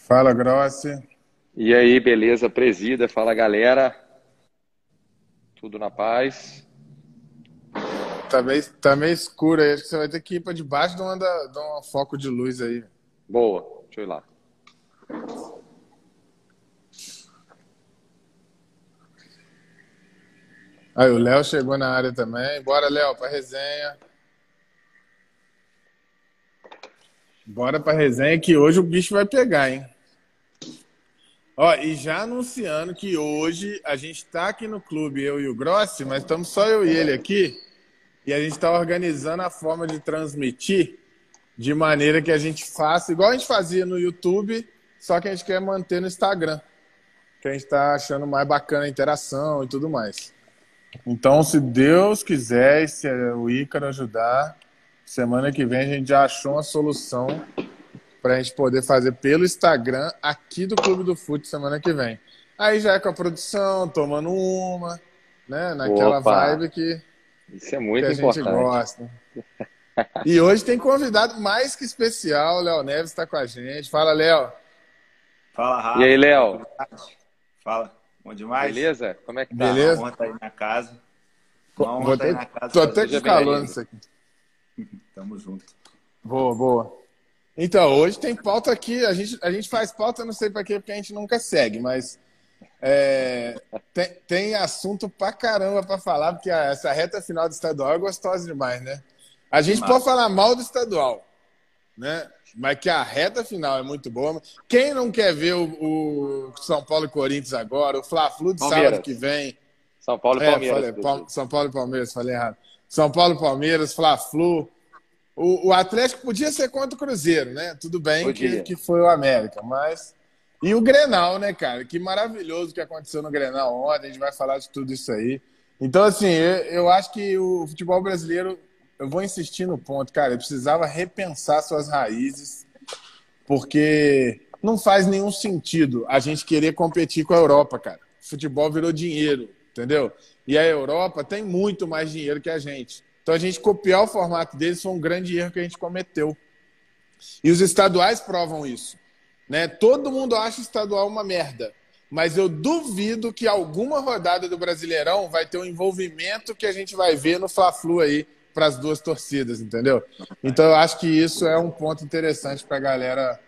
Fala, Grossi. E aí, beleza, presida? Fala, galera. Tudo na paz? Tá meio, tá meio escuro aí. Acho que você vai ter que ir para debaixo de, uma, de um foco de luz aí. Boa, deixa eu ir lá. Aí, o Léo chegou na área também. Bora, Léo, para resenha. Bora para resenha que hoje o bicho vai pegar, hein? Ó, e já anunciando que hoje a gente está aqui no clube, eu e o Grossi, mas estamos só eu e ele aqui. E a gente está organizando a forma de transmitir de maneira que a gente faça, igual a gente fazia no YouTube, só que a gente quer manter no Instagram. Que a gente está achando mais bacana a interação e tudo mais. Então, se Deus quiser, se o Ícaro ajudar, semana que vem a gente já achou uma solução para a gente poder fazer pelo Instagram aqui do Clube do Fute semana que vem. Aí já é com a produção, tomando uma, né? Naquela Opa. vibe que, Isso é muito que a importante. gente gosta. E hoje tem convidado mais que especial, o Léo Neves está com a gente. Fala, Léo. Fala, Rafa. E aí, Léo? Fala. Bom demais? Beleza? Como é que tá? Beleza? Uma honra estar aí na casa. Uma honra estar aí na casa. Tô até com calor nisso aqui. Tamo junto. Boa, boa. Então, hoje tem pauta aqui. A gente, a gente faz pauta, não sei para quê, porque a gente nunca segue, mas é, tem, tem, assunto pra caramba pra falar, porque essa reta final do estadual é gostosa demais, né? A gente Mas... pode falar mal do estadual, né? Mas que a reta final é muito boa. Quem não quer ver o, o São Paulo e Corinthians agora, o Fla-Flu de Palmeiras. sábado que vem. São Paulo e Palmeiras. É, falei, São Paulo e Palmeiras, falei errado. São Paulo e Palmeiras, Fla-Flu. O, o, Atlético podia ser contra o Cruzeiro, né? Tudo bem que, que foi o América, mas. E o Grenal, né, cara? Que maravilhoso que aconteceu no Grenal ontem. A gente vai falar de tudo isso aí. Então, assim, eu, eu acho que o futebol brasileiro, eu vou insistir no ponto, cara. Ele precisava repensar suas raízes, porque não faz nenhum sentido a gente querer competir com a Europa, cara. O futebol virou dinheiro, entendeu? E a Europa tem muito mais dinheiro que a gente. Então a gente copiar o formato deles foi um grande erro que a gente cometeu. E os estaduais provam isso. Né? Todo mundo acha estadual uma merda. Mas eu duvido que alguma rodada do Brasileirão vai ter o um envolvimento que a gente vai ver no Fla-Flu aí para as duas torcidas, entendeu? Então eu acho que isso é um ponto interessante para galera,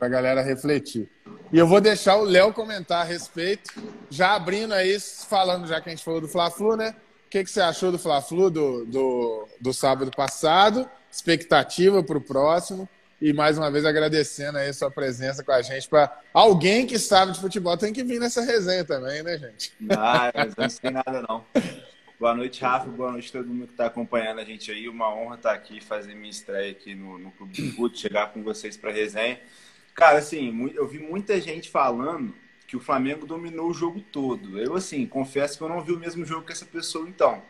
a galera refletir. E eu vou deixar o Léo comentar a respeito, já abrindo aí, falando já que a gente falou do Fla-Flu, né? O que, que você achou do Fla-Flu do, do, do sábado passado? Expectativa para o próximo? E mais uma vez agradecendo aí sua presença com a gente. Para alguém que sabe de futebol tem que vir nessa resenha também, né, gente? Ah, não sei nada não. Boa noite, Rafa. Boa noite a todo mundo que está acompanhando a gente aí. Uma honra estar tá aqui, fazer minha estreia aqui no, no Clube de Fute, chegar com vocês para resenha. Cara, assim, eu vi muita gente falando que o Flamengo dominou o jogo todo. Eu, assim, confesso que eu não vi o mesmo jogo que essa pessoa, então.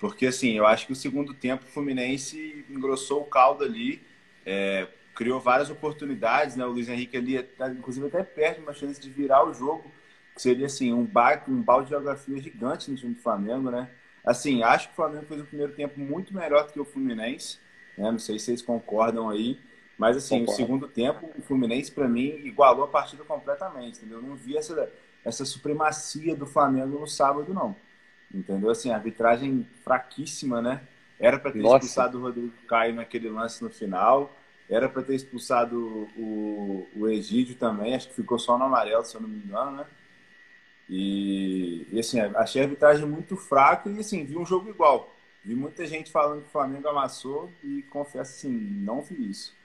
Porque, assim, eu acho que o segundo tempo o Fluminense engrossou o caldo ali, é, criou várias oportunidades, né? O Luiz Henrique ali, inclusive, até perto uma chance de virar o jogo, que seria, assim, um, bar, um balde de geografia gigante no time do Flamengo, né? Assim, acho que o Flamengo fez um primeiro tempo muito melhor do que o Fluminense, né? Não sei se vocês concordam aí. Mas, assim, Concordo. o segundo tempo, o Fluminense, para mim, igualou a partida completamente, entendeu? Eu não vi essa, essa supremacia do Flamengo no sábado, não. Entendeu? Assim, a arbitragem fraquíssima, né? Era para ter Nossa. expulsado o Rodrigo Caio naquele lance no final. Era para ter expulsado o, o Egídio também. Acho que ficou só no amarelo, se eu não me engano, né? E, e assim, achei a arbitragem muito fraca e, assim, vi um jogo igual. Vi muita gente falando que o Flamengo amassou e confesso, assim, não vi isso.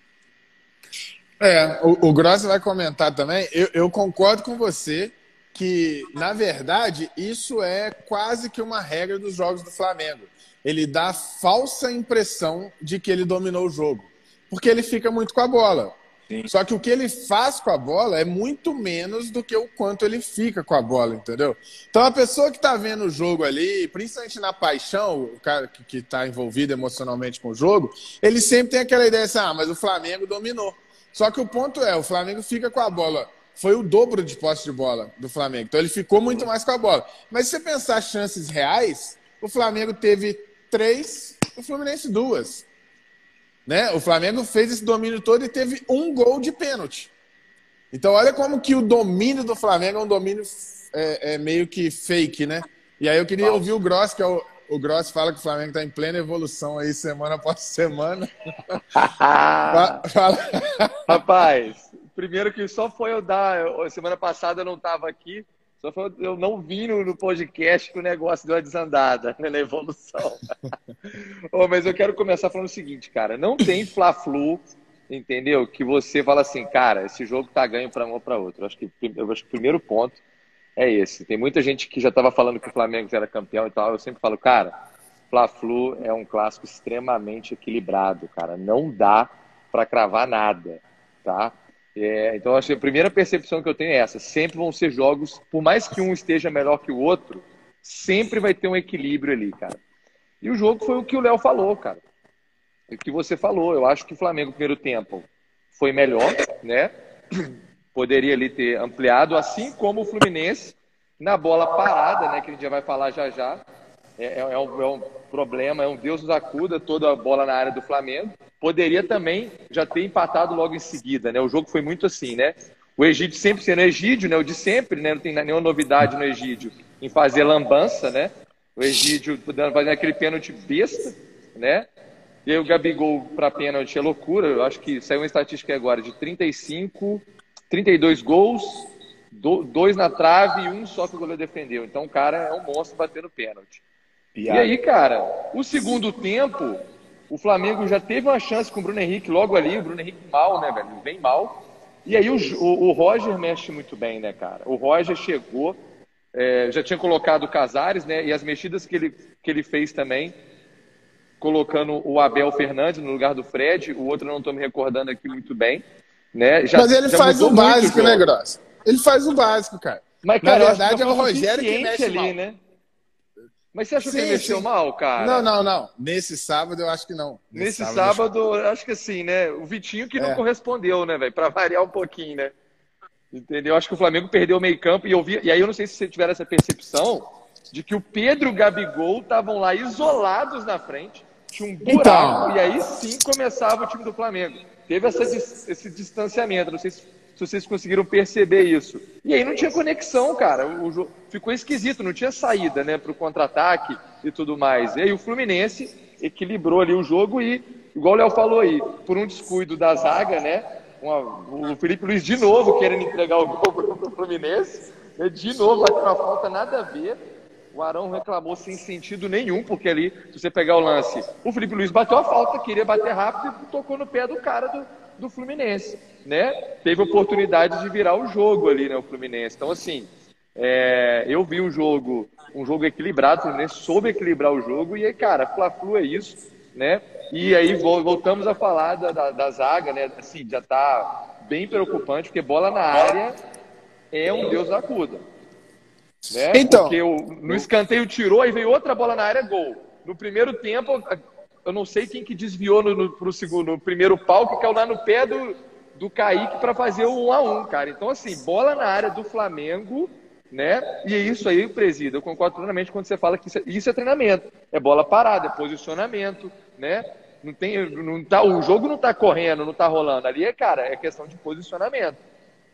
É, o, o vai comentar também. Eu, eu, concordo com você que, na verdade, isso é quase que uma regra dos jogos do Flamengo. Ele dá a falsa impressão de que ele dominou o jogo, porque ele fica muito com a bola. Sim. Só que o que ele faz com a bola é muito menos do que o quanto ele fica com a bola, entendeu? Então a pessoa que está vendo o jogo ali, principalmente na paixão, o cara que está envolvido emocionalmente com o jogo, ele sempre tem aquela ideia assim: ah, mas o Flamengo dominou. Só que o ponto é, o Flamengo fica com a bola. Foi o dobro de posse de bola do Flamengo. Então ele ficou muito mais com a bola. Mas se você pensar chances reais, o Flamengo teve três, o Fluminense duas. Né? O Flamengo fez esse domínio todo e teve um gol de pênalti. Então, olha como que o domínio do Flamengo é um domínio é, é meio que fake, né? E aí eu queria ouvir o Gross, que é o, o Gross fala que o Flamengo está em plena evolução aí, semana após semana. fala... Rapaz, primeiro que só foi eu dar. Semana passada eu não estava aqui, só foi eu não vim no, no podcast que o negócio deu uma desandada né, na evolução. oh, mas eu quero começar falando o seguinte, cara: não tem Fla-Flu, entendeu? Que você fala assim, cara, esse jogo tá ganho para um ou para outro. Eu acho, que, eu acho que o primeiro ponto é esse. Tem muita gente que já estava falando que o Flamengo era campeão e tal. Eu sempre falo, cara, Fla-Flu é um clássico extremamente equilibrado, cara. Não dá para cravar nada, tá? É, então, acho que a primeira percepção que eu tenho é essa. Sempre vão ser jogos, por mais que um esteja melhor que o outro, sempre vai ter um equilíbrio ali, cara. E o jogo foi o que o Léo falou, cara. O que você falou. Eu acho que o Flamengo, primeiro tempo, foi melhor, né? poderia ali ter ampliado, assim como o Fluminense na bola parada, né, que a gente já vai falar já já. É, é, é, um, é um, problema, é um Deus nos acuda toda a bola na área do Flamengo. Poderia também já ter empatado logo em seguida, né? O jogo foi muito assim, né? O Egídio sempre sendo Egídio, né? O de sempre, né? Não tem nenhuma novidade no Egídio em fazer lambança, né? O Egídio fazendo aquele pênalti besta, né? E aí o Gabigol para pênalti é loucura. Eu acho que saiu uma estatística agora de 35 32 gols, dois na trave e um só que o goleiro defendeu. Então o cara é um monstro batendo pênalti. E aí, cara, o segundo tempo, o Flamengo já teve uma chance com o Bruno Henrique logo ali, o Bruno Henrique mal, né, velho? Bem mal. E aí o, o, o Roger mexe muito bem, né, cara? O Roger chegou, é, já tinha colocado o Casares, né? E as mexidas que ele, que ele fez também, colocando o Abel Fernandes no lugar do Fred, o outro eu não estou me recordando aqui muito bem. Né? Já, Mas ele faz o básico, né, Gross? Ele faz o básico, cara. Mas, cara, Na verdade, é o Rogério que mexe ali, mal. né? Mas você achou sim, que ele mexeu sim. mal, cara? Não, não, não. Nesse sábado eu acho que não. Nesse, Nesse sábado, sábado acho que sim, né? O Vitinho que não é. correspondeu, né, velho? Pra variar um pouquinho, né? Entendeu? Acho que o Flamengo perdeu o meio campo e eu vi, e aí eu não sei se você tiver essa percepção de que o Pedro e o Gabigol estavam lá isolados na frente, tinha um buraco então... e aí sim começava o time do Flamengo teve essa, esse distanciamento. Não sei se, se, vocês conseguiram perceber isso. E aí não tinha conexão, cara. O, o ficou esquisito, não tinha saída né, para o contra-ataque e tudo mais. E aí o Fluminense equilibrou ali o jogo e, igual o Léo falou aí, por um descuido da zaga, né? Uma, o Felipe Luiz de novo querendo entregar o gol para o Fluminense. Né, de novo, bateu uma falta nada a ver. O Arão reclamou sem sentido nenhum, porque ali, se você pegar o lance, o Felipe Luiz bateu a falta, queria bater rápido e tocou no pé do cara do, do Fluminense, né? Teve oportunidade de virar o jogo ali, né, o Fluminense. Então, assim, é, eu vi um jogo, um jogo equilibrado, o Fluminense soube equilibrar o jogo e, cara, Fla-Flu é isso, né? E aí voltamos a falar da, da, da zaga, né? Assim, já tá bem preocupante, porque bola na área é um Deus acuda. Né? Então, Porque o, no escanteio tirou, e veio outra bola na área, gol. No primeiro tempo, eu não sei quem que desviou no, no, pro segundo, no primeiro pau, que caiu lá no pé do, do Kaique para fazer o 1 a 1 cara. Então, assim, bola na área do Flamengo, né? E é isso aí, presida, eu concordo plenamente quando você fala que isso é, isso é treinamento. É bola parada, é posicionamento, né? Não tem, não tá, o jogo não tá correndo, não tá rolando. Ali é, cara, é questão de posicionamento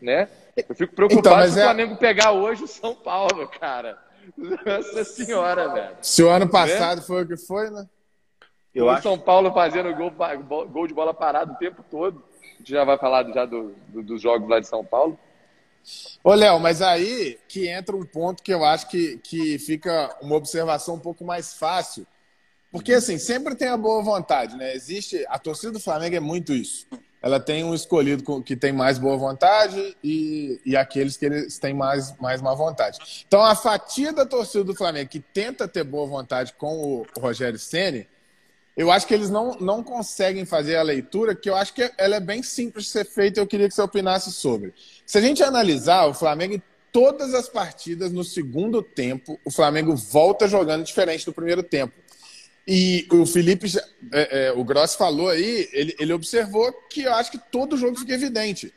né? Eu fico preocupado então, se o é- Flamengo pegar hoje o São Paulo, cara. Nossa senhora, velho. Se o ano passado né? foi o que foi, né? Eu o acho... São Paulo fazendo gol, gol de bola parado o tempo todo. A gente já vai falar já do, do, dos jogos lá de São Paulo. Ô, Léo, mas aí que entra um ponto que eu acho que, que fica uma observação um pouco mais fácil. Porque, assim, sempre tem a boa vontade, né? Existe. A torcida do Flamengo é muito isso ela tem um escolhido que tem mais boa vontade e, e aqueles que eles têm mais, mais má vontade. Então, a fatia da torcida do Flamengo que tenta ter boa vontade com o Rogério Ceni, eu acho que eles não, não conseguem fazer a leitura, que eu acho que ela é bem simples de ser feita eu queria que você opinasse sobre. Se a gente analisar, o Flamengo, em todas as partidas, no segundo tempo, o Flamengo volta jogando diferente do primeiro tempo. E o Felipe, é, é, o Gross falou aí, ele, ele observou que eu acho que todo jogo fica evidente.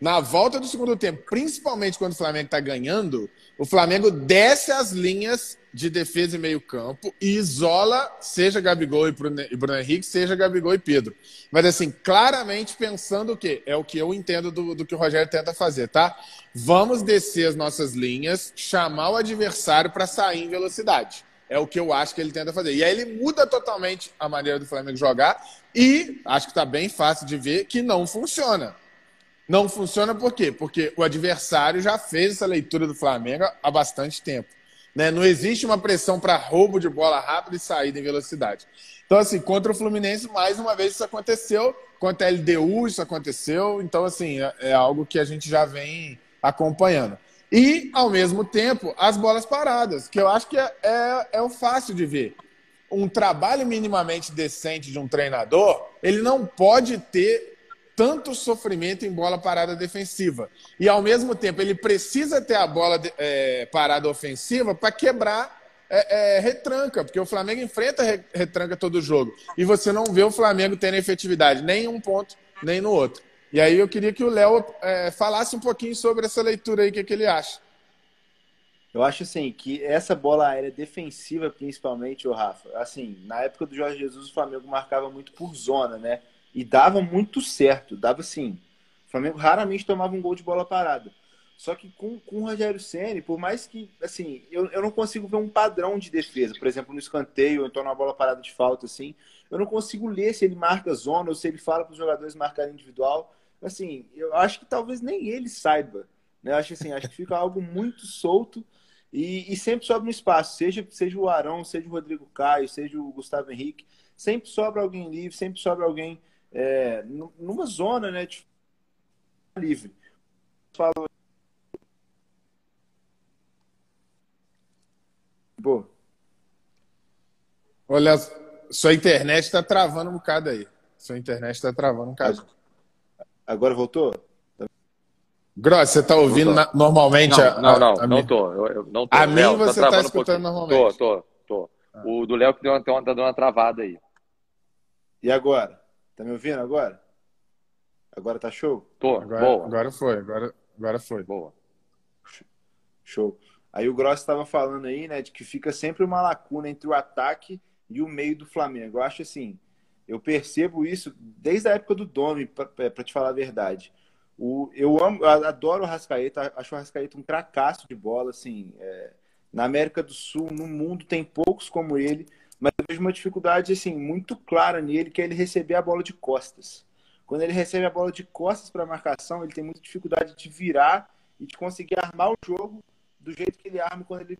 na volta do segundo tempo, principalmente quando o Flamengo está ganhando, o Flamengo desce as linhas de defesa e meio-campo e isola, seja Gabigol e Bruno, e Bruno Henrique, seja Gabigol e Pedro. Mas, assim, claramente pensando o quê? É o que eu entendo do, do que o Rogério tenta fazer, tá? Vamos descer as nossas linhas, chamar o adversário para sair em velocidade. É o que eu acho que ele tenta fazer. E aí ele muda totalmente a maneira do Flamengo jogar e acho que está bem fácil de ver que não funciona. Não funciona por quê? Porque o adversário já fez essa leitura do Flamengo há bastante tempo. Né? Não existe uma pressão para roubo de bola rápida e saída em velocidade. Então, assim, contra o Fluminense, mais uma vez isso aconteceu. Contra a LDU, isso aconteceu. Então, assim, é, é algo que a gente já vem acompanhando. E, ao mesmo tempo, as bolas paradas, que eu acho que é, é, é o fácil de ver. Um trabalho minimamente decente de um treinador, ele não pode ter tanto sofrimento em bola parada defensiva. E, ao mesmo tempo, ele precisa ter a bola é, parada ofensiva para quebrar é, é, retranca, porque o Flamengo enfrenta retranca todo jogo. E você não vê o Flamengo tendo efetividade nem em um ponto, nem no outro. E aí eu queria que o Léo é, falasse um pouquinho sobre essa leitura aí, o que, que ele acha. Eu acho assim que essa bola aérea defensiva, principalmente, o Rafa, assim, na época do Jorge Jesus, o Flamengo marcava muito por zona, né? E dava muito certo, dava sim. O Flamengo raramente tomava um gol de bola parada. Só que com, com o Rogério Ceni, por mais que, assim, eu, eu não consigo ver um padrão de defesa, por exemplo, no escanteio, ou então na bola parada de falta, assim, eu não consigo ler se ele marca zona ou se ele fala para os jogadores marcarem individual. Assim, eu acho que talvez nem ele saiba. Né? Eu acho assim, acho que fica algo muito solto e, e sempre sobra um espaço, seja, seja o Arão, seja o Rodrigo Caio, seja o Gustavo Henrique, sempre sobra alguém livre, sempre sobra alguém é, numa zona né, de livre. Falou. Pô. Olha, sua internet está travando um bocado aí. Sua internet está travando um bocado. Agora voltou? Gross, você está ouvindo na, normalmente? Não, a, não, não, a, não tô. Eu, eu não tô. A mim Léo, você está tá escutando um normalmente? Tô, tô, tô. Ah. O do Léo que deu uma, tá dando uma travada aí. E agora? Tá me ouvindo agora? Agora tá show? Tô, agora, boa. Agora foi, agora, agora foi. Boa. Show. Aí o Gross estava falando aí, né, de que fica sempre uma lacuna entre o ataque e o meio do Flamengo. Eu acho assim, eu percebo isso desde a época do Domi, para te falar a verdade. O, eu amo, eu adoro o Rascaeta, acho o Rascaeta um cracaço de bola, assim. É, na América do Sul, no mundo, tem poucos como ele, vejo uma dificuldade assim muito clara nele, que é ele receber a bola de costas. Quando ele recebe a bola de costas para a marcação, ele tem muita dificuldade de virar e de conseguir armar o jogo do jeito que ele arma quando ele,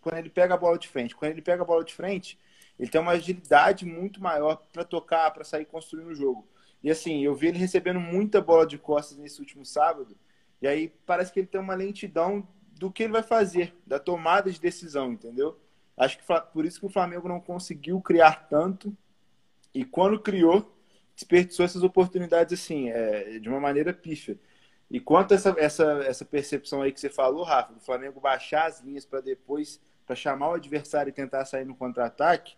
quando ele pega a bola de frente. Quando ele pega a bola de frente, ele tem uma agilidade muito maior para tocar, para sair construindo o jogo. E assim, eu vi ele recebendo muita bola de costas nesse último sábado, e aí parece que ele tem uma lentidão do que ele vai fazer, da tomada de decisão, entendeu? Acho que por isso que o Flamengo não conseguiu criar tanto, e quando criou, desperdiçou essas oportunidades assim, é, de uma maneira pífia. E quanto a essa, essa, essa percepção aí que você falou, Rafa, do Flamengo baixar as linhas para depois, para chamar o adversário e tentar sair no contra-ataque,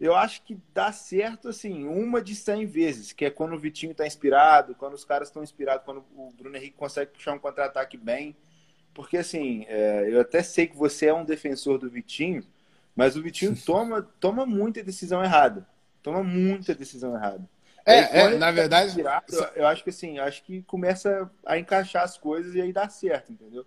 eu acho que dá certo, assim, uma de 100 vezes, que é quando o Vitinho está inspirado, quando os caras estão inspirados, quando o Bruno Henrique consegue puxar um contra-ataque bem. Porque, assim, é, eu até sei que você é um defensor do Vitinho, mas o Vitinho toma, toma muita decisão errada. Toma muita decisão errada. É, é na verdade. Tirado, eu, eu, acho que assim, acho que começa a encaixar as coisas e aí dá certo, entendeu?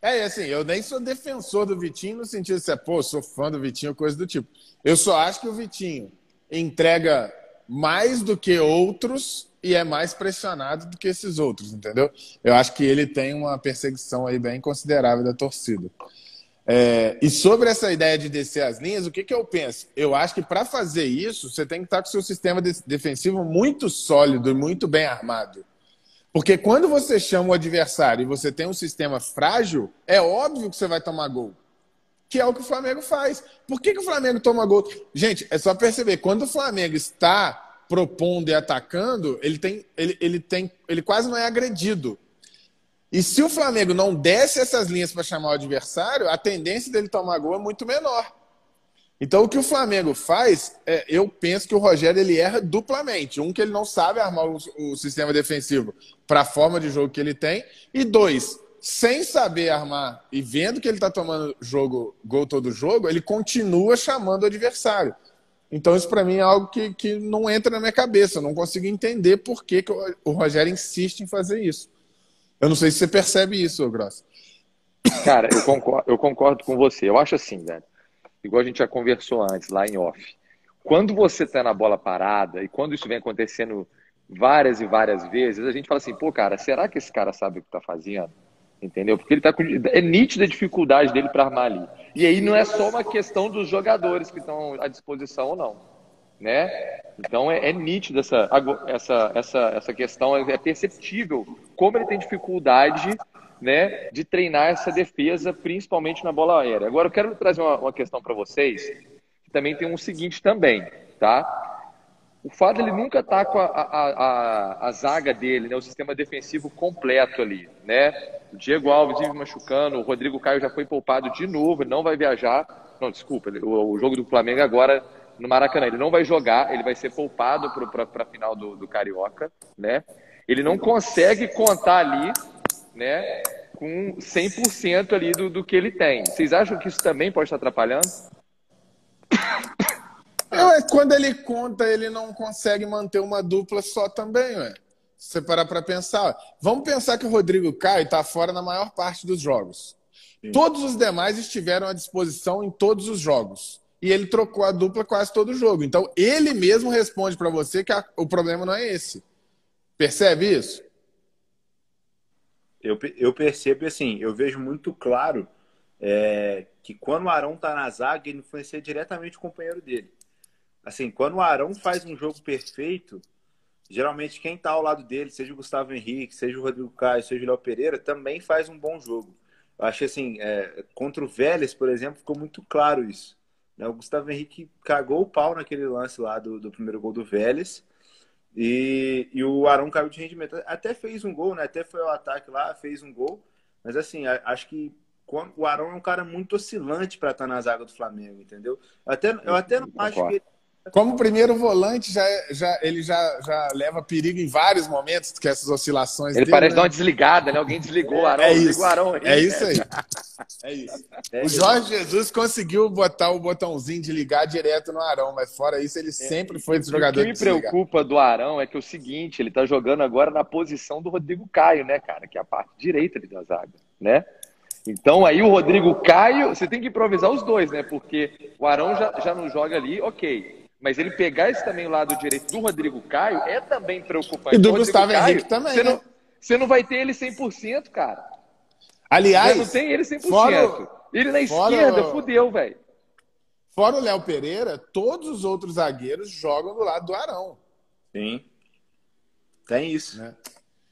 É, assim, eu nem sou defensor do Vitinho no sentido de ser, pô, sou fã do Vitinho, coisa do tipo. Eu só acho que o Vitinho entrega mais do que outros e é mais pressionado do que esses outros, entendeu? Eu acho que ele tem uma perseguição aí bem considerável da torcida. É, e sobre essa ideia de descer as linhas, o que, que eu penso? Eu acho que para fazer isso, você tem que estar com o seu sistema de defensivo muito sólido e muito bem armado. Porque quando você chama o adversário e você tem um sistema frágil, é óbvio que você vai tomar gol. Que é o que o Flamengo faz. Por que, que o Flamengo toma gol? Gente, é só perceber, quando o Flamengo está propondo e atacando, ele tem, ele, ele tem, ele quase não é agredido. E se o Flamengo não desce essas linhas para chamar o adversário, a tendência dele tomar gol é muito menor. Então, o que o Flamengo faz, é, eu penso que o Rogério ele erra duplamente. Um, que ele não sabe armar o, o sistema defensivo para a forma de jogo que ele tem. E dois, sem saber armar e vendo que ele está tomando jogo, gol todo jogo, ele continua chamando o adversário. Então, isso para mim é algo que, que não entra na minha cabeça. Eu não consigo entender por que, que o Rogério insiste em fazer isso. Eu não sei se você percebe isso, Gross. Cara, eu concordo, eu concordo com você. Eu acho assim, velho igual a gente já conversou antes, lá em off. Quando você está na bola parada e quando isso vem acontecendo várias e várias vezes, a gente fala assim, pô, cara, será que esse cara sabe o que está fazendo? Entendeu? Porque ele tá com. É nítida a dificuldade dele para armar ali. E aí não é só uma questão dos jogadores que estão à disposição ou não. Né? Então é, é nítido essa, essa, essa, essa questão, é perceptível como ele tem dificuldade né, de treinar essa defesa, principalmente na bola aérea. Agora eu quero trazer uma, uma questão para vocês, que também tem um seguinte também, tá? O fato ele nunca tá com a, a, a, a, zaga dele, né, o sistema defensivo completo ali, né? O Diego Alves vive machucando, o Rodrigo Caio já foi poupado de novo, ele não vai viajar. Não, desculpa, o, jogo do Flamengo agora no Maracanã, ele não vai jogar, ele vai ser poupado para a final do, do Carioca, né? Ele não consegue contar ali né, com 100% ali do, do que ele tem. Vocês acham que isso também pode estar atrapalhando? É, quando ele conta, ele não consegue manter uma dupla só também, ué. Se você parar para pensar. Vamos pensar que o Rodrigo Caio está fora na maior parte dos jogos. Sim. Todos os demais estiveram à disposição em todos os jogos. E ele trocou a dupla quase todo jogo. Então, ele mesmo responde para você que a, o problema não é esse. Percebe isso? eu, eu percebo assim, eu vejo muito claro é, que quando o Arão tá na zaga, ele influencia diretamente o companheiro dele. Assim, quando o Arão faz um jogo perfeito, geralmente quem tá ao lado dele, seja o Gustavo Henrique, seja o Rodrigo Caio, seja o Léo Pereira, também faz um bom jogo. Eu achei assim, é, contra o Vélez, por exemplo, ficou muito claro isso. Né? O Gustavo Henrique cagou o pau naquele lance lá do, do primeiro gol do Vélez. E, e o Arão caiu de rendimento. Até fez um gol, né? Até foi ao ataque lá, fez um gol. Mas assim, acho que o Arão é um cara muito oscilante para estar na zaga do Flamengo, entendeu? Eu até, eu até não acho que como primeiro volante, já, já, ele já, já leva perigo em vários momentos, que essas oscilações. Ele dele, parece né? dar uma desligada, né? Alguém desligou o Arão. É isso. Arão aí, é isso aí. É isso. É o Jorge Jesus conseguiu botar o botãozinho de ligar direto no Arão, mas fora isso, ele é. sempre foi esse jogador. O que me preocupa do Arão é que é o seguinte: ele tá jogando agora na posição do Rodrigo Caio, né, cara? Que é a parte direita ali da zaga, né? Então aí o Rodrigo Caio, você tem que improvisar os dois, né? Porque o Arão já, já não joga ali, ok. Mas ele pegar esse também o lado direito do Rodrigo Caio é também preocupante. E do Gustavo Caio, Henrique também. Você, né? não, você não vai ter ele 100%, cara. Aliás. Você não tem ele 100%. Fora, ele na esquerda, fora, fudeu, velho. Fora o Léo Pereira, todos os outros zagueiros jogam do lado do Arão. Sim. Tem isso. Né?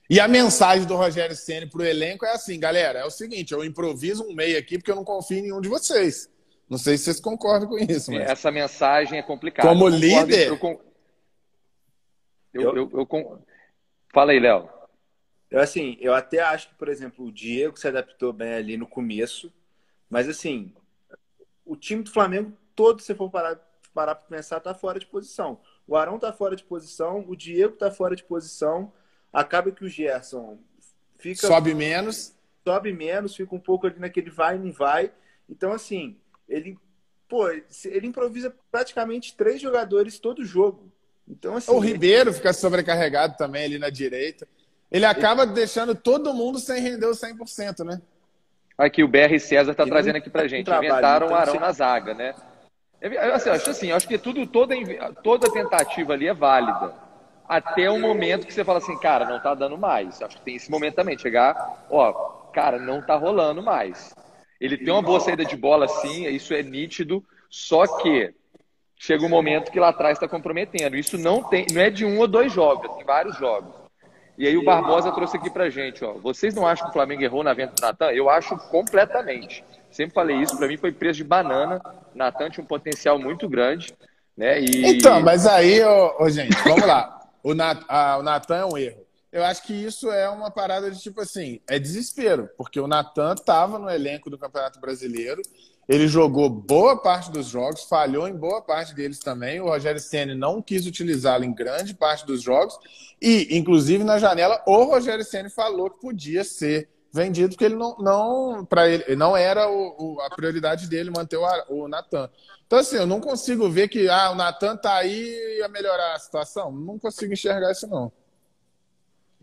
E a mensagem do Rogério Ceni pro elenco é assim, galera, é o seguinte, eu improviso um meio aqui porque eu não confio em nenhum de vocês. Não sei se vocês concordam com isso. Mas... Essa mensagem é complicada. Como eu líder. Eu, eu, eu, eu, Fala aí, Léo. Eu, assim, eu até acho que, por exemplo, o Diego se adaptou bem ali no começo, mas, assim, o time do Flamengo todo, se for parar para pensar, tá fora de posição. O Arão tá fora de posição, o Diego tá fora de posição. Acaba que o Gerson fica. Sobe menos. Sobe menos, fica um pouco ali naquele vai e não vai. Então, assim, ele, pô, ele improvisa praticamente três jogadores todo jogo. Então, assim, o Ribeiro fica sobrecarregado também ali na direita. Ele acaba ele... deixando todo mundo sem render o 100%, né? Aqui o BR César está trazendo aqui pra gente. Trabalho, Inventaram então, o Arão na zaga, né? Assim, acho assim, acho que tudo, toda, toda tentativa ali é válida. Até o momento que você fala assim, cara, não tá dando mais. Acho que tem esse momento também, chegar, ó, cara, não tá rolando mais. Ele tem uma boa saída de bola, sim, isso é nítido, só que chega um momento que lá atrás está comprometendo. Isso não tem, não é de um ou dois jogos, tem vários jogos. E aí o Barbosa trouxe aqui pra gente, ó. Vocês não acham que o Flamengo errou na venda do Natan? Eu acho completamente. Sempre falei isso, para mim foi preço de banana. Natan tinha um potencial muito grande, né? E... Então, mas aí, ô, ô, gente, vamos lá. O, o Natan é um erro. Eu acho que isso é uma parada de tipo assim, é desespero, porque o Natan estava no elenco do Campeonato Brasileiro, ele jogou boa parte dos jogos, falhou em boa parte deles também. O Rogério Ceni não quis utilizá-lo em grande parte dos jogos e, inclusive, na janela, o Rogério Ceni falou que podia ser vendido porque ele não, não para ele não era o, o, a prioridade dele manter o, o Natan. Então assim, eu não consigo ver que ah, o Natan tá aí a melhorar a situação. Não consigo enxergar isso não.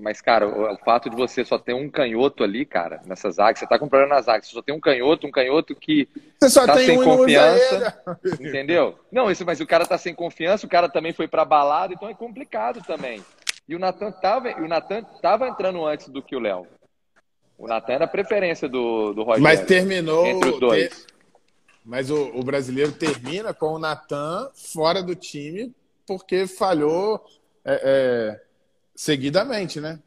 Mas, cara, o, o, fato de você só ter um canhoto ali, cara, nessa zaga, você tá comprando na zaga, você só tem um canhoto, um canhoto que você só tá tem sem um confiança, entendeu? Não, isso, mas o cara tá sem confiança, o cara também foi pra balada, então é complicado também. E o Natan tava, o Natan tava entrando antes do que o Léo. O Natan era a preferência do, do Rogério. Mas terminou entre os dois. Ter... Mas o, o brasileiro termina com o Natan fora do time porque falhou. É, é seguidamente, né?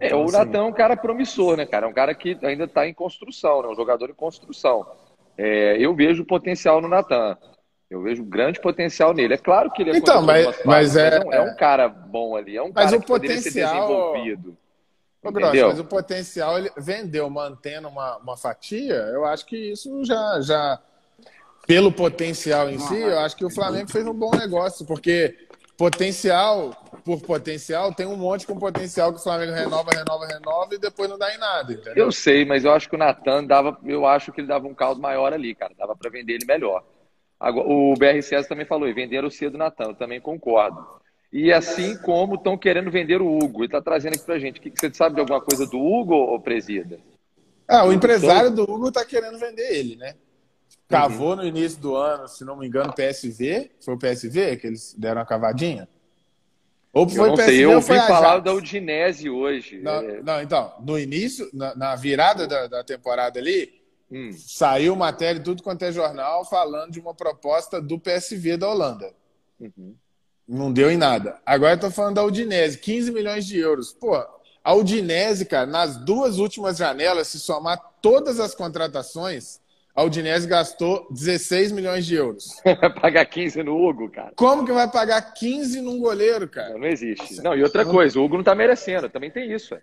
É, então, o assim... Natan é um cara promissor, né, cara? É um cara que ainda está em construção, né? Um jogador em construção. É, eu vejo potencial no Natan. Eu vejo grande potencial nele. É claro que ele é então, mas, mas, mas é, é, um cara bom ali. É um mas cara o que potencial... ser desenvolvido. Ô, Gross, mas o potencial ele vendeu mantendo uma, uma fatia, eu acho que isso já, já pelo potencial em si, eu acho que o Flamengo fez um bom negócio, porque potencial por potencial, tem um monte com potencial que o Flamengo renova, renova, renova e depois não dá em nada. Entendeu? Eu sei, mas eu acho que o Natan dava, eu acho que ele dava um caldo maior ali, cara. Dava para vender ele melhor. Agora, o BRCS também falou, e venderam o cedo Natan, eu também concordo. E assim como estão querendo vender o Hugo, ele está trazendo aqui pra gente. Que, você sabe de alguma coisa do Hugo, ou presida? Ah, o empresário do Hugo está querendo vender ele, né? Cavou uhum. no início do ano, se não me engano, PSV. Foi o PSV que eles deram a cavadinha? Ou foi eu não PSV, sei, eu ouvi falar da Udinese hoje. Não, é... não, então, no início, na, na virada da, da, temporada ali, hum. saiu matéria tudo quanto é jornal falando de uma proposta do PSV da Holanda. Uhum. Não deu em nada. Agora eu tô falando da Udinese, 15 milhões de euros. Pô, a Udinese, cara, nas duas últimas janelas, se somar todas as contratações, a Udinese gastou 16 milhões de euros. Vai pagar 15 no Hugo, cara. Como que vai pagar 15 num goleiro, cara? Não, não existe. Não, e outra coisa, o Hugo não tá merecendo, também tem isso.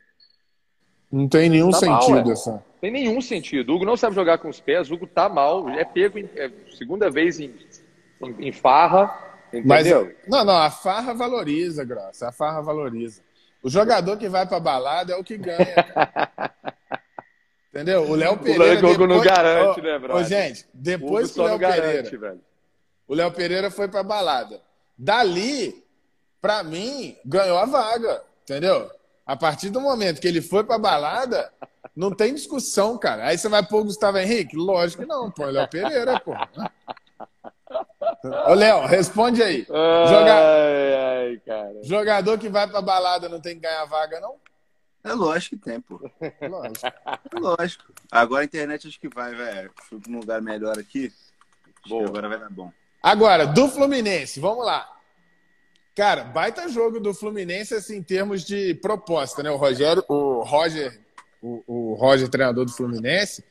Não tem nenhum tá sentido mal, essa. Tem nenhum sentido. O Hugo não sabe jogar com os pés, o Hugo tá mal, é pego em, é, segunda vez em, em, em farra, entendeu? Mas, não, não, a farra valoriza, Grossa, a farra valoriza. O jogador que vai pra balada é o que ganha. Entendeu? O Léo Pereira. O depois... não garante, né, bro? Ô, gente, depois que o Léo Pereira. Velho. O Léo Pereira foi pra balada. Dali, pra mim, ganhou a vaga. Entendeu? A partir do momento que ele foi pra balada, não tem discussão, cara. Aí você vai pôr o Gustavo Henrique? Lógico que não, pô. Léo Pereira, pô. Ô, Léo, responde aí. Joga... Ai, ai, Jogador que vai pra balada não tem que ganhar vaga, não? É lógico que tem, pô. Lógico. É lógico. Agora a internet acho que vai, velho. Fui pra um lugar melhor aqui. Boa. Agora vai dar bom. Agora, do Fluminense, vamos lá. Cara, baita jogo do Fluminense, assim, em termos de proposta, né? O Rogério, o Roger, o, o Roger, treinador do Fluminense,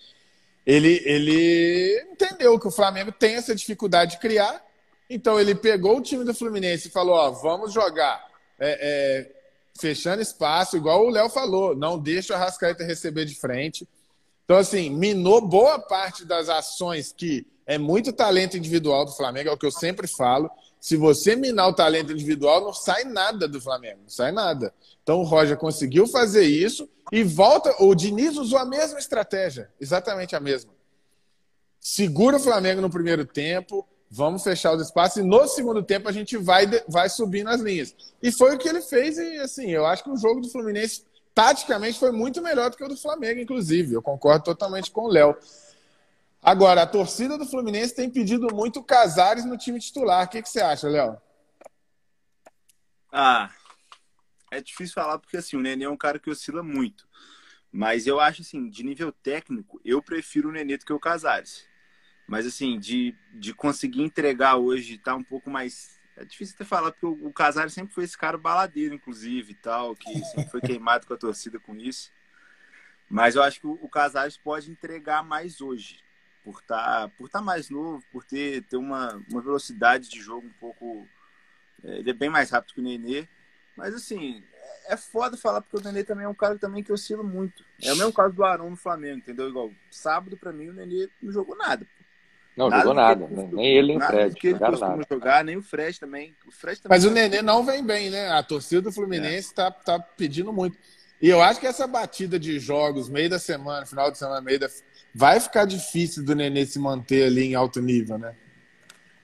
ele, ele entendeu que o Flamengo tem essa dificuldade de criar. Então ele pegou o time do Fluminense e falou: ó, vamos jogar é, é, fechando espaço, igual o Léo falou, não deixa o Arrascaeta receber de frente. Então, assim, minou boa parte das ações que é muito talento individual do Flamengo, é o que eu sempre falo. Se você minar o talento individual, não sai nada do Flamengo, não sai nada. Então o Roger conseguiu fazer isso e volta. O Diniz usou a mesma estratégia, exatamente a mesma. Segura o Flamengo no primeiro tempo, vamos fechar os espaços e no segundo tempo a gente vai, vai subindo as linhas. E foi o que ele fez e, assim, eu acho que o jogo do Fluminense, taticamente, foi muito melhor do que o do Flamengo, inclusive. Eu concordo totalmente com o Léo. Agora, a torcida do Fluminense tem pedido muito Casares no time titular. O que, que você acha, Léo? Ah, é difícil falar porque, assim, o Nenê é um cara que oscila muito. Mas eu acho, assim, de nível técnico, eu prefiro o Nenê do que o Casares. Mas, assim, de, de conseguir entregar hoje, tá um pouco mais. É difícil até falar, porque o, o Casares sempre foi esse cara baladeiro, inclusive, e tal, que sempre foi queimado com a torcida com isso. Mas eu acho que o, o Casares pode entregar mais hoje, por estar tá, por tá mais novo, por ter, ter uma, uma velocidade de jogo um pouco. É, ele é bem mais rápido que o Nenê. Mas, assim, é foda falar porque o Nenê também é um cara também que oscila muito. É o mesmo caso do Arão no Flamengo, entendeu? Igual, sábado pra mim o Nenê não jogou nada. Não nada jogou nada, ele, nem ele nem o Fred. Que ele costuma nada. jogar, nem o Fred também. O Fred também Mas o Nenê não vem bem, né? A torcida do Fluminense é. tá, tá pedindo muito. E eu acho que essa batida de jogos, meio da semana, final de semana, meio da. Vai ficar difícil do Nenê se manter ali em alto nível, né?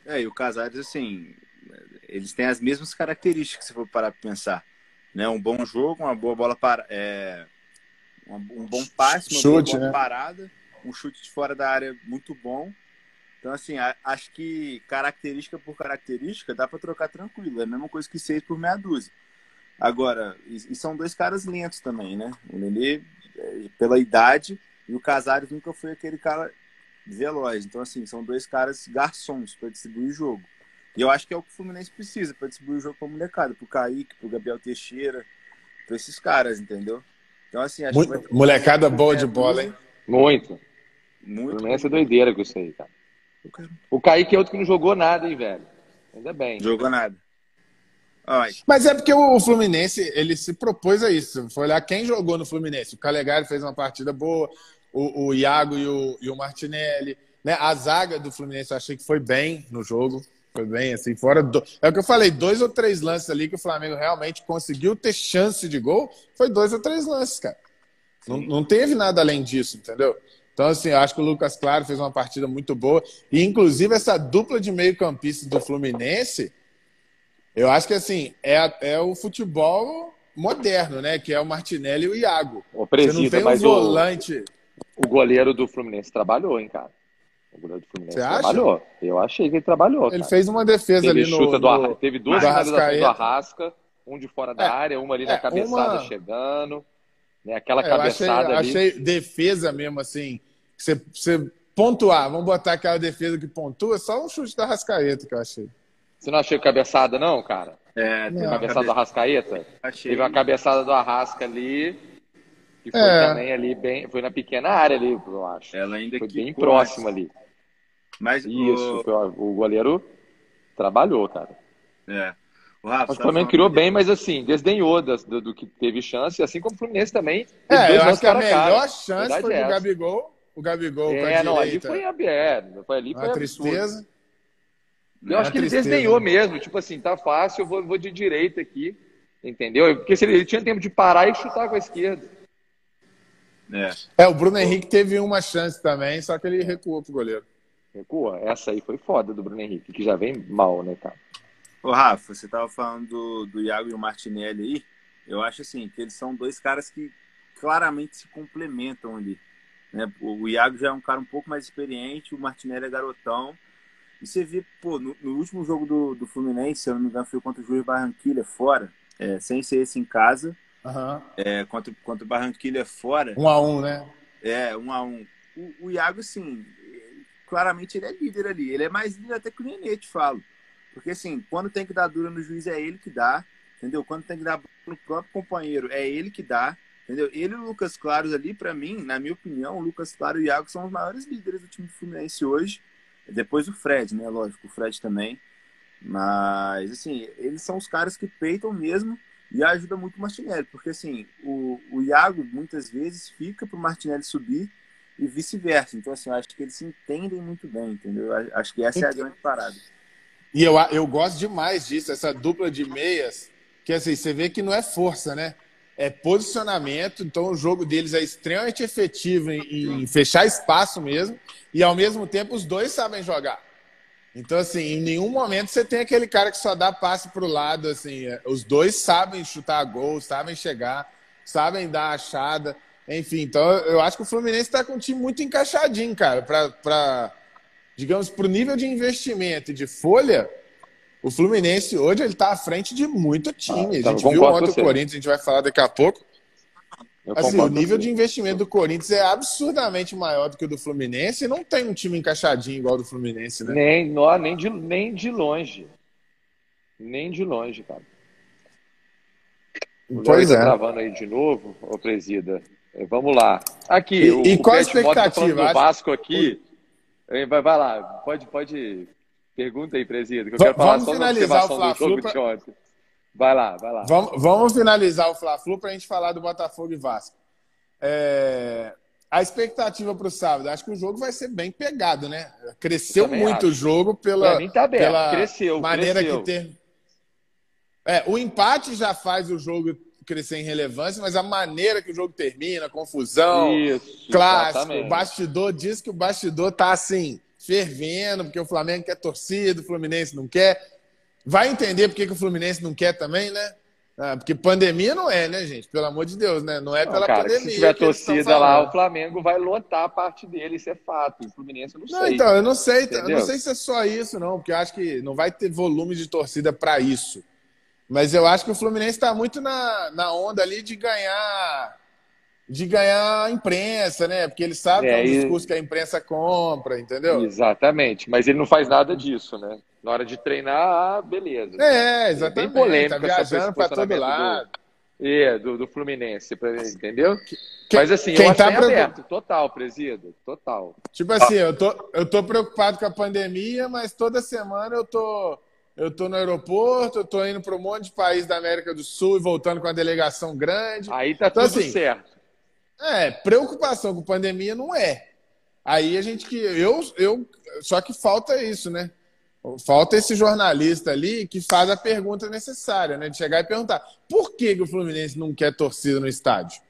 É, e o Casares, assim, eles têm as mesmas características, se for parar para pensar. Né? Um bom jogo, uma boa bola para. É... Um bom passe, uma chute, boa né? parada, um chute de fora da área muito bom. Então, assim, acho que característica por característica dá para trocar tranquilo. É a mesma coisa que seis por meia dúzia. Agora, e, são dois caras lentos também, né? O Nenê, é, pela idade, e o Casares nunca foi aquele cara veloz. Então, assim, são dois caras garçons para distribuir o jogo. E eu acho que é o que o Fluminense precisa para distribuir o jogo para molecada, para o Kaique, para o Gabriel Teixeira, para esses caras, entendeu? Então, assim, acho Muito, que Molecada boa de bola, hein? Muito. Muito. O Fluminense é doideira com isso aí, cara. O Kaique é outro que não jogou nada, hein, velho? Ainda bem. Jogou nada. Ai. Mas é porque o Fluminense ele se propôs a isso. Foi olhar quem jogou no Fluminense. O Calegari fez uma partida boa, o, o Iago e o, e o Martinelli. Né? A zaga do Fluminense eu achei que foi bem no jogo. Foi bem, assim, fora do... É o que eu falei, dois ou três lances ali que o Flamengo realmente conseguiu ter chance de gol. Foi dois ou três lances, cara. Não, não teve nada além disso, entendeu? Então, assim, eu acho que o Lucas Claro fez uma partida muito boa. E, inclusive, essa dupla de meio-campistas do Fluminense, eu acho que, assim, é, é o futebol moderno, né? Que é o Martinelli e o Iago. O Presida, Você não tem um volante. O, o goleiro do Fluminense trabalhou, hein, cara? O goleiro do Fluminense Você trabalhou. Acha? Eu achei que ele trabalhou. Ele cara. fez uma defesa teve ali no, no... Teve duas finalizações do Arrasca, um de fora da é, área, uma ali na é, cabeçada uma... chegando. Né? Aquela é, cabeçada eu achei, ali. achei defesa mesmo, assim. Você, você pontuar, vamos botar aquela defesa que pontua, só um chute da Rascaeta que eu achei. Você não achou cabeçada, não, cara? É, teve uma cabeçada cabe... do Arrascaeta? Achei. Teve uma cabeçada do Arrasca ali. Que foi é. também ali bem. Foi na pequena área ali, eu acho. Ela ainda foi bem próximo ali. Mas Isso, o... o goleiro trabalhou, cara. É. O Rafa, mas o Flamengo criou bem, mas assim, desdenhou do, do, que teve chance, assim como o Fluminense também. É, eu acho que a melhor cara. chance foi é do Gabigol. O Gabigol é, não, ali foi aberto. Foi ali foi Uma tristeza. Eu acho que ele desdenhou mesmo. Tipo assim, tá fácil, eu vou, vou de direita aqui. Entendeu? Porque se ele, ele tinha tempo de parar e chutar com a esquerda. É. é, o Bruno Henrique teve uma chance também, só que ele recuou pro goleiro. Recua? Essa aí foi foda do Bruno Henrique, que já vem mal, né, cara? Ô, Rafa, você tava falando do, do Iago e o Martinelli aí. Eu acho assim, que eles são dois caras que claramente se complementam ali. Né? O Iago já é um cara um pouco mais experiente, o Martinelli é garotão. E você vê, pô, no, no último jogo do, do Fluminense, se eu não me engano, foi contra o Juiz Barranquilha fora, é, sem ser esse em casa. Uhum. É, contra, contra o Barranquilha fora. Um a um, né? É, um a um. O, o Iago, assim, claramente ele é líder ali. Ele é mais líder até que o Nenê, te falo. Porque, assim, quando tem que dar dura no juiz, é ele que dá. Entendeu? Quando tem que dar no próprio companheiro, é ele que dá. Entendeu? Ele e o Lucas Claros ali, para mim, na minha opinião, o Lucas Claro e o Iago são os maiores líderes do time do Fluminense hoje. Depois o Fred, né? Lógico, o Fred também. Mas, assim, eles são os caras que peitam mesmo e ajuda muito o Martinelli. Porque, assim, o, o Iago muitas vezes fica pro Martinelli subir e vice-versa. Então, assim, eu acho que eles se entendem muito bem, entendeu? Eu acho que essa é a grande parada. E eu, eu gosto demais disso, essa dupla de meias, que assim, você vê que não é força, né? É posicionamento, então o jogo deles é extremamente efetivo em, em fechar espaço mesmo, e ao mesmo tempo os dois sabem jogar. Então, assim, em nenhum momento você tem aquele cara que só dá passe para o lado, assim, é, os dois sabem chutar gol, sabem chegar, sabem dar achada. Enfim, então eu acho que o Fluminense está com um time muito encaixadinho, cara, para, digamos, para o nível de investimento e de folha. O Fluminense hoje ele está à frente de muito time. Ah, a gente viu ontem o Corinthians, a gente vai falar daqui a pouco. assim, o nível de investimento do Corinthians é absurdamente maior do que o do Fluminense e não tem um time encaixadinho igual do Fluminense, né? Nem, não, nem, de, nem de longe. Nem de longe, cara. O pois tá é. Travando aí de novo, ô Presida. Vamos lá. Aqui, e, o, e qual a expectativa? do Vasco aqui. Vai, vai lá, pode, pode. Pergunta aí, presida, que eu quero falar Vamos só finalizar o Fla-Flu. Pra... Vai lá, vai lá. Vamos, vamos finalizar o Fla-Flu para a gente falar do Botafogo e Vasco. É, a expectativa para o sábado, acho que o jogo vai ser bem pegado, né? Cresceu muito acho. o jogo pela, tá pela cresceu, maneira cresceu. que tem. É, o empate já faz o jogo crescer em relevância, mas a maneira que o jogo termina, confusão, Isso, clássico, exatamente. o bastidor diz que o bastidor tá assim, fervendo, porque o Flamengo quer torcida, o Fluminense não quer. Vai entender porque que o Fluminense não quer também, né? Ah, porque pandemia não é, né, gente? Pelo amor de Deus, né? Não é pela cara, pandemia. Se tiver torcida lá, o Flamengo vai lotar a parte dele, isso é fato. O Fluminense eu não, não sei. Então, eu não sei, eu não sei se é só isso, não, porque eu acho que não vai ter volume de torcida para isso. Mas eu acho que o Fluminense está muito na, na onda ali de ganhar de ganhar a imprensa, né? Porque ele sabe é, que é um discurso que a imprensa compra, entendeu? Exatamente, mas ele não faz nada disso, né? Na hora de treinar, ah, beleza. É, exatamente. É bem polêmico, tá viajando para todo lado. Do, é, do, do Fluminense, entendeu? Que, mas assim, quem eu tá preocup... aberto, total, presídio, total. Tipo assim, eu tô, eu tô preocupado com a pandemia, mas toda semana eu tô eu tô no aeroporto, eu tô indo para um monte de país da América do Sul e voltando com a delegação grande. Aí tá então, tudo assim, certo. É, preocupação com pandemia não é. Aí a gente que eu eu só que falta isso, né? Falta esse jornalista ali que faz a pergunta necessária, né? De chegar e perguntar por que, que o Fluminense não quer torcida no estádio?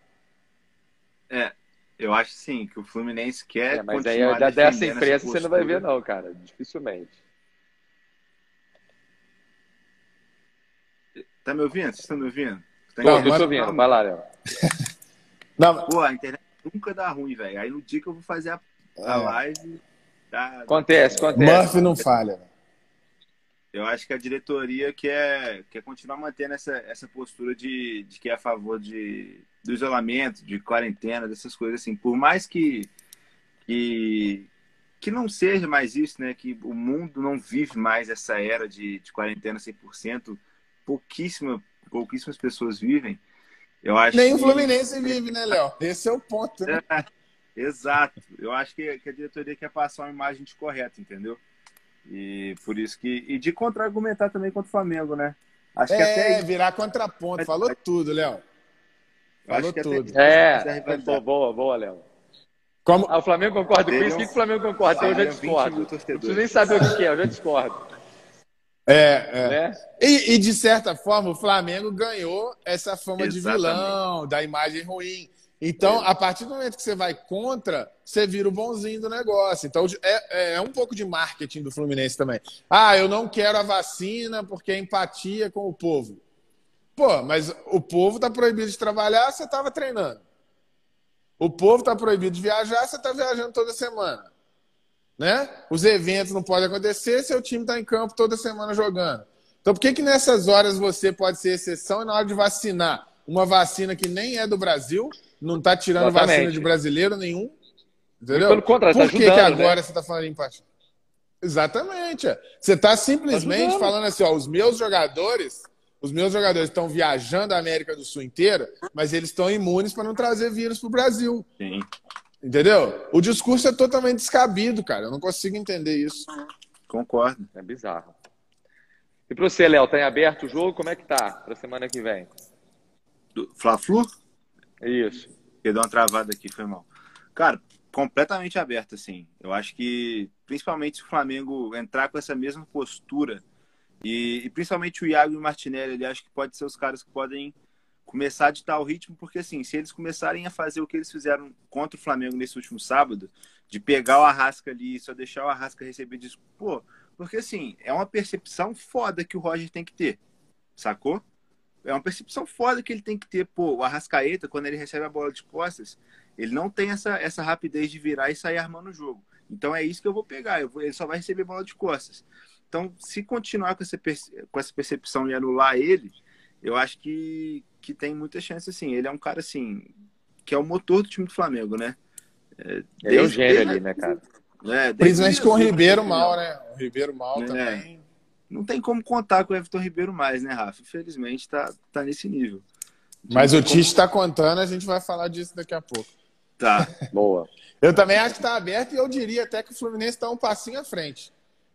É, eu acho sim, que o Fluminense quer. É, mas aí dessa imprensa você não vai ver, não, cara. Dificilmente. Tá me ouvindo? Vocês estão me ouvindo? Tá Pô, tô ouvindo. Vai lá, Léo. Não, Pô, a internet nunca dá ruim, velho. Aí no dia que eu vou fazer a, a é. live. Tá, acontece, acontece. Murphy não falha. Eu acho que a diretoria quer, quer continuar mantendo essa, essa postura de, de que é a favor de, do isolamento, de quarentena, dessas coisas assim. Por mais que, que, que não seja mais isso, né? Que o mundo não vive mais essa era de, de quarentena 100%. Pouquíssima, pouquíssimas pessoas vivem. Eu acho Nem que... o Fluminense vive, né, Léo? Esse é o ponto. Né? É, exato. Eu acho que, que, a diretoria quer passar uma imagem de correta, entendeu? E por isso que. E de contra-argumentar também contra o Flamengo, né? Acho é, que até. virar contraponto. Falou tudo, Léo. Falou tudo. É, boa, boa, boa, Léo. Como... Ah, o Flamengo concorda com isso? O que o Flamengo concorda? Eu já discordo. Não preciso nem saber o que é, eu já discordo. É, é. Né? E, e, de certa forma, o Flamengo ganhou essa fama Exatamente. de vilão, da imagem ruim. Então, é. a partir do momento que você vai contra, você vira o bonzinho do negócio. Então, é, é, é um pouco de marketing do Fluminense também. Ah, eu não quero a vacina porque é empatia com o povo. Pô, mas o povo tá proibido de trabalhar, você estava treinando. O povo tá proibido de viajar, você está viajando toda semana. Né? Os eventos não podem acontecer, seu time está em campo toda semana jogando. Então, por que, que nessas horas você pode ser exceção e na hora de vacinar uma vacina que nem é do Brasil, não está tirando Exatamente. vacina de brasileiro nenhum? Entendeu? Pelo contrário, por tá que, ajudando, que agora né? você está falando em empate? Exatamente. Você está simplesmente tá falando assim, ó, os meus jogadores, os meus jogadores estão viajando a América do Sul inteira, mas eles estão imunes para não trazer vírus para o Brasil. Sim. Entendeu? O discurso é totalmente descabido, cara. Eu não consigo entender isso. Concordo. É bizarro. E para você, Léo, tá em aberto o jogo? Como é que tá para semana que vem? Fla-Flu? Isso. Eu dei uma travada aqui, foi mal. Cara, completamente aberto, assim. Eu acho que, principalmente se o Flamengo entrar com essa mesma postura, e, e principalmente o Iago e o Martinelli, ele acho que pode ser os caras que podem começar a ditar o ritmo, porque assim, se eles começarem a fazer o que eles fizeram contra o Flamengo nesse último sábado, de pegar o Arrasca ali, só deixar o Arrasca receber disso, pô, porque assim, é uma percepção foda que o Roger tem que ter, sacou? É uma percepção foda que ele tem que ter, pô, o Arrascaeta, quando ele recebe a bola de costas, ele não tem essa, essa rapidez de virar e sair armando o jogo. Então é isso que eu vou pegar, eu vou, ele só vai receber bola de costas. Então, se continuar com essa, com essa percepção e anular ele, eu acho que, que tem muita chance, assim. Ele é um cara, assim, que é o motor do time do Flamengo, né? É, desde, é o gênio ali, né, cara? É, Principalmente com o Ribeiro mal, né? O Ribeiro mal é, também. Não tem como contar com o Everton Ribeiro mais, né, Rafa? Infelizmente tá, tá nesse nível. Mas o Tite está contando, a gente vai falar disso daqui a pouco. Tá. Boa. Eu também acho que está aberto e eu diria até que o Fluminense está um passinho à frente.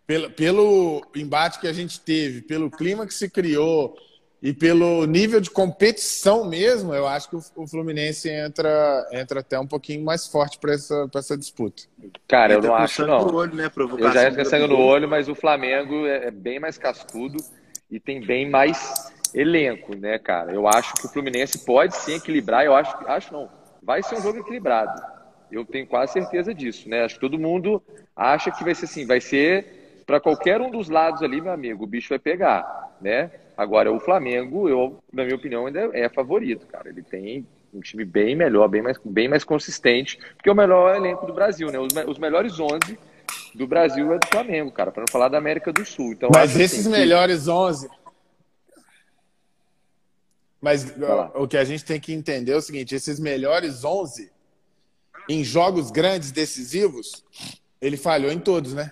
Pelo, pelo embate que a gente teve, pelo clima que se criou, e pelo nível de competição mesmo, eu acho que o Fluminense entra, entra até um pouquinho mais forte para essa, essa disputa. Cara, eu não acho, não. Olho, né? eu já ia sangue no olho, mas o Flamengo é, é bem mais cascudo e tem bem mais elenco, né, cara? Eu acho que o Fluminense pode sim equilibrar, eu acho, acho não, vai ser um jogo equilibrado. Eu tenho quase certeza disso, né? Acho que todo mundo acha que vai ser assim, vai ser para qualquer um dos lados ali, meu amigo, o bicho vai pegar, né? Agora, o Flamengo, eu, na minha opinião, ainda é favorito, cara. Ele tem um time bem melhor, bem mais, bem mais consistente, porque é o melhor elenco do Brasil, né? Os, os melhores 11 do Brasil é do Flamengo, cara, para não falar da América do Sul. Então, Mas esses assim, melhores que... 11. Mas o que a gente tem que entender é o seguinte: esses melhores 11 em jogos grandes, decisivos, ele falhou em todos, né?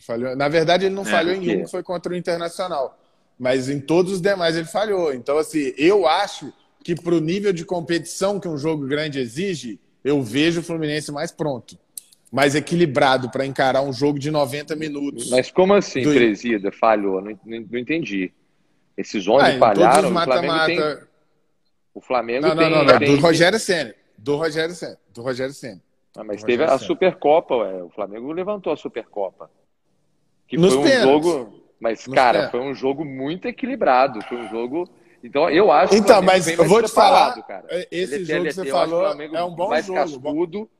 Falhou. Na verdade, ele não é, falhou em um, que foi contra o Internacional mas em todos os demais ele falhou. Então, assim, eu acho que para o nível de competição que um jogo grande exige, eu vejo o Fluminense mais pronto, mais equilibrado para encarar um jogo de 90 minutos. Mas como assim, do... Presida, falhou? Não, não, não, entendi. Esses 11 ah, falharam, mata, o Flamengo mata... tem... O Flamengo não, não, não, não, tem... do Rogério Senna. Do Rogério Senna. Do Rogério Senna. Ah, mas teve a Supercopa, ué. o Flamengo levantou a Supercopa. Que Nos foi um pênaltis. jogo mas, cara, é. foi um jogo muito equilibrado. Foi um jogo. Então, eu acho então, que mas eu vou te falar, cara. Esse ele jogo que você falou é um bom mais jogo. Cascudo,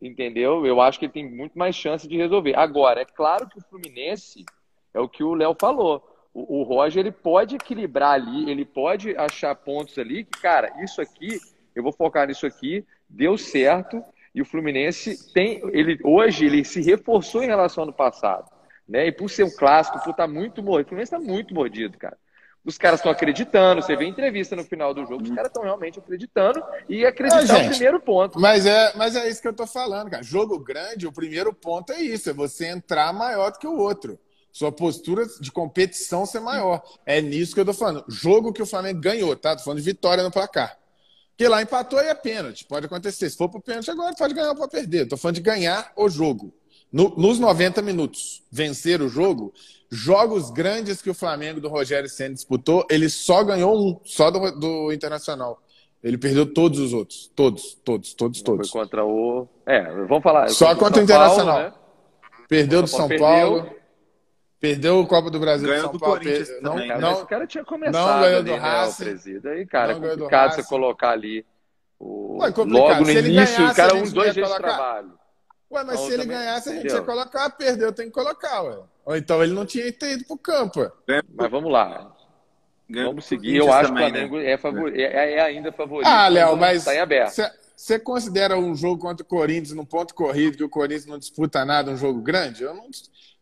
entendeu? Eu acho que ele tem muito mais chance de resolver. Agora, é claro que o Fluminense é o que o Léo falou. O, o Roger ele pode equilibrar ali, ele pode achar pontos ali que, cara, isso aqui, eu vou focar nisso aqui, deu certo. E o Fluminense tem, ele hoje ele se reforçou em relação ao ano passado. Né? E por ser um clássico, por estar tá muito mordido, o Fluminense está muito mordido, cara. Os caras estão acreditando, você vê entrevista no final do jogo, os caras estão realmente acreditando e acreditar é, o primeiro ponto. Mas é, mas é isso que eu tô falando, cara. Jogo grande, o primeiro ponto é isso, é você entrar maior do que o outro. Sua postura de competição ser maior. É nisso que eu tô falando. Jogo que o Flamengo ganhou, tá? Tô falando de vitória no placar. Porque lá empatou e é pênalti. Pode acontecer. Se for pro pênalti agora, pode ganhar ou pode perder. Tô falando de ganhar o jogo no, nos 90 minutos, vencer o jogo, jogos grandes que o Flamengo do Rogério Senna disputou, ele só ganhou um, só do, do Internacional. Ele perdeu todos os outros. Todos, todos, todos, todos. Foi contra o. É, vamos falar. Só contra o Internacional. Paulo, né? Perdeu do São Paulo. Perdeu. O Copa do Brasil ganhou do São Paulo. Corinthians per... não, não, não, o cara tinha começado. Não ganhou do Racing. Né, Aí, cara, não é complicado você colocar ali. O... Ué, logo no início, ganhasse, o cara um, dois dias de trabalho. Ué, mas se ele ganhasse, a gente entendeu? ia colocar, perdeu, tem que colocar, ué. Ou então ele não tinha ido pro campo, ué. Mas vamos lá. Vamos seguir. Eu acho também, que o Flamengo né? é, favor... é, é, ainda favorito. Ah, Léo, mas você considera um jogo contra o Corinthians num ponto corrido, que o Corinthians não disputa nada, um jogo grande? Eu não.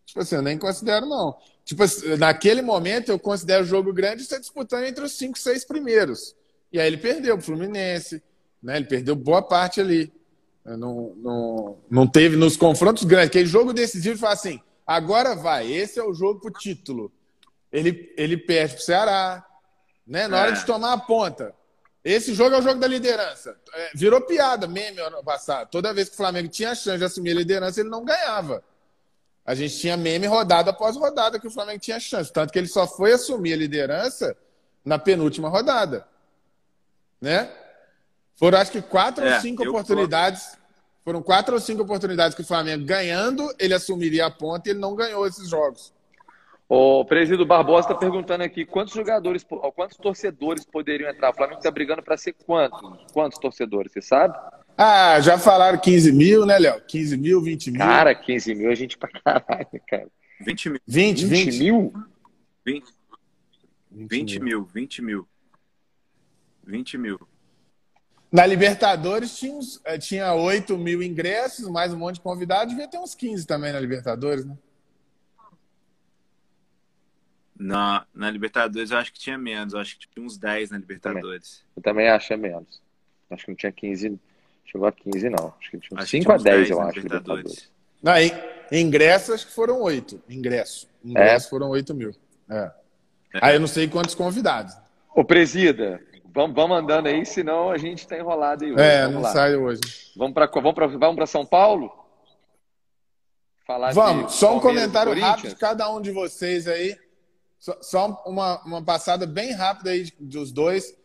Tipo assim, eu nem considero, não. Tipo assim, naquele momento eu considero o jogo grande você disputando entre os cinco, seis primeiros. E aí ele perdeu o Fluminense, né? Ele perdeu boa parte ali. Não, não, não teve nos confrontos grandes. Aquele jogo decisivo fala assim: agora vai, esse é o jogo pro título. Ele, ele perde pro Ceará, né? Na hora é. de tomar a ponta. Esse jogo é o jogo da liderança. É, virou piada, meme ano passado. Toda vez que o Flamengo tinha a chance de assumir a liderança, ele não ganhava. A gente tinha meme rodada após rodada que o Flamengo tinha chance. Tanto que ele só foi assumir a liderança na penúltima rodada. Né? Foram acho que quatro é, ou cinco oportunidades. Foram quatro ou cinco oportunidades que o Flamengo ganhando, ele assumiria a ponta e ele não ganhou esses jogos. O presidente Barbosa está perguntando aqui quantos jogadores, quantos torcedores poderiam entrar. O Flamengo está brigando para ser quantos? Quantos torcedores, você sabe? Ah, já falaram 15 mil, né, Léo? 15 mil, 20 mil. Cara, 15 mil é gente pra caralho, cara. 20 mil. 20, 20, 20 mil? 20, 20 mil, 20 mil. 20 mil. Na Libertadores tinha, uns, eh, tinha 8 mil ingressos, mais um monte de convidados, devia ter uns 15 também na Libertadores, né? Na, na Libertadores eu acho que tinha menos, eu acho que tinha uns 10 na Libertadores. Eu também acho menos. Acho que não tinha 15, chegou a 15 não. Acho que tinha uns 5 a 10, 10 eu acho. Libertadores. Não, em, ingressos acho que foram 8. Ingresso. Ingressos é? foram 8 mil. É. é. Aí eu não sei quantos convidados. Ô, Presida, Vamos, vamos andando aí, senão a gente está enrolado aí hoje. É, vamos não lá. sai hoje. Vamos para vamos vamos São Paulo? Falar vamos, só um comentário rápido de cada um de vocês aí. Só, só uma, uma passada bem rápida aí dos dois,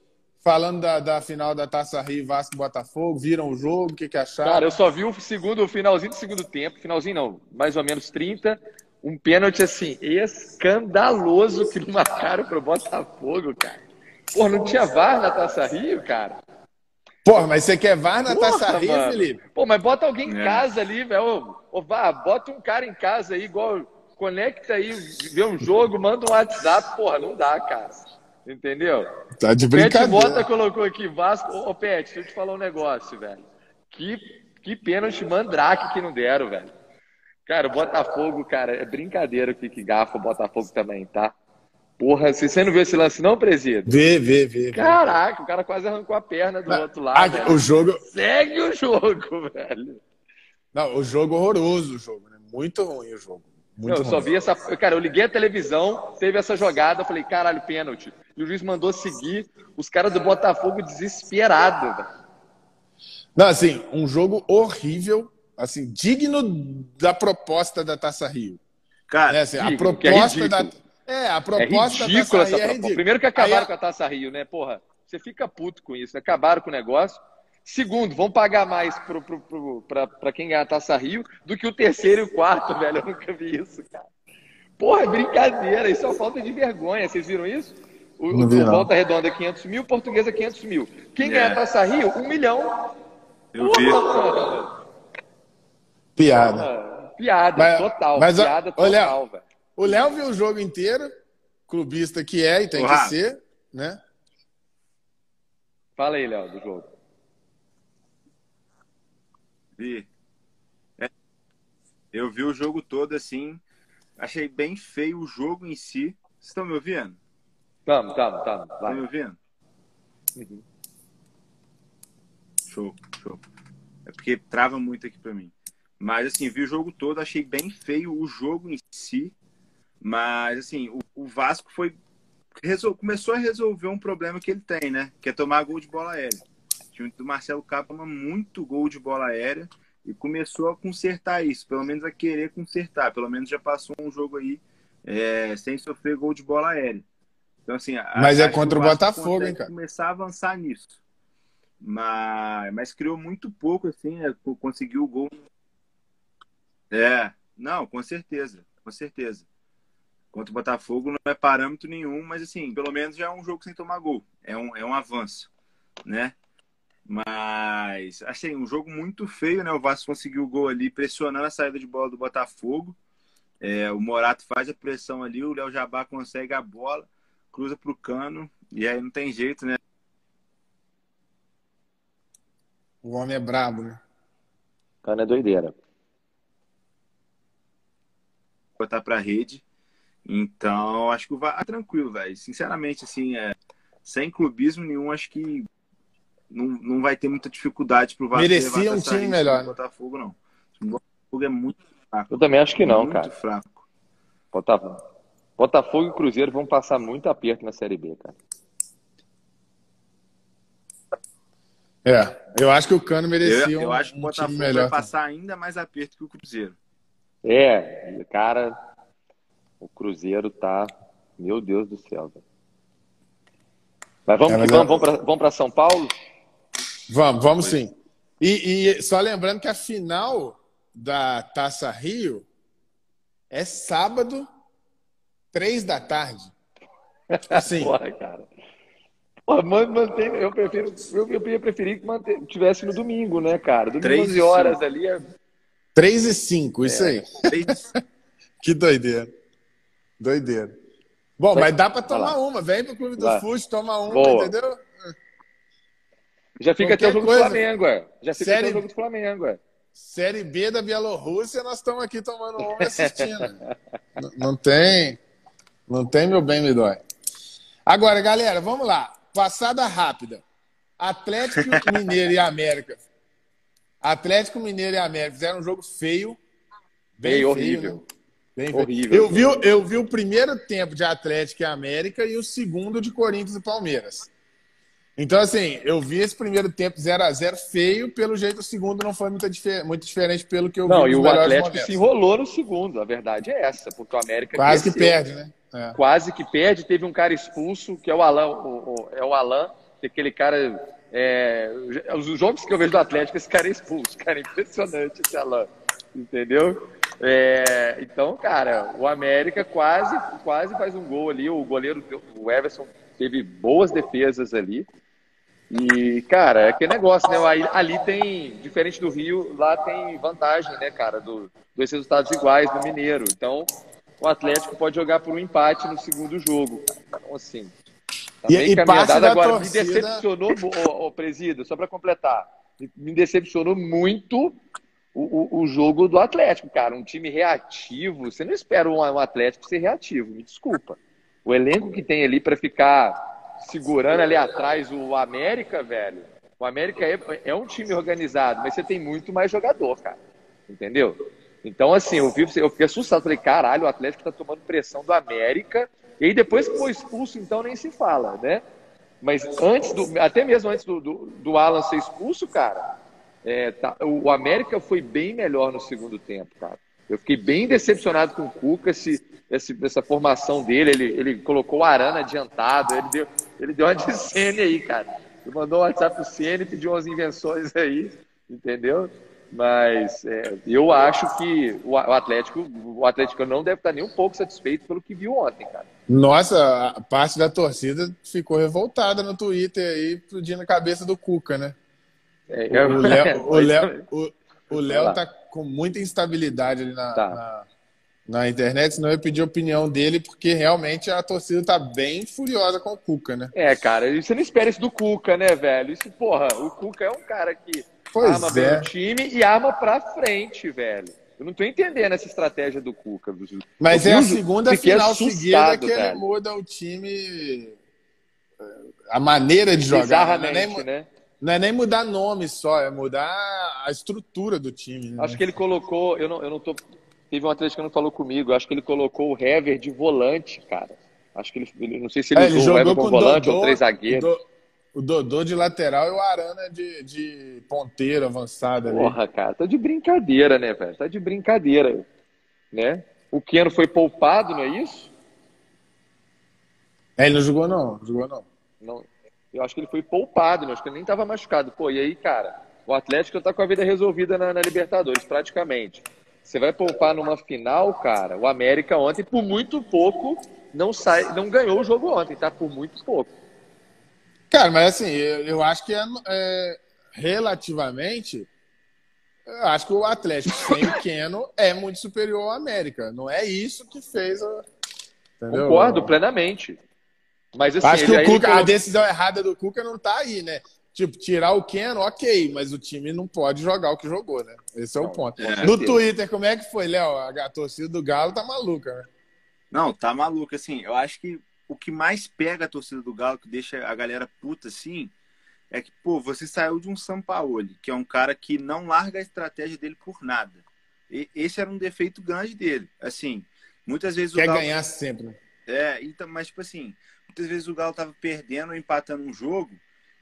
falando da, da final da Taça Rio Vasco Botafogo. Viram o jogo? O que, que acharam? Cara, eu só vi o segundo, o finalzinho do segundo tempo, finalzinho não, mais ou menos 30. Um pênalti assim, escandaloso que não marcaram pro Botafogo, cara. Pô, não tinha VAR na Taça Rio, cara? Porra, mas você quer VAR na Porra, Taça Rio, mano. Felipe? Pô, mas bota alguém em é. casa ali, velho. Ô, vá, bota um cara em casa aí, igual. Conecta aí, vê um jogo, manda um WhatsApp. Porra, não dá, cara. Entendeu? Tá de brincadeira. Pet Bota colocou aqui, Vasco. Ô, Pet, deixa eu te falar um negócio, velho. Que, que pênalti mandrake que não deram, velho. Cara, o Botafogo, cara, é brincadeira que, que gafa o Botafogo também, tá? Porra, se você não viu esse lance, não, presídio? Vê, vê, vê. Caraca, o cara quase arrancou a perna do outro lado. Ah, o jogo. Segue o jogo, velho. Não, o jogo horroroso, o jogo, né? Muito ruim o jogo. Muito não, eu só vi essa. Cara, eu liguei a televisão, teve essa jogada, falei, caralho, pênalti. E o juiz mandou seguir os caras do Botafogo desesperado, velho. Não, assim, um jogo horrível, assim, digno da proposta da Taça Rio. Cara, é, assim, a é proposta é da é, a proposta é ridícula essa é proposta. Primeiro que acabaram Aí, com a Taça Rio, né? Porra, você fica puto com isso, né? acabaram com o negócio. Segundo, vão pagar mais para quem ganhar a Taça Rio do que o terceiro e o quarto, velho. Eu nunca vi isso, cara. Porra, é brincadeira, isso é uma falta de vergonha. Vocês viram isso? O, o Volta Redonda 500 mil, Portuguesa 500 mil. Quem ganhar a Taça Rio, um milhão. Eu vi. Piada. Porra, piada, mas, total. Mas, piada olha, total, velho. O Léo viu o jogo inteiro, clubista que é e tem que ser, né? Fala aí, Léo, do jogo. Vi. É. Eu vi o jogo todo assim. Achei bem feio o jogo em si. Vocês estão me ouvindo? Estamos, estamos, estamos. Estão me ouvindo? Uhum. Show, show. É porque trava muito aqui para mim. Mas assim, vi o jogo todo, achei bem feio o jogo em si. Mas, assim, o, o Vasco foi resol... começou a resolver um problema que ele tem, né? Que é tomar gol de bola aérea. O time do Marcelo Cabo toma muito gol de bola aérea e começou a consertar isso, pelo menos a querer consertar. Pelo menos já passou um jogo aí é, sem sofrer gol de bola aérea. Então, assim, mas é contra o, o Botafogo, hein, cara? Começar a avançar nisso. Mas, mas criou muito pouco, assim, né? conseguiu o gol. É, não, com certeza, com certeza. Contra o Botafogo não é parâmetro nenhum, mas assim, pelo menos já é um jogo sem tomar gol. É um, é um avanço, né? Mas, achei um jogo muito feio, né? O Vasco conseguiu o gol ali, pressionando a saída de bola do Botafogo. É, o Morato faz a pressão ali, o Léo Jabá consegue a bola, cruza pro cano, e aí não tem jeito, né? O homem é brabo, né? Cano é doideira. Botar pra rede. Então, acho que o VAR é tranquilo, velho. Sinceramente, assim, é, sem clubismo nenhum, acho que não, não vai ter muita dificuldade pro VAR. Merecia um time melhor. Né? Botafogo, não. O Botafogo é muito fraco. Eu também acho que não, muito cara. Muito fraco. Botafogo. Botafogo e Cruzeiro vão passar muito aperto na Série B, cara. É, eu acho que o Cano merecia eu, eu um, acho que o Botafogo vai passar ainda mais aperto que o Cruzeiro. É, cara, o Cruzeiro tá. Meu Deus do céu, velho. Mas vamos, é, mas vamos, é... vamos para São Paulo? Vamos, vamos sim. E, e, só lembrando que a final da Taça Rio é sábado, três da tarde. Assim. Porra, cara. Porra, mantém, eu prefiro, eu, eu ia preferir que manter, tivesse no domingo, né, cara? Domingo, três 11 horas ali é. 3 e 5, isso é. aí. que doideira. Doideira. Bom, Vai, mas dá para tomar uma. Vem pro Clube do Fute, toma uma, Boa. entendeu? Já fica até o jogo coisa. do Flamengo, é. Já fica Série... até o jogo do Flamengo, é. Série B da Bielorrússia, nós estamos aqui tomando uma e assistindo. não, não tem. Não tem, meu bem, me dói. Agora, galera, vamos lá. Passada rápida. Atlético Mineiro e América. Atlético Mineiro e América fizeram um jogo feio. Bem, bem feio, horrível. Né? Bem Horrível. Eu vi, eu vi o primeiro tempo de Atlético e América e o segundo de Corinthians e Palmeiras. Então, assim, eu vi esse primeiro tempo 0 a 0 feio, pelo jeito o segundo não foi muito, difer muito diferente pelo que eu não, vi. Não, e o Atlético momentos. se enrolou no segundo, a verdade é essa, porque o América. Quase cresceu, que perde, né? É. Quase que perde, teve um cara expulso, que é o Alan, o, o, é o é aquele cara. É, os jogos que eu vejo do Atlético, esse cara é expulso, cara, é impressionante esse Alan, entendeu? É, então, cara, o América quase, quase faz um gol ali, o goleiro, o Everson, teve boas defesas ali. E, cara, é aquele negócio, né? Ali, ali, tem, diferente do Rio, lá tem vantagem, né, cara, do, dois resultados iguais no Mineiro. Então, o Atlético pode jogar por um empate no segundo jogo. Então, assim. Tá e, e parte agora. Torcida... Me decepcionou, ô, ô, presida, só para completar. Me decepcionou muito o, o, o, jogo do Atlético, cara. Um time reativo. Você não espera um, um Atlético ser reativo, me desculpa. O elenco que tem ali para ficar segurando ali atrás o América, velho. O América é, é um time organizado, mas você tem muito mais jogador, cara. Entendeu? Então, assim, eu, vi, eu fiquei assustado. Falei, caralho, o Atlético tá tomando pressão do América. E aí, depois que foi expulso, então nem se fala, né? Mas antes do, até mesmo antes do, do, do Alan ser expulso, cara, é, tá, o América foi bem melhor no segundo tempo, cara. Eu fiquei bem decepcionado com o Cuca, esse, esse, essa formação dele. Ele, ele colocou o Arana adiantado, ele deu, ele deu uma de Sene aí, cara. Ele mandou um WhatsApp pro Sene, pediu umas invenções aí, entendeu? Mas é, eu acho que o Atlético, o Atlético não deve estar nem um pouco satisfeito pelo que viu ontem, cara. Nossa, a parte da torcida ficou revoltada no Twitter aí, explodindo a cabeça do Cuca, né? É, o Léo, o Léo, o, o Léo tá com muita instabilidade ali na, tá. na, na, internet, senão eu pedi a opinião dele, porque realmente a torcida tá bem furiosa com o Cuca, né? É, cara, você não espera isso do Cuca, né, velho? Isso, porra, o Cuca é um cara que pois ama é. bem o time e ama pra frente, velho. Eu não tô entendendo essa estratégia do Cuca. Mas é a segunda final seguida que ele muda o time. A maneira de jogar. Né? Né? Não é nem mudar nome só, é mudar a estrutura do time. Né? Acho que ele colocou, eu não, eu não tô. Teve um atleta que não falou comigo, acho que ele colocou o Hever de volante, cara. Acho que ele, não sei se ele é, usou ele o Hever como volante Dodô, ou três zagueiros. O Dodô de lateral e o Arana de, de ponteiro avançado ali. Porra, cara, tá de brincadeira, né, velho? Tá de brincadeira, né? O Keno foi poupado, não é isso? É, ele não jogou não, não jogou não. Não, eu acho que ele foi poupado, né? acho que ele nem estava machucado. Pô, e aí, cara, o Atlético está com a vida resolvida na, na, Libertadores, praticamente. Você vai poupar numa final, cara. O América ontem, por muito pouco, não sai, não ganhou o jogo ontem, tá? Por muito pouco. Cara, mas assim, eu, eu acho que é, é, relativamente. Eu acho que o Atlético sem o Keno é muito superior ao América. Não é isso que fez a. Entendeu? Concordo plenamente. Mas assim, acho que o Cuca, a decisão errada do Cuca não tá aí, né? Tipo, tirar o Keno, ok, mas o time não pode jogar o que jogou, né? Esse é o ponto. É, no Twitter, como é que foi, Léo? A torcida do Galo tá maluca, né? Não, tá maluca, assim. Eu acho que o que mais pega a torcida do Galo, que deixa a galera puta assim, é que, pô, você saiu de um Sampaoli, que é um cara que não larga a estratégia dele por nada. E esse era um defeito grande dele. Assim, muitas vezes Quer o Galo... ganhar sempre. Né? É, então, mas tipo assim, muitas vezes o Galo estava perdendo ou empatando um jogo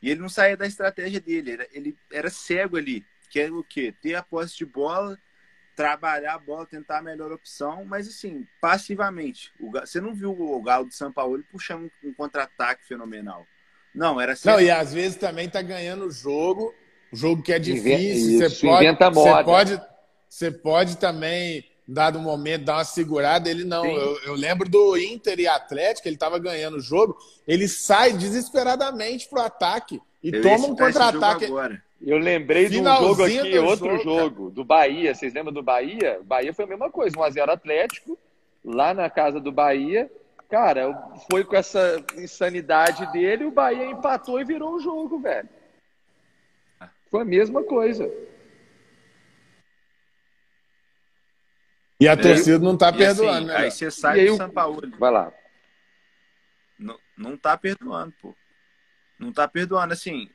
e ele não saía da estratégia dele. Era, ele era cego ali. Que é o quê? Ter a posse de bola, trabalhar a bola, tentar a melhor opção, mas assim, passivamente. O, você não viu o Galo de São Paulo puxando um contra-ataque fenomenal. Não, era assim. Não, e às vezes também tá ganhando o jogo, o jogo que é difícil. Isso, você pode, inventa. Você pode, você pode também dado momento, dar uma segurada. Ele não. Eu, eu, lembro do Inter e Atlético, ele estava ganhando o jogo. Ele sai desesperadamente pro ataque e eu toma um contra-ataque. Eu lembrei de um jogo aqui, outro jogo, jogo do Bahia. Vocês lembram do Bahia? O Bahia foi a mesma coisa, 1x0 Atlético, lá na casa do Bahia. Cara, foi com essa insanidade dele, o Bahia empatou e virou o jogo, velho. Foi a mesma coisa. E a torcida não está perdoando, assim, né? Aí você sai do São Paulo. Vai lá. Não, não tá perdoando, pô. Não tá perdoando. Assim,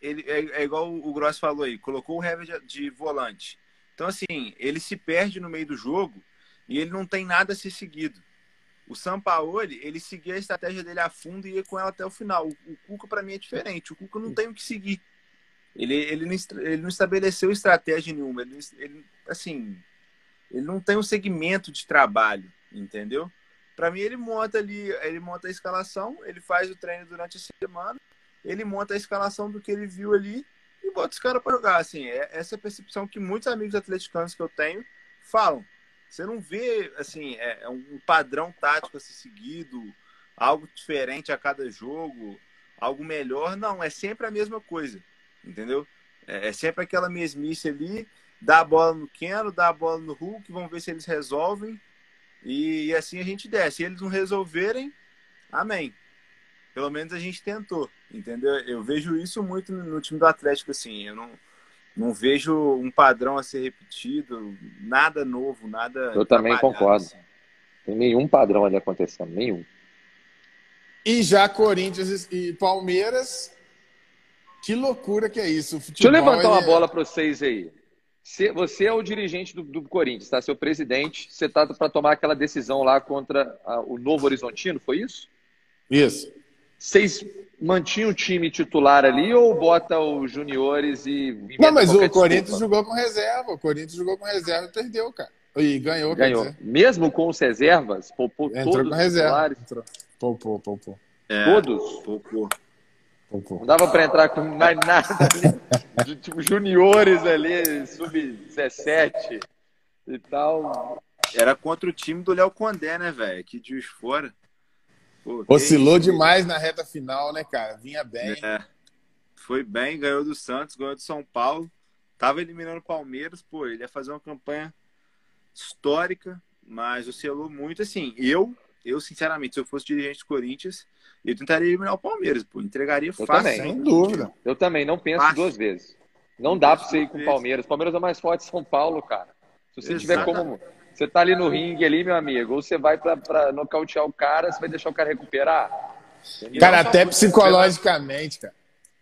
ele, é, é igual o Gross falou aí, colocou o Hever de, de, volante. Então, assim, ele se perde no meio do jogo e ele não tem nada a ser seguido. O Sampaoli, ele seguia a estratégia dele a fundo e ia com ela até o final. O, o Cuca, para mim, é diferente. O Cuca não tem o que seguir. Ele, ele, não, ele não estabeleceu estratégia nenhuma. Ele, ele, assim, ele não tem um segmento de trabalho, entendeu? Para mim, ele monta ali, ele monta a escalação, ele faz o treino durante a semana, ele monta a escalação do que ele viu ali e bota os caras para jogar. Assim, é essa é a percepção que muitos amigos atleticanos que eu tenho falam. Você não vê assim é, é um padrão tático a ser seguido, algo diferente a cada jogo, algo melhor. Não, é sempre a mesma coisa, entendeu? É, é sempre aquela mesmice ali, dá a bola no Keno, dá a bola no Hulk, vamos ver se eles resolvem. E, e assim a gente desce. Se eles não resolverem, amém. Pelo menos a gente tentou, entendeu? Eu vejo isso muito no time do Atlético, assim. Eu não, não vejo um padrão a ser repetido, nada novo, nada. Eu também concordo. Assim. Tem nenhum padrão ali acontecendo, nenhum. E já Corinthians e Palmeiras, que loucura que é isso. Deixa eu levantar uma é... bola para vocês aí. Você é o dirigente do, do Corinthians, tá? Seu presidente, você tá para tomar aquela decisão lá contra a, o Novo Horizontino, foi isso? Isso. Vocês mantinham o time titular ali ou bota os juniores e. Não, mas o Corinthians desculpa? jogou com reserva. O Corinthians jogou com reserva e perdeu, cara. E ganhou, ganhou. Mesmo com os reservas, poupou Entrou todos com reserva. Entrou. Poupou, poupou. É, todos? Poupou. Não dava para entrar com mais nada ali, de, tipo, juniores ali, sub-17 e tal. Era contra o time do Léo Condé, né, velho? Que de fora. Pô, Oscilou demais na reta final, né, cara? Vinha bem. É. Foi bem, ganhou do Santos, ganhou do São Paulo. Tava eliminando o Palmeiras, pô, ele ia fazer uma campanha histórica, mas oscilou muito. Assim, eu, eu sinceramente, se eu fosse dirigente do Corinthians, eu tentaria eliminar o Palmeiras, pô. Entregaria eu fácil. Também. Sem dúvida. Eu também, não penso fácil. duas vezes. Não dá pra você ir com o Palmeiras. O Palmeiras é mais forte de São Paulo, cara. Se você tiver como. Você tá ali no ringue ali, meu amigo, ou você vai pra, pra nocautear o cara, você vai deixar o cara recuperar. Entendeu? Cara, até psicologicamente, cara.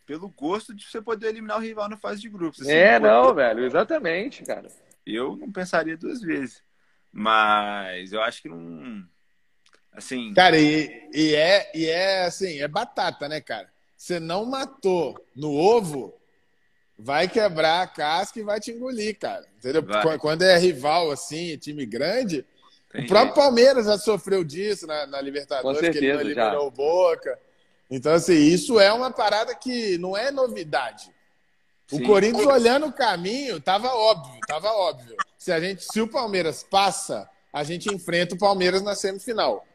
Pelo gosto de você poder eliminar o rival na fase de grupos. Assim, é, não, velho, exatamente, cara. Eu não pensaria duas vezes. Mas eu acho que não Assim. Cara, e, e, é, e é assim, é batata, né, cara? Você não matou no ovo, vai quebrar a casca e vai te engolir, cara. Entendeu? Vai. Quando é rival, assim, time grande. Tem o próprio Palmeiras já sofreu disso na, na Libertadores, certeza, que ele não eliminou o Boca. Então, assim, isso é uma parada que não é novidade. O Sim. Corinthians olhando o caminho, tava óbvio, tava óbvio. Se a gente, se o Palmeiras passa, a gente enfrenta o Palmeiras na semifinal.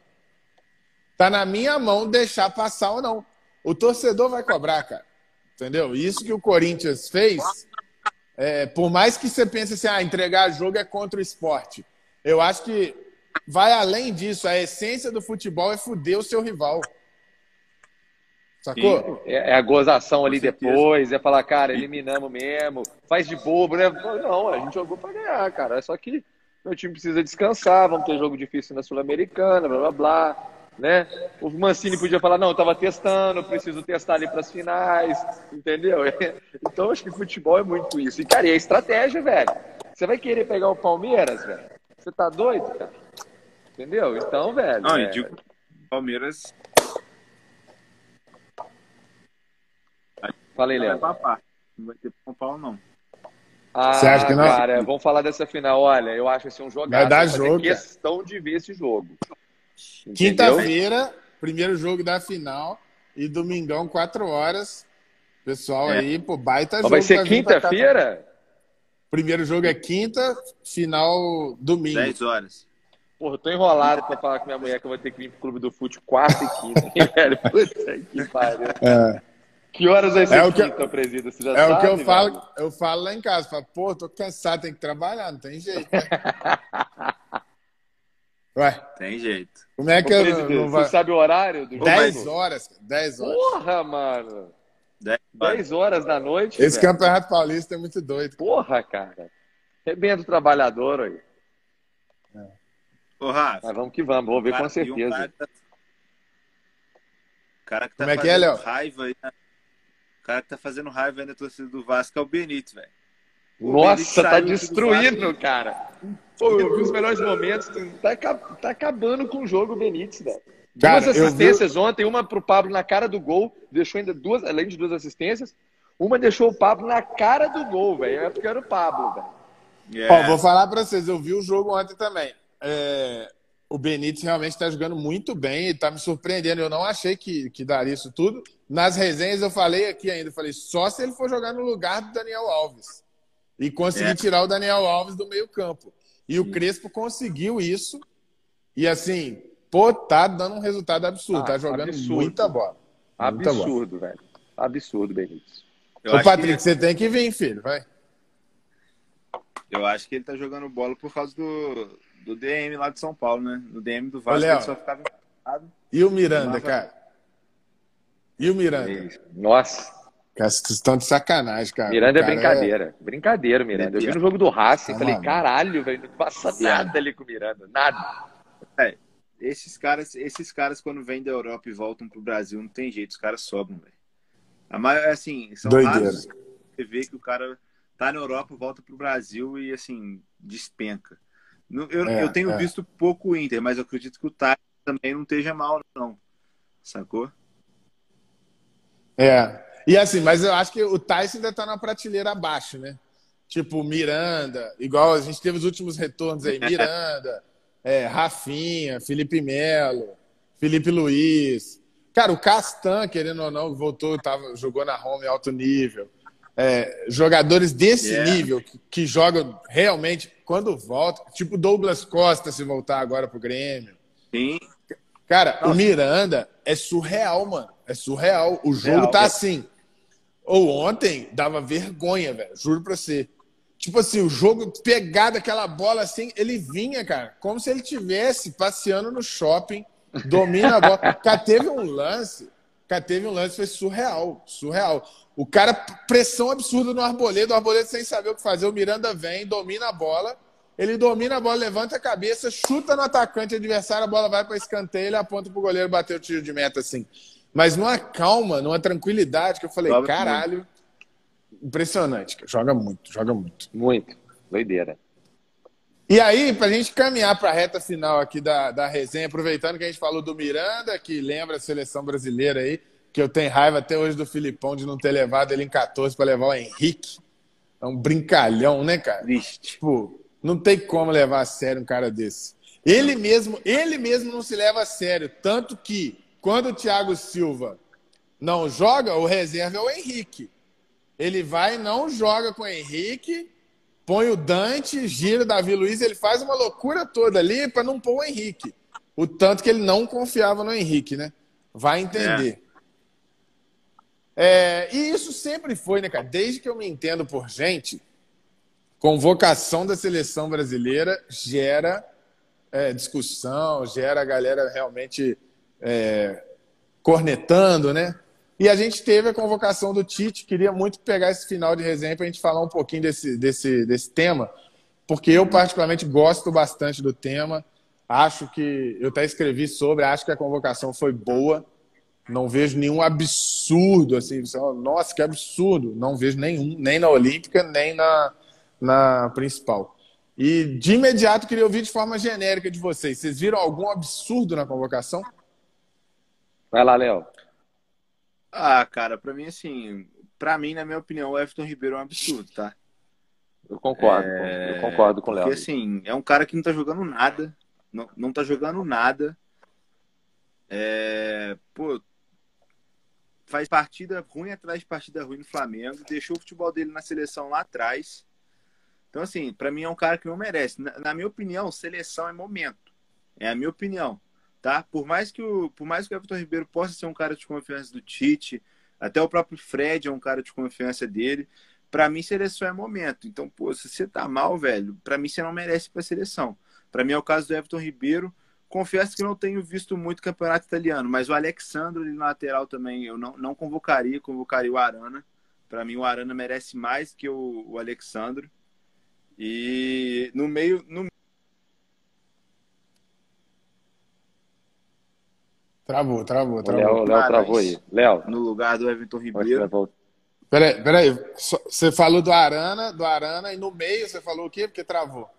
Tá na minha mão deixar passar ou não. O torcedor vai cobrar, cara. Entendeu? Isso que o Corinthians fez, é, por mais que você pense assim, ah, entregar jogo é contra o esporte. Eu acho que vai além disso. A essência do futebol é fuder o seu rival. Sacou? É, é a gozação ali depois, é falar, cara, eliminamos mesmo, faz de bobo, né? Não, a gente jogou pra ganhar, cara. É só que meu time precisa descansar, vamos ter jogo difícil na Sul-Americana, blá blá blá né? O Mancini podia falar, não, eu estava testando, preciso testar ali para as finais, entendeu? Então, acho que futebol é muito isso. E, cara, e a estratégia, velho? Você vai querer pegar o Palmeiras, velho? Você tá doido, cara? Entendeu? Então, velho... Não, é... eu digo Palmeiras... Falei, Léo. Não vai ter São Paulo, não. Ah, Você acha que não? cara, vamos falar dessa final. Olha, eu acho assim um jogo. Vai dar jogo. questão de ver esse jogo. Quinta-feira, primeiro jogo da final. E domingão, quatro horas. Pessoal é. aí, pô, baita Mas jogo. Vai ser quinta-feira? Primeiro jogo é quinta, final domingo. 10 horas. Porra, eu tô enrolado pra falar com minha mulher que eu vou ter que vir pro Clube do Fute quarta e quinta, velho? Puta que pariu. É. Que horas vai ser é o que, quinta, presida? Você já é sabe, o que eu falo, eu falo lá em casa. Falo, pô, tô cansado, tem que trabalhar, não tem jeito. Ué. Tem jeito. Como é que eu não, não vai... Você sabe o horário do 10 horas. 10 horas. Porra, mano. 10 horas da noite. Esse velho. campeonato paulista é muito doido. Porra, cara. Rebento trabalhador aí. É. Ô, Rafa. Mas vamos que vamos, vamos ver cara, com certeza. Um cara, tá... cara, que tá Como é que é, Léo? raiva aí. Né? O cara que tá fazendo raiva aí na torcida do Vasco é o Benítez, velho. Nossa, tá destruindo, cara. Pô, eu vi os melhores momentos. Tá, tá acabando com o jogo, o Benítez, velho. Duas assistências vi... ontem, uma pro Pablo na cara do gol, deixou ainda duas, além de duas assistências, uma deixou o Pablo na cara do gol, velho. É porque era o Pablo, velho. Yeah. Ó, vou falar pra vocês, eu vi o jogo ontem também. É, o Benítez realmente está jogando muito bem e está me surpreendendo. Eu não achei que, que daria isso tudo. Nas resenhas eu falei aqui ainda, falei, só se ele for jogar no lugar do Daniel Alves. E conseguir é. tirar o Daniel Alves do meio campo. E o Crespo conseguiu isso. E assim, pô, tá dando um resultado absurdo. Ah, tá jogando absurdo. muita bola. Muita absurdo, bola. velho. Absurdo, Benítez. Ô, Patrick, que... você tem que vir, filho. Vai. Eu acho que ele tá jogando bola por causa do, do DM lá de São Paulo, né? No DM do Vasco, Ô, ele só ficava E o Miranda, cara? E o Miranda? Nossa. Cara, vocês estão de sacanagem, cara. Miranda é brincadeira. É... Brincadeira, Miranda. Eu vi no jogo do Racing, tá falei, caralho, velho, não passa nada ali com o Miranda. Nada. É, esses caras, esses caras, quando vêm da Europa e voltam pro Brasil, não tem jeito, os caras sobram, velho. A maior, assim, são Doideira. raros você vê que o cara tá na Europa, volta pro Brasil e, assim, despenca. Eu, é, eu tenho é. visto pouco o Inter, mas eu acredito que o Tyson também não esteja mal, não. Sacou? É. E assim, mas eu acho que o Tyson ainda tá na prateleira abaixo, né? Tipo, Miranda, igual a gente teve os últimos retornos aí, Miranda, é, Rafinha, Felipe Melo, Felipe Luiz. Cara, o Castan, querendo ou não, voltou, tava, jogou na home alto nível é, jogadores desse yeah. nível que, que, jogam realmente quando voltam, tipo Douglas Costa se voltar agora pro Grêmio. Sim. Cara, Nossa. o Miranda é surreal, mano. É surreal. O jogo Real, tá assim. Ou ontem dava vergonha, velho. Juro pra você. Tipo assim, o jogo pegado aquela bola assim, ele vinha, cara, como se ele tivesse passeando no shopping, domina a bola. cara, teve um lance, cara, teve um lance, foi surreal, surreal. O cara, pressão absurda no Arboleda, o Arboleda sem saber o que fazer. O Miranda vem, domina a bola. Ele domina a bola, levanta a cabeça, chuta no atacante adversário, a bola vai para escanteio, ele aponta pro goleiro bater o tiro de meta assim. Mas numa calma, numa tranquilidade, que eu falei, joga caralho, muito. impressionante. Joga muito, joga muito. Muito, doideira. E aí, para a gente caminhar para a reta final aqui da, da resenha, aproveitando que a gente falou do Miranda, que lembra a seleção brasileira aí, que eu tenho raiva até hoje do Filipão de não ter levado ele em 14 para levar o Henrique. É um brincalhão, né, cara? Triste. Tipo, não tem como levar a sério um cara desse. Ele mesmo, ele mesmo não se leva a sério, tanto que quando o Thiago Silva não joga, o reserva é o Henrique. Ele vai e não joga com o Henrique, põe o Dante, gira o Davi Luiz, ele faz uma loucura toda ali para não pôr o Henrique. O tanto que ele não confiava no Henrique, né? Vai entender. É. É, e isso sempre foi, né, cara? Desde que eu me entendo por gente, convocação da seleção brasileira gera é, discussão, gera a galera realmente é, cornetando, né? E a gente teve a convocação do Tite, queria muito pegar esse final de resenha para a gente falar um pouquinho desse, desse, desse tema, porque eu particularmente gosto bastante do tema, acho que, eu até escrevi sobre, acho que a convocação foi boa, não vejo nenhum absurdo, assim, nossa, que absurdo. Não vejo nenhum, nem na Olímpica, nem na, na principal. E de imediato queria ouvir de forma genérica de vocês. Vocês viram algum absurdo na convocação? Vai lá, Léo. Ah, cara, para mim, assim, para mim, na minha opinião, o Everton Ribeiro é um absurdo, tá? Eu concordo, é... eu concordo com o Léo. Porque, assim, é um cara que não tá jogando nada, não, não tá jogando nada. É... Pô, faz partida ruim atrás de partida ruim no Flamengo, deixou o futebol dele na seleção lá atrás. Então, assim, para mim é um cara que não merece. Na, na, minha opinião, seleção é momento. É a minha opinião, tá? Por mais que o, por mais que o Everton Ribeiro possa ser um cara de confiança do Tite, até o próprio Fred é um cara de confiança dele. Para mim, seleção é momento. Então, pô, se você tá mal, velho, para mim você não merece para seleção. Para mim é o caso do Everton Ribeiro. Confesso que não tenho visto muito campeonato italiano, mas o Alexandre ali na lateral também eu não, não convocaria, convocaria o Arana. Para mim, o Arana merece mais que o, o Alexandre. E no meio. No... Travou, travou, travou. Léo travou aí. Léo. No lugar do Everton Ribeiro. Peraí, peraí. Você falou do Arana, do Arana, e no meio você falou o quê? Porque travou.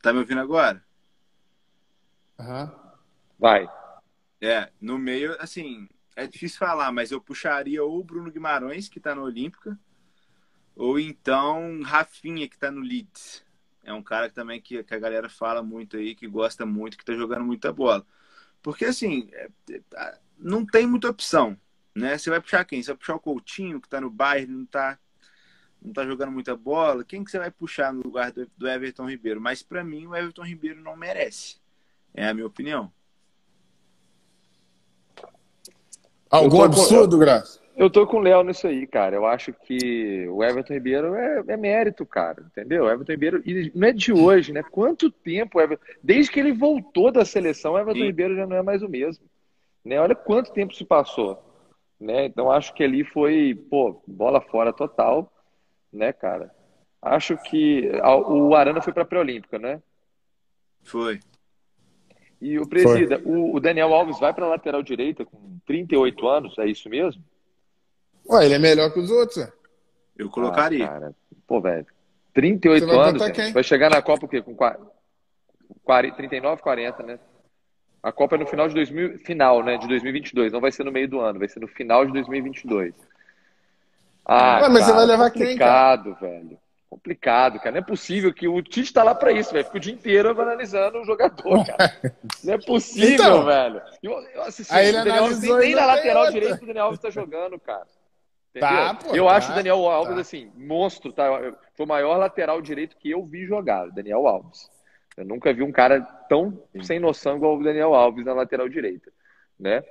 Tá me ouvindo agora? Uhum. Vai. É, no meio, assim, é difícil falar, mas eu puxaria ou o Bruno Guimarães, que tá no Olímpica, ou então Rafinha, que tá no Leeds. É um cara também que, que a galera fala muito aí, que gosta muito, que tá jogando muita bola. Porque, assim, é, é, não tem muita opção, né? Você vai puxar quem? Você vai puxar o Coutinho, que tá no Bayern, não tá, não tá jogando muita bola. Quem que você vai puxar no lugar do, do Everton Ribeiro? Mas, para mim, o Everton Ribeiro não merece. É a minha opinião. Algum absurdo, Graça? Eu tô com o Léo nisso aí, cara. Eu acho que o Everton Ribeiro é, é mérito, cara. Entendeu? O Everton Ribeiro, e não é de hoje, né? Quanto tempo o Everton... Desde que ele voltou da seleção, o Everton Sim. Ribeiro já não é mais o mesmo. Né? Olha quanto tempo se passou. Né? Então acho que ali foi, pô, bola fora total, né, cara? Acho que o Arana foi para a pré-olímpica, né? Foi. E o presida, o, o Daniel Alves vai para a lateral direita com 38 anos, é isso mesmo? Ué, ele é melhor que os outros. Eu colocaria. Ah, cara. Pô, velho. 38 vai anos, gente, vai chegar na Copa o quê? Com 40, 39, 40, né? A Copa é no final de 2000, final, né, de 2022, não vai ser no meio do ano, vai ser no final de 2022. Ah, Ué, mas cara, você vai levar quem, cara? velho. Complicado, cara. Não é possível que o Tite tá lá para isso, velho. Fica o dia inteiro analisando o jogador, cara. Não é possível, então, velho. Eu, eu assisti, aí ele Daniel Alves, nem, nem na lateral direito o Daniel Alves tá jogando, cara. Tá, pô, eu tá, acho o Daniel Alves, tá. assim, monstro, tá? Foi o maior lateral direito que eu vi jogar, Daniel Alves. Eu nunca vi um cara tão sem noção igual o Daniel Alves na lateral direita, né?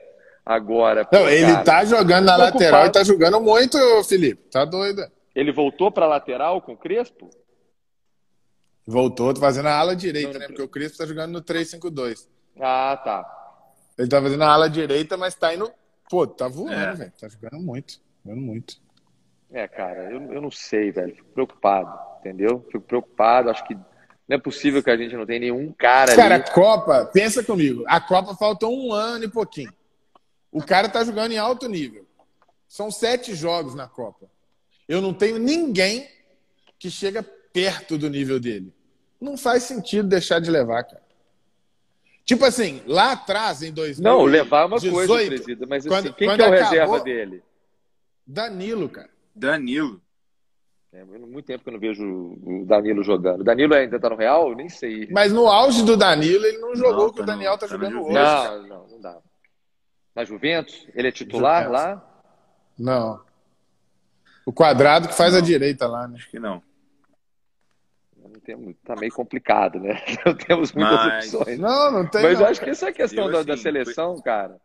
Agora. Não, pô, ele cara, tá jogando na lateral e tá jogando muito, Felipe. Tá doido. Ele voltou pra lateral com o Crespo? Voltou, tá fazendo a ala direita, não, né? Porque o Crespo tá jogando no 3-5-2. Ah, tá. Ele tá fazendo a ala direita, mas tá indo. Pô, tá voando, é. velho. Tá jogando muito. Muito. É, cara, eu, eu não sei, velho. Fico preocupado, entendeu? Fico preocupado. Acho que não é possível que a gente não tenha nenhum cara. Cara, ali. a Copa, pensa comigo. A Copa faltou um ano e pouquinho. O cara tá jogando em alto nível. São sete jogos na Copa. Eu não tenho ninguém que chega perto do nível dele. Não faz sentido deixar de levar, cara. Tipo assim, lá atrás, em 2018... Não, levar é uma coisa, presida, mas assim, quando, quem quando que é o acabou, reserva dele? Danilo, cara. Danilo. É, muito tempo que eu não vejo o Danilo jogando. O Danilo ainda tá no Real? Nem sei. Mas no auge do Danilo, ele não jogou o que o tá Daniel tá, tá jogando hoje. Não, não, não dá. Na Juventus? Ele é titular Juventus. lá? Não. O quadrado que faz não. a direita lá, né? Acho que não. não tem, tá meio complicado, né? Não temos muitas Mas... opções. Não, não tem. Mas não, eu acho que essa questão da, assim, da, seleção, foi... cara,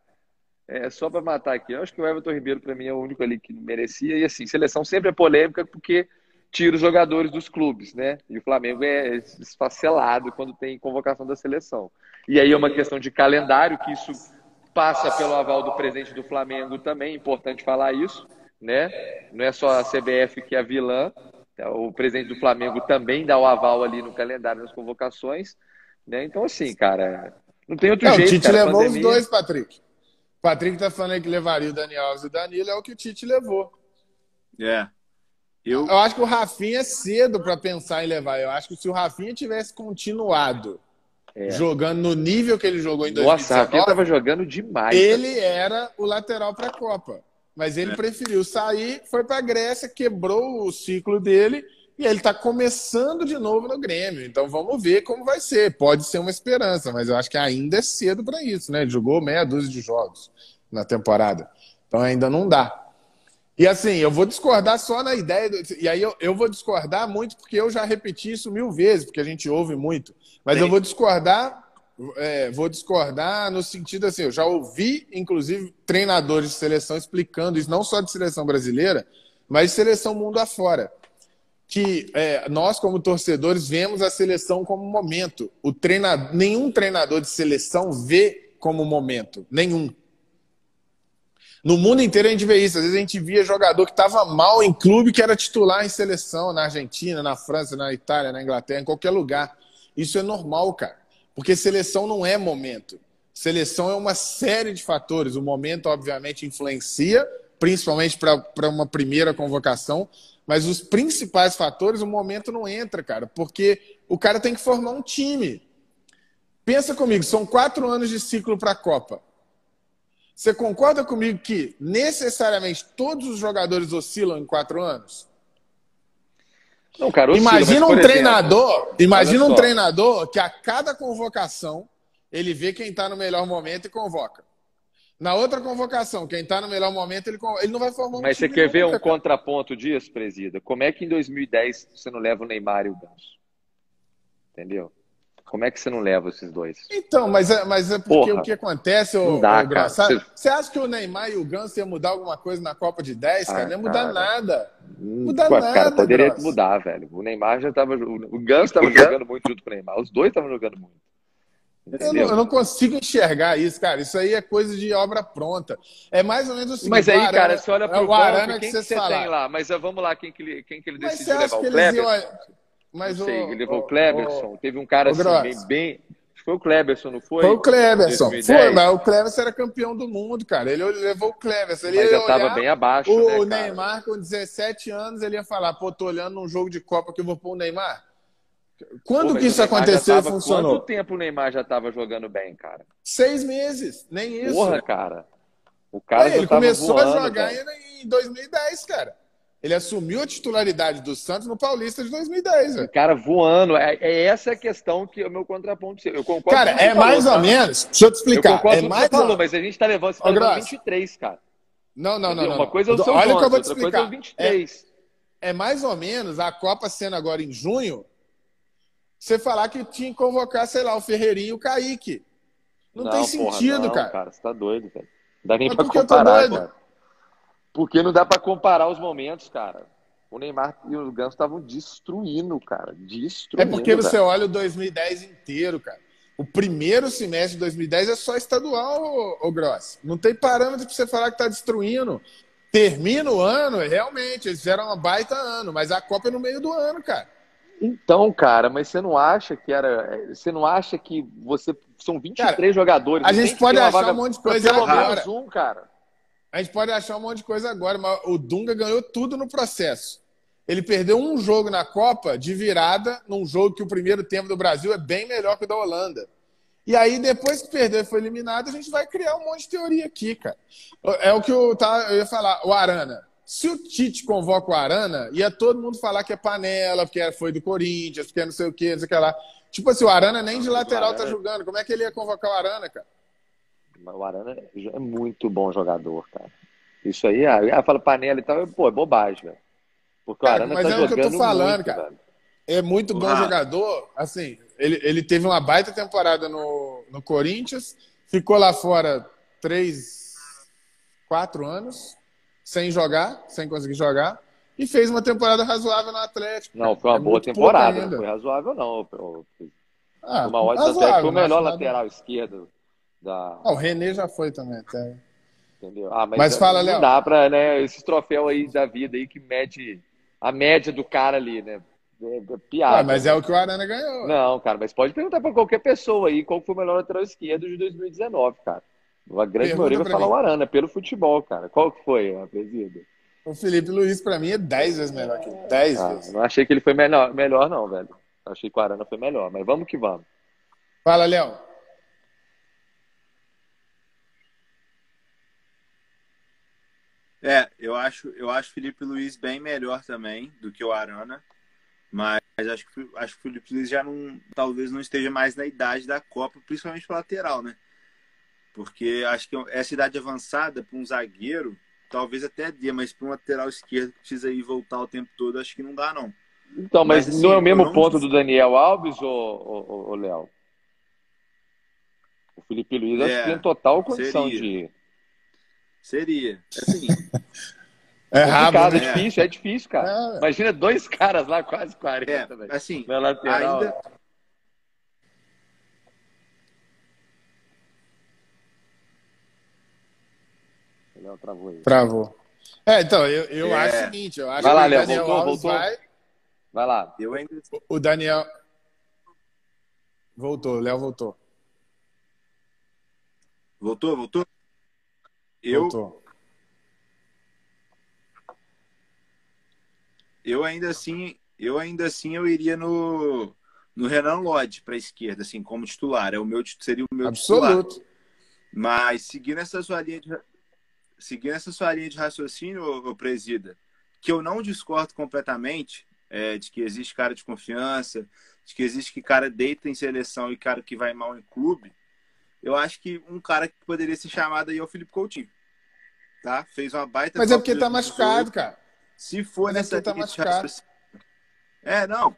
é só para matar aqui. Eu acho que o Everton Ribeiro, para mim, é o único ali que merecia. E assim, seleção sempre é polêmica porque tira os jogadores dos clubes, né? E o Flamengo é esfacelado quando tem convocação da seleção. E aí é uma questão de calendário, que isso passa pelo aval do presidente do Flamengo também, é importante falar isso, né? Não é só a CBF que é a vilã, o presidente do Flamengo também dá o aval ali no calendário nas convocações, né? Então, assim, cara, não tem outro não, jeito. O Tite cara, levou pandemia... os dois, Patrick. Patrick tá falando que levaria o Daniel Alves e o Danilo, é o que o Tite levou. É. Eu... eu acho que o Rafinha é cedo para pensar em levar. Eu acho que se o Rafinha tivesse continuado é. jogando no nível que ele jogou em 2019... Nossa, o Rafinha tava jogando demais. Ele era o lateral para a Copa. Mas ele é. preferiu sair, foi para a Grécia, quebrou o ciclo dele e ele está começando de novo no Grêmio. Então vamos ver como vai ser. Pode ser uma esperança, mas eu acho que ainda é cedo para isso, né? Ele jogou meia dúzia de jogos na temporada. Então ainda não dá. E assim, eu vou discordar só na ideia. Do... E aí eu, eu vou discordar muito porque eu já repeti isso mil vezes, porque a gente ouve muito. Mas Sim. eu vou discordar. É, vou discordar no sentido assim, eu já ouvi, inclusive, treinadores de seleção explicando isso, não só de seleção brasileira, mas de seleção mundo afora que é, nós, como torcedores, vemos a seleção como momento. O treinador, nenhum treinador de seleção vê como momento. Nenhum. No mundo inteiro a gente vê isso. Às vezes a gente via jogador que estava mal em clube que era titular em seleção, na Argentina, na França, na Itália, na Inglaterra, em qualquer lugar. Isso é normal, cara. Porque seleção não é momento. Seleção é uma série de fatores. O momento, obviamente, influencia, principalmente para uma primeira convocação. Mas os principais fatores, o momento não entra, cara, porque o cara tem que formar um time. Pensa comigo, são quatro anos de ciclo para a Copa. Você concorda comigo que necessariamente todos os jogadores oscilam em quatro anos? Não, cara, oscila, imagina um treinador, exemplo, imagina um treinador que a cada convocação ele vê quem está no melhor momento e convoca. Na outra convocação, quem está no melhor momento, ele, ele não vai formar um Mas você quer ver um contraponto disso, presida? Como é que em 2010 você não leva o Neymar e o Ganso? Entendeu? Como é que você não leva esses dois? Então, mas é, mas é porque Porra, o que acontece, ô, dá, ô cara, você... você acha que o Neymar e o Ganso iam mudar alguma coisa na Copa de 10, cara? Ah, não ia mudar cara. nada. Hum, mudar Pô, nada. Cara, poderia Gross. mudar, velho. O Neymar já tava. O Ganso estava jogando muito junto com o Neymar. Os dois estavam jogando muito. Eu não, eu não, consigo enxergar isso, cara. Isso aí é coisa de obra pronta. É mais ou menos o seguinte. Mas aí, Arana, cara, você olha para é o Arana que, que você tem lá. Mas vamos lá, quem que ele, quem que ele decidiu levar? O Kleber? Iam... Mas não sei, o, ele levou o, o Kleberson. O, Teve um cara assim, bem, bem, foi o Kleberson, não foi? Foi o Kleberson. Foi, mas o Kleberson era campeão do mundo, cara. Ele levou o Kleberson. Ele mas já estava bem abaixo. O, né, Neymar, com 17 anos, ele ia falar: pô, tô olhando num jogo de Copa que eu vou pôr o Neymar. Quando Pô, que isso aconteceu tava, e funcionou? Quanto tempo o Neymar já estava jogando bem, cara? Seis meses, nem isso. Porra, cara. O cara é, ele começou voando, a jogar em 2010, cara. Ele assumiu a titularidade do Santos no Paulista de 2010. O cara voando. É, é essa a questão que é o meu contraponto. Eu concordo Cara, é falou, mais tá? ou menos. Deixa eu te explicar. Eu concordo é mais falou, mas a gente tá levando, tá levando 23, cara. Não, não, não, não. Uma coisa é o seu Olha o que eu vou te explicar. É 23. É, é mais ou menos a Copa sendo agora em junho você falar que tinha que convocar, sei lá, o Ferreirinho e o Kaique. Não, não tem sentido, porra, não, cara. cara. Você tá doido, velho. Não dá nem Mas pra comparar, cara. Porque não dá pra comparar os momentos, cara. O Neymar e o Ganso estavam destruindo, cara. Destruindo. É porque você olha o 2010 inteiro, cara. O primeiro semestre de 2010 é só estadual, ô, ô Gross. Não tem parâmetro pra você falar que tá destruindo. Termina o ano, realmente, eles fizeram uma baita ano, mas a Copa é no meio do ano, cara. Então, cara, mas você não acha que era. Você não acha que você. São 23 cara, jogadores. A gente pode achar um monte de coisa agora. Um, cara. A gente pode achar um monte de coisa agora, mas o Dunga ganhou tudo no processo. Ele perdeu um jogo na Copa de virada, num jogo que o primeiro tempo do Brasil é bem melhor que o da Holanda. E aí, depois que perdeu e foi eliminado, a gente vai criar um monte de teoria aqui, cara. É o que eu, tá, eu ia falar. O Arana. Se o Tite convoca o Arana, ia todo mundo falar que é panela, porque foi do Corinthians, porque é não sei o quê, não sei o que lá. Tipo assim, o Arana nem de lateral tá Arana... tá jogando. Como é que ele ia convocar o Arana, cara? O Arana é muito bom jogador, cara. Isso aí, ah, fala panela e tal, pô, é bobagem, velho. Porque o Arana mas tá é o que eu tô falando, muito, cara. Velho. É muito bom ah. jogador. Assim, ele, ele teve uma baita temporada no, no Corinthians, ficou lá fora três, quatro anos sem jogar, sem conseguir jogar, e fez uma temporada razoável no Atlético. Não, foi uma é boa temporada, não foi razoável não. Ah, uma ótima até foi o melhor lateral esquerdo da. Ah, o René já foi também, até. Entendeu? Ah, mas, mas fala, Léo. Dá pra, né, esses troféus aí da vida aí que mede a média do cara ali, né? É, é piada. Ah, mas é o que o Arana ganhou. Não, cara, mas pode perguntar pra qualquer pessoa aí qual foi o melhor lateral esquerdo de 2019, cara. A grande Pergunta maioria vai falar mim. o Arana, pelo futebol, cara. Qual que foi a presida? O Felipe Luiz, pra mim, é 10 vezes melhor que ele. 10 ah, vezes. Não achei que ele foi melhor, melhor não, velho. Achei que o Arana foi melhor, mas vamos que vamos. Fala, Léo. É, eu acho, eu acho o Felipe Luiz bem melhor também do que o Arana, mas acho que, acho que o Felipe Luiz já não, talvez não esteja mais na idade da Copa, principalmente para lateral, né? Porque acho que essa idade avançada para um zagueiro, talvez até dê, mas para um lateral esquerdo que precisa ir voltar o tempo todo, acho que não dá, não. Então, mas, mas assim, não é o mesmo não... ponto do Daniel Alves, ou, Léo? O Felipe Luiz é, acho que tem total condição seria. de. Seria. Assim. É, é rápido, é né? difícil, é difícil, cara. É. Imagina dois caras lá, quase 40, é, velho. Assim, na lateral. Ainda, Léo travou aí. Travou. É, então, eu, eu é. acho o seguinte, eu acho vai lá, que o Daniel voltou, Alves voltou. vai... Vai lá. Eu ainda... O Daniel... Voltou, o Léo voltou. Voltou, voltou? Eu... Voltou. eu ainda assim, eu ainda assim eu iria no, no Renan Lodge para a esquerda, assim, como titular. É o meu, seria o meu Absoluto. titular. Mas seguindo essa sua linha de, seguindo essa sua linha de raciocínio, ô, presida, que eu não discordo completamente é, de que existe cara de confiança, de que existe que cara deita em seleção e cara que vai mal em clube. Eu acho que um cara que poderia ser chamado aí é o Felipe Coutinho. Tá? Fez uma baita. Mas é porque tá machucado, cara. Se for Mas é nessa é tá machucado. É, não.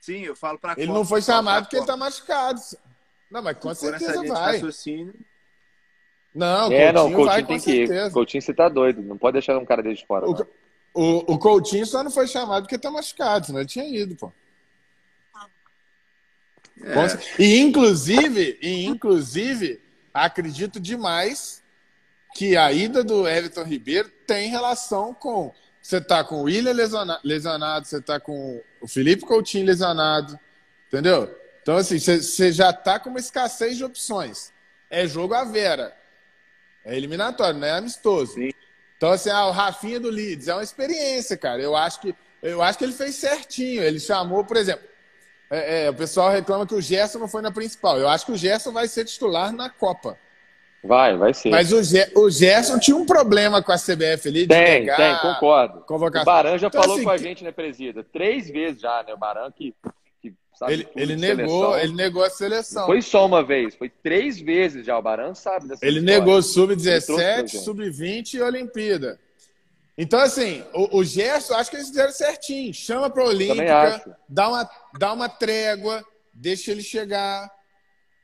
Sim, eu falo para Ele não foi chamado porque ele tá machucado. Não, mas com certeza vai. Não, é, Coutinho não, Coutinho vai, tem que ir. Coutinho você tá doido, não pode deixar um cara dele de fora. O, o, o, Coutinho só não foi chamado porque tá machucado, senão ele tinha ido, pô. É. E inclusive, e inclusive, acredito demais que a ida do Everton Ribeiro tem relação com você tá com o William lesionado, você tá com o Felipe Coutinho lesionado, entendeu? Então, assim, você já tá com uma escassez de opções. É jogo à vera. É eliminatório, não é amistoso. Sim. Então, assim, ah, o Rafinha do Leeds é uma experiência, cara. Eu acho que, eu acho que ele fez certinho. Ele chamou, por exemplo, é, é, o pessoal reclama que o Gerson não foi na principal. Eu acho que o Gerson vai ser titular na Copa. Vai, vai ser. Mas o, Ge o Gerson tinha um problema com a CBF ali. tem, tem, concordo. Convocação. O Baran já então, falou assim, com a gente, né, presida? Três vezes já, né? O Baran que, que sabe ele, ele negou, ele negou a seleção. Não foi só uma vez, foi três vezes já. O Baran sabe dessa Ele história. negou sub-17, sub-20 e Olimpíada. Então, assim, o, o Gerson, acho que eles fizeram certinho. Chama para a Olímpica, dá uma, dá uma trégua, deixa ele chegar.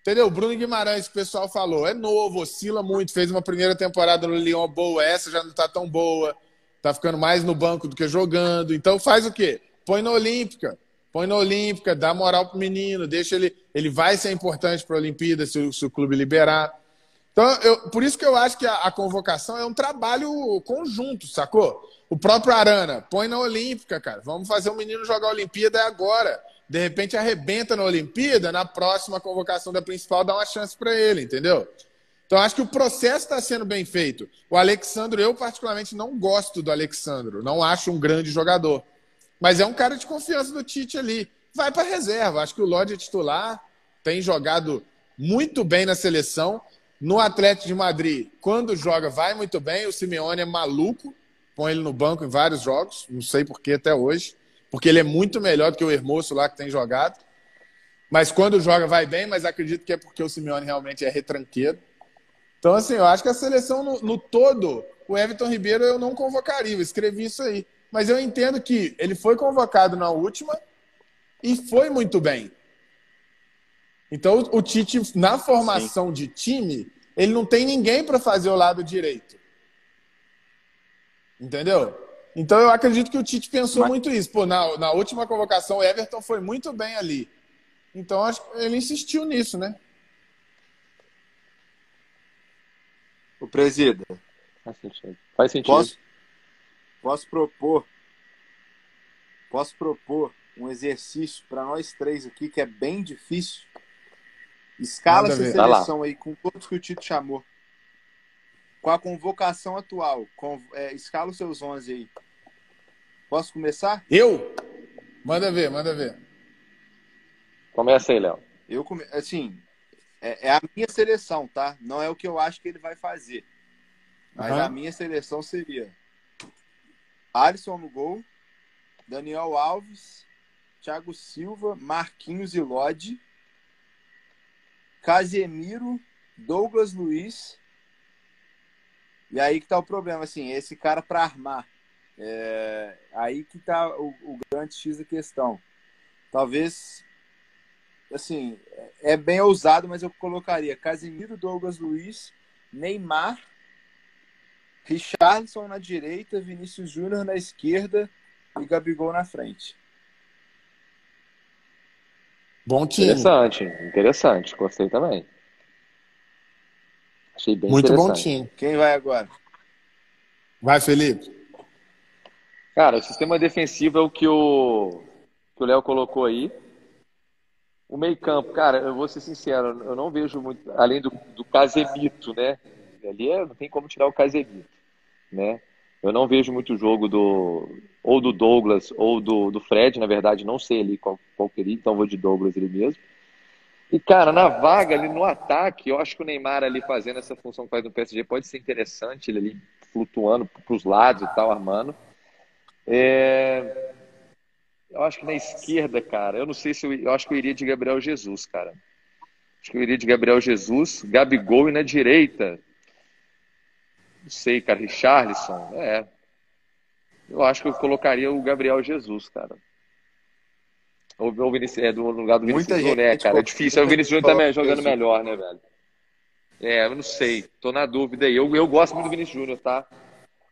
Entendeu? Bruno Guimarães, que o pessoal falou, é novo, oscila muito, fez uma primeira temporada no Lyon boa, essa já não está tão boa, tá ficando mais no banco do que jogando. Então faz o quê? Põe na Olímpica, põe na Olímpica, dá moral pro menino, deixa ele. Ele vai ser importante para a Olimpíada se o, se o, clube liberar. Então, eu, por isso que eu acho que a, a, convocação é um trabalho conjunto, sacou? O próprio Arana, põe na Olímpica, cara. Vamos fazer o menino jogar a Olimpíada agora de repente arrebenta na Olimpíada, na próxima convocação da principal dá uma chance para ele, entendeu? Então acho que o processo está sendo bem feito. O Alexandro, eu particularmente não gosto do Alexandro, não acho um grande jogador, mas é um cara de confiança do Tite ali. Vai para reserva. Acho que o Lodge é titular, tem jogado muito bem na seleção. No Atlético de Madrid, quando joga, vai muito bem. O Simeone é maluco, põe ele no banco em vários jogos, não sei por que até hoje porque ele é muito melhor do que o Hermoso lá que tem jogado. Mas quando joga, vai bem, mas acredito que é porque o Simeone realmente é retranqueiro. Então, assim, eu acho que a seleção no, no todo, o Everton Ribeiro eu não convocaria, eu escrevi isso aí. Mas eu entendo que ele foi convocado na última e foi muito bem. Então, o Tite, na formação Sim. de time, ele não tem ninguém para fazer o lado direito. Entendeu? Então eu acredito que o Tite pensou Mas... muito isso. Pô, na, na última convocação, o Everton foi muito bem ali. Então acho que ele insistiu nisso, né? O presida. Faz sentido. Faz sentido. Posso, posso propor. Posso propor um exercício para nós três aqui que é bem difícil. Escala essa seleção aí com todos que o Tito chamou com a convocação atual, com, é, escala os seus 11 aí. Posso começar? Eu? Manda ver, manda ver. Começa aí, Léo. Eu come... assim, é, é, a minha seleção, tá? Não é o que eu acho que ele vai fazer. Mas uhum. a minha seleção seria Alisson no gol, Daniel Alves, Thiago Silva, Marquinhos e Lodi, Casemiro, Douglas Luiz, e aí que tá o problema, assim, esse cara para armar. É, aí que tá o, o, grande X da questão. Talvez, assim, é bem ousado, mas eu colocaria Casemiro, Douglas Luiz, Neymar, Richardson na direita, Vinícius Júnior na esquerda e Gabigol na frente. Bom time. Interessante, interessante. Gostei também. Achei bem Muito bom time. Quem vai agora? Vai, Felipe. Cara, o sistema defensivo é o que o que o Léo colocou aí. O meio campo, cara, eu vou ser sincero, eu não vejo muito, além do, do Casemito, né? Ali é, não tem como tirar o Casemito, né? Eu não vejo muito jogo do ou do Douglas ou do, do Fred, na verdade, não sei ali qual, qual queria, então vou de Douglas ele mesmo. E, cara, na vaga ali no ataque, eu acho que o Neymar ali fazendo essa função que faz no PSG pode ser interessante, ele ali flutuando para os lados e tal, armando. É... Eu acho que na esquerda, cara, eu não sei se eu, eu acho que eu iria de Gabriel Jesus, cara. Acho que eu iria de Gabriel Jesus, Gabigol e na direita. Não sei, cara, Richarlison. É. Eu acho que eu colocaria o Gabriel Jesus, cara. Ou, ou Vinicius, é do lugar do Vinicius Júnior, né, cara? É difícil. O Vinicius Júnior também jogando melhor, né, velho? É, eu não sei. Tô na dúvida aí. Eu, eu gosto muito do Vinicius Júnior, tá?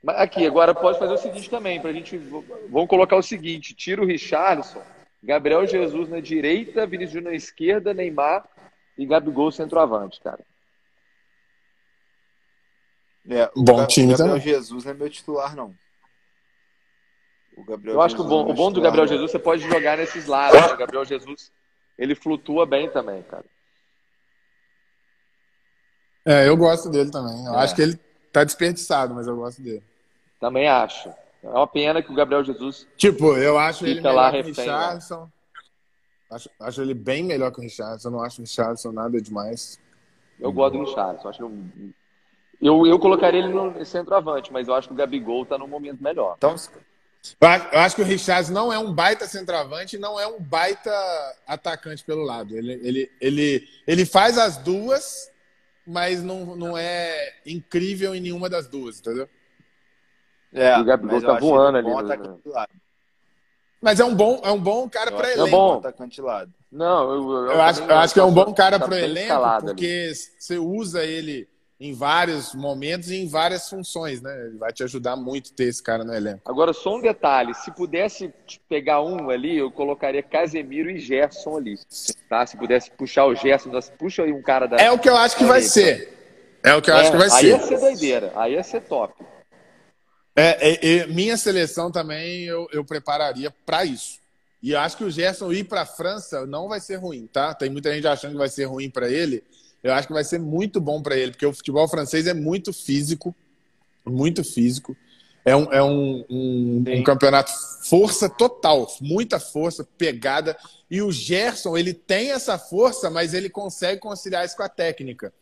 Mas aqui, agora pode fazer o seguinte também, pra gente. Vamos colocar o seguinte: tira o Richarlison, Gabriel Jesus na direita, Vinicius Júnior na esquerda, Neymar e Gabigol centroavante, cara. É, bom time Gabriel também. Jesus não é meu titular, não. O Gabriel Eu acho Jesus que o bom, é o bom do Gabriel Jesus, você pode jogar nesses lados. Né? O Gabriel Jesus, ele flutua bem também, cara. É, eu gosto dele também. Eu é. acho que ele tá desperdiçado, mas eu gosto dele. Também acho. É uma pena que o Gabriel Jesus. Tipo, eu acho ele melhor lá que o? Richardson. Né? Acho, acho ele bem melhor que o Richardson. Eu não acho o Richardson nada demais. Eu gosto do Richardson. Acho que eu, eu colocaria ele no centroavante, mas eu acho que o Gabigol tá num momento melhor. Então, eu acho que o Richardson não é um baita centroavante, não é um baita atacante pelo lado. Ele, ele, ele, ele faz as duas, mas não, não é incrível em nenhuma das duas, entendeu? É, o Gabigol tá voando ali. Né? Mas é um bom, é um bom cara para elenco. É bom. Atacante lado. Não, eu, eu, eu acho, eu acho que é um bom cara tá para elenco porque ali. você usa ele em vários momentos e em várias funções, né? Ele vai te ajudar muito ter esse cara no elenco. Agora, só um detalhe: se pudesse pegar um ali, eu colocaria Casemiro e Gerson ali. Tá? Se pudesse puxar o Gerson, puxa aí um cara da. É o que eu acho que vai ser. É o que eu é, acho que vai aí ser. Aí ia ser doideira, aí ia ser top. É, é, é minha seleção também eu, eu prepararia para isso. E acho que o Gerson ir para a França não vai ser ruim, tá? Tem muita gente achando que vai ser ruim para ele eu acho que vai ser muito bom para ele, porque o futebol francês é muito físico, muito físico. É um, é um, um, um, campeonato força total, muita força, pegada. E o Gerson, ele tem essa força, mas ele consegue conciliar isso com a técnica.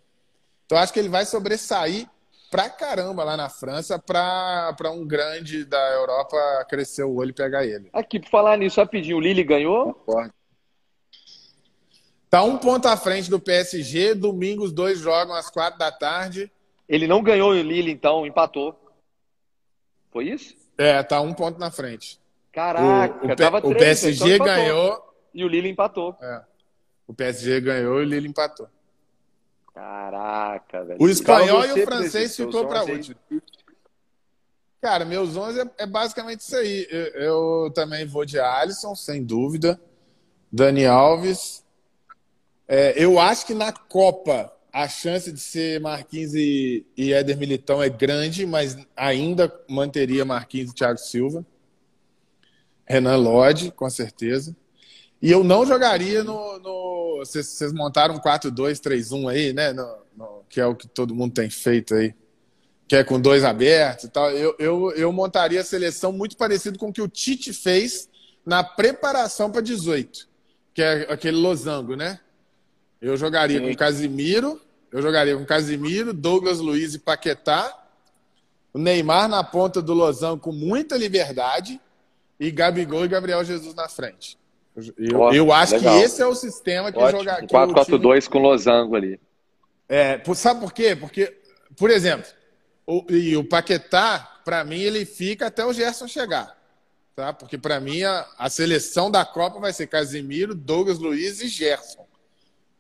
Então, acho que ele vai sobressair pra caramba lá na França para um grande da Europa crescer o olho e pegar ele. Aqui, por falar nisso, rapidinho, o Lille ganhou? Concordo. Tá um ponto à frente do PSG. Domingo os dois jogam às quatro da tarde. Ele não ganhou o Lille, então empatou. Foi isso? É, tá um ponto na frente. Caraca, o, o, tava o PSG então ganhou. E o Lille empatou. É. O PSG ganhou e o Lille empatou. Caraca, velho. O espanhol e o francês ficou para último. Cara, meus 11 é, é basicamente isso aí. Eu, eu, também vou de Alisson, sem dúvida. Dani Alves, é, eu acho que na Copa a chance de ser Marquinhos e, e Éder Militão é grande, mas ainda manteria Marquinhos e Thiago Silva. Renan Lodge, com certeza. E eu não jogaria no. vocês, montaram um 4-2-3-1 aí, né? No, no, que é o que todo mundo tem feito aí. Que é com dois abertos e tal. Eu, eu, eu montaria a seleção muito parecido com o que o Tite fez na preparação para 18, que é aquele losango, né? Eu jogaria Sim. com Casimiro, eu jogaria com Casimiro, Douglas Luiz e Paquetá, o Neymar na ponta do Losão com muita liberdade e Gabigol e Gabriel Jesus na frente. Eu, eu acho legal. que esse é o sistema que jogar. 4-4-2 time... com losango ali. É, sabe por quê? Porque, por exemplo, o, e o Paquetá, para mim, ele fica até o Gerson chegar. Tá? Porque, para mim, a, a seleção da Copa vai ser Casimiro, Douglas Luiz e Gerson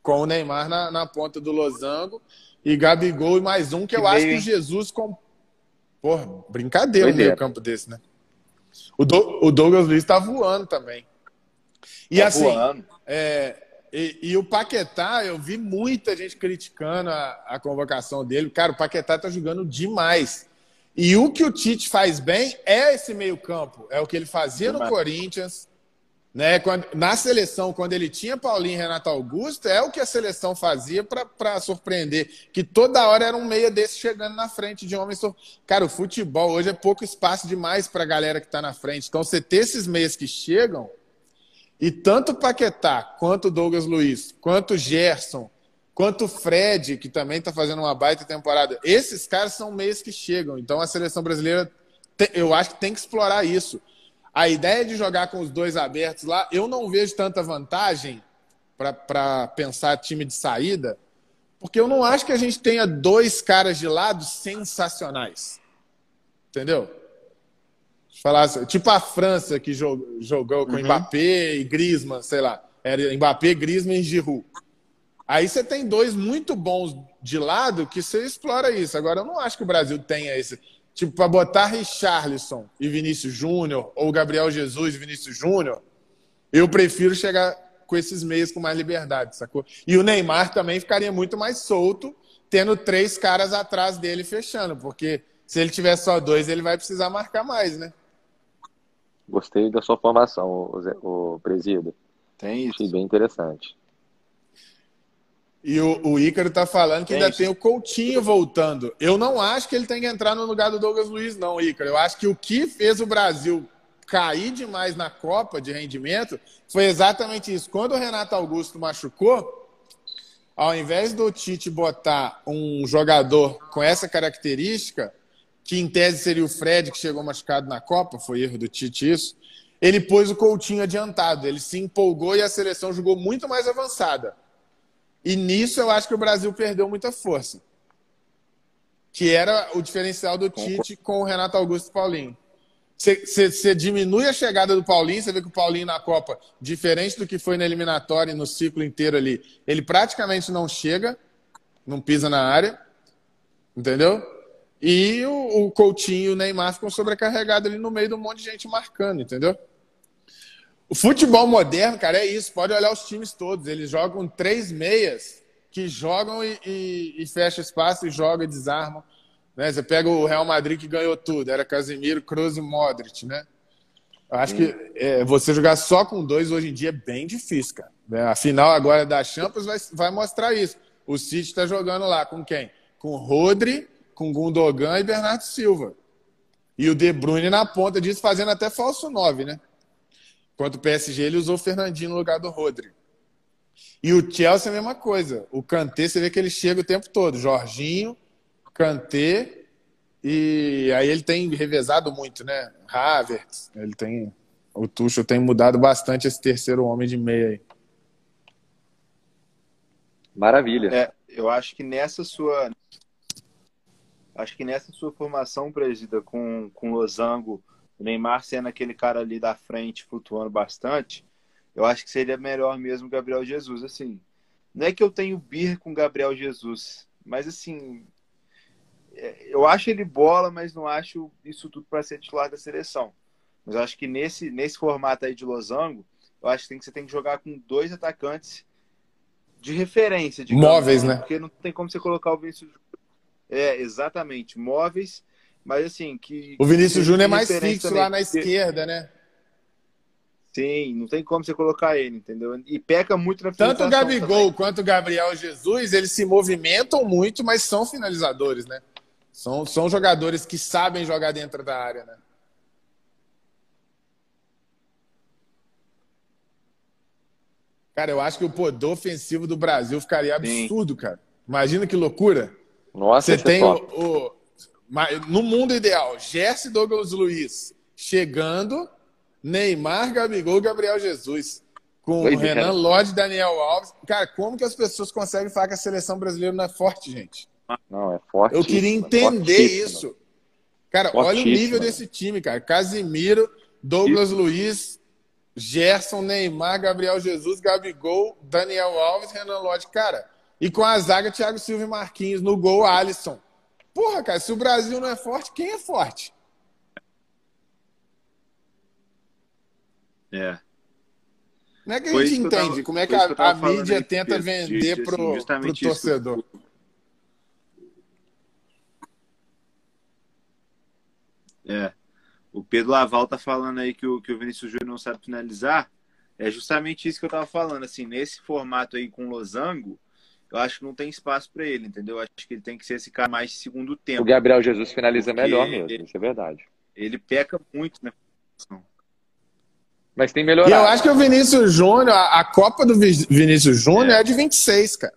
com o Neymar na, na ponta do losango e Gabigol e mais um que, que eu meio, acho que Jesus com Porra, brincadeira no meio campo desse, né? O, Do, o Douglas Luiz tá voando também. E tá assim, voando. É, e, e, o Paquetá, eu vi muita gente criticando a, a convocação dele. Cara, o Paquetá tá jogando demais. E o que o Tite faz bem é esse meio-campo. É o que ele fazia no Corinthians, Né? Quando, na seleção, quando ele tinha Paulinho e Renato Augusto, é o que a seleção fazia para surpreender. Que toda hora era um meia desse chegando na frente de homens. Cara, o futebol hoje é pouco espaço demais para a galera que está na frente. Então, você ter esses meias que chegam, e tanto Paquetá, quanto Douglas Luiz, quanto Gerson, quanto Fred, que também está fazendo uma baita temporada, esses caras são meias que chegam. Então, a seleção brasileira, eu acho que tem que explorar isso a ideia de jogar com os dois abertos lá, eu não vejo tanta vantagem para pensar time de saída, porque eu não acho que a gente tenha dois caras de lado sensacionais. Entendeu? Falar assim, tipo a França que jogou, jogou com uhum. Mbappé e Griezmann, sei lá. Era Mbappé, Griezmann e Giroud. Aí você tem dois muito bons de lado que você explora isso. Agora, eu não acho que o Brasil tenha esse. Tipo, para botar Richarlison e Vinícius Júnior, ou Gabriel Jesus e Vinícius Júnior, eu prefiro chegar com esses meios com mais liberdade, sacou? E o Neymar também ficaria muito mais solto, tendo três caras atrás dele fechando, porque se ele tiver só dois, ele vai precisar marcar mais, né? Gostei da sua formação, o, o Presida. Tem isso. Achei bem interessante. E o, o Ícaro tá falando que tem ainda tem o Coutinho voltando. Eu não acho que ele tem que entrar no lugar do Douglas Luiz, não, Ícaro. Eu acho que o que fez o Brasil cair demais na Copa de rendimento foi exatamente isso. Quando o Renato Augusto machucou, ao invés do Tite botar um jogador com essa característica, que em tese seria o Fred, que chegou machucado na Copa, foi erro do Tite isso, ele pôs o Coutinho adiantado. Ele se empolgou e a seleção jogou muito mais avançada. E nisso eu acho que o Brasil perdeu muita força. Que era o diferencial do Tite com o Renato Augusto e Paulinho. Você diminui a chegada do Paulinho, você vê que o Paulinho na Copa, diferente do que foi na eliminatória e no ciclo inteiro ali, ele praticamente não chega, não pisa na área, entendeu? E o, o Coutinho e o Neymar ficam sobrecarregados ali no meio de um monte de gente marcando, entendeu? O futebol moderno, cara, é isso. Pode olhar os times todos. Eles jogam três meias que jogam e, e, e fecha espaço e joga e desarmam. Né? Você pega o Real Madrid que ganhou tudo. Era Casemiro, Kroos e Modric, né? Eu acho que é, você jogar só com dois hoje em dia é bem difícil, cara. É, a final agora da Champions vai, vai mostrar isso. O City está jogando lá com quem? Com Rodri, com Gundogan e Bernardo Silva. E o De Bruyne na ponta disso, fazendo até falso 9, né? Quanto o PSG, ele usou o Fernandinho no lugar do Rodri. E o Chelsea é a mesma coisa. O Kanté, você vê que ele chega o tempo todo. Jorginho, Kanté, e aí ele tem revezado muito, né? Havertz, ele tem... O Tuchel tem mudado bastante esse terceiro homem de meia aí. Maravilha. É, eu acho que nessa sua... Acho que nessa sua formação, presida, com, com Losango o Neymar sendo aquele cara ali da frente, flutuando bastante, eu acho que seria melhor mesmo o Gabriel Jesus. Assim, não é que eu tenho bir com o Gabriel Jesus, mas assim, é, eu acho ele bola, mas não acho isso tudo para ser titular da seleção. Mas eu acho que nesse, nesse formato aí de losango, eu acho que, tem que você tem que jogar com dois atacantes de referência. Digamos, móveis, né? Porque não tem como você colocar o Vinícius. É, exatamente. Móveis mas assim, que. O Vinícius Júnior é mais fixo também, lá na esquerda, né? Sim, não tem como você colocar ele, entendeu? E peca muito na Tanto o Gabigol também. quanto o Gabriel Jesus, eles se movimentam muito, mas são finalizadores, né? São, são jogadores que sabem jogar dentro da área, né? Cara, eu acho que o poder ofensivo do Brasil ficaria absurdo, Sim. cara. Imagina que loucura. Nossa, você tem é o, o, no mundo ideal, Jesse Douglas Luiz chegando, Neymar, Gabigol, Gabriel Jesus. Com o Renan Lodge Daniel Alves. Cara, como que as pessoas conseguem falar que a seleção brasileira não é forte, gente? Não, é forte. Eu queria entender isso. Cara, olha o nível desse time, cara. Casimiro, Douglas isso. Luiz, Gerson, Neymar, Gabriel Jesus, Gabigol, Daniel Alves, Renan Lodge. Cara, e com a zaga, Thiago Silva e Marquinhos. No gol, Alisson. Porra, cara, se o Brasil não é forte, quem é forte? É. Não é que a gente entende tava, como é que a, que a mídia tenta vender de, pro, pro torcedor. Isso. É. O Pedro Laval tá falando aí que o, que o Vinícius Júnior não sabe finalizar. É justamente isso que eu tava falando, assim, nesse formato aí com losango, eu acho que não tem espaço para ele, entendeu? Eu acho que ele tem que ser esse cara mais de segundo tempo. O Gabriel Jesus finaliza melhor mesmo, ele, isso é verdade. Ele peca muito na Mas tem melhorado. E eu acho que o Vinícius Júnior, a, Copa do Vinícius Júnior é. é de 26, cara.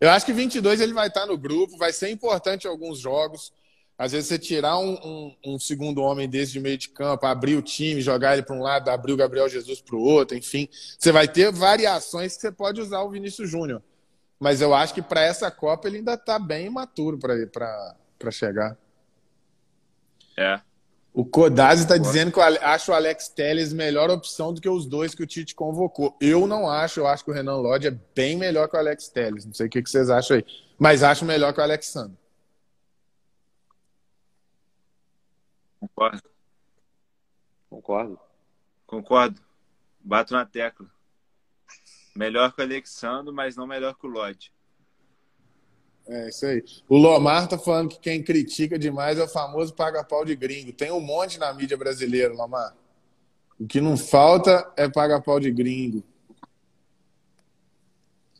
Eu acho que 22 ele vai estar no grupo, vai ser importante em alguns jogos. Às vezes você tirar um, um, um, segundo homem desse de meio de campo, abrir o time, jogar ele para um lado, abrir o Gabriel Jesus para o outro, enfim. Você vai ter variações que você pode usar o Vinícius Júnior. Mas eu acho que para essa Copa ele ainda está bem imaturo para chegar. É. O Kodazzi está dizendo que eu acho o Alex Telles melhor opção do que os dois que o Tite convocou. Eu não acho, eu acho que o Renan Lodge é bem melhor que o Alex Telles. Não sei o que vocês acham aí. Mas acho melhor que o Alexandre. Concordo. Concordo. Concordo. Bato na tecla. Melhor que o Alexandre, mas não melhor que o Lodge. É isso aí. O Lomar tá falando que quem critica demais é o famoso paga-pau de gringo. Tem um monte na mídia brasileira, Lomar. O que não falta é paga-pau de gringo.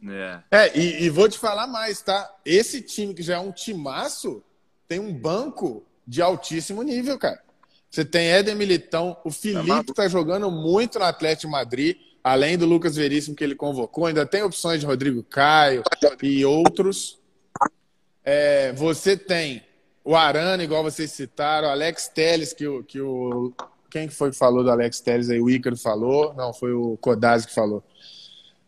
É, é e, e, vou te falar mais, tá? Esse time que já é um timaço tem um banco de altíssimo nível, cara. Você tem Éder Militão, o Felipe tá jogando muito no Atlético Madrid, além do Lucas Veríssimo que ele convocou, ainda tem opções de Rodrigo Caio e outros. É, você tem o Arana, igual vocês citaram, Alex Teles, que o, que o. Quem foi que falou do Alex Teles aí? O Ícaro falou? Não, foi o Kodazzi que falou.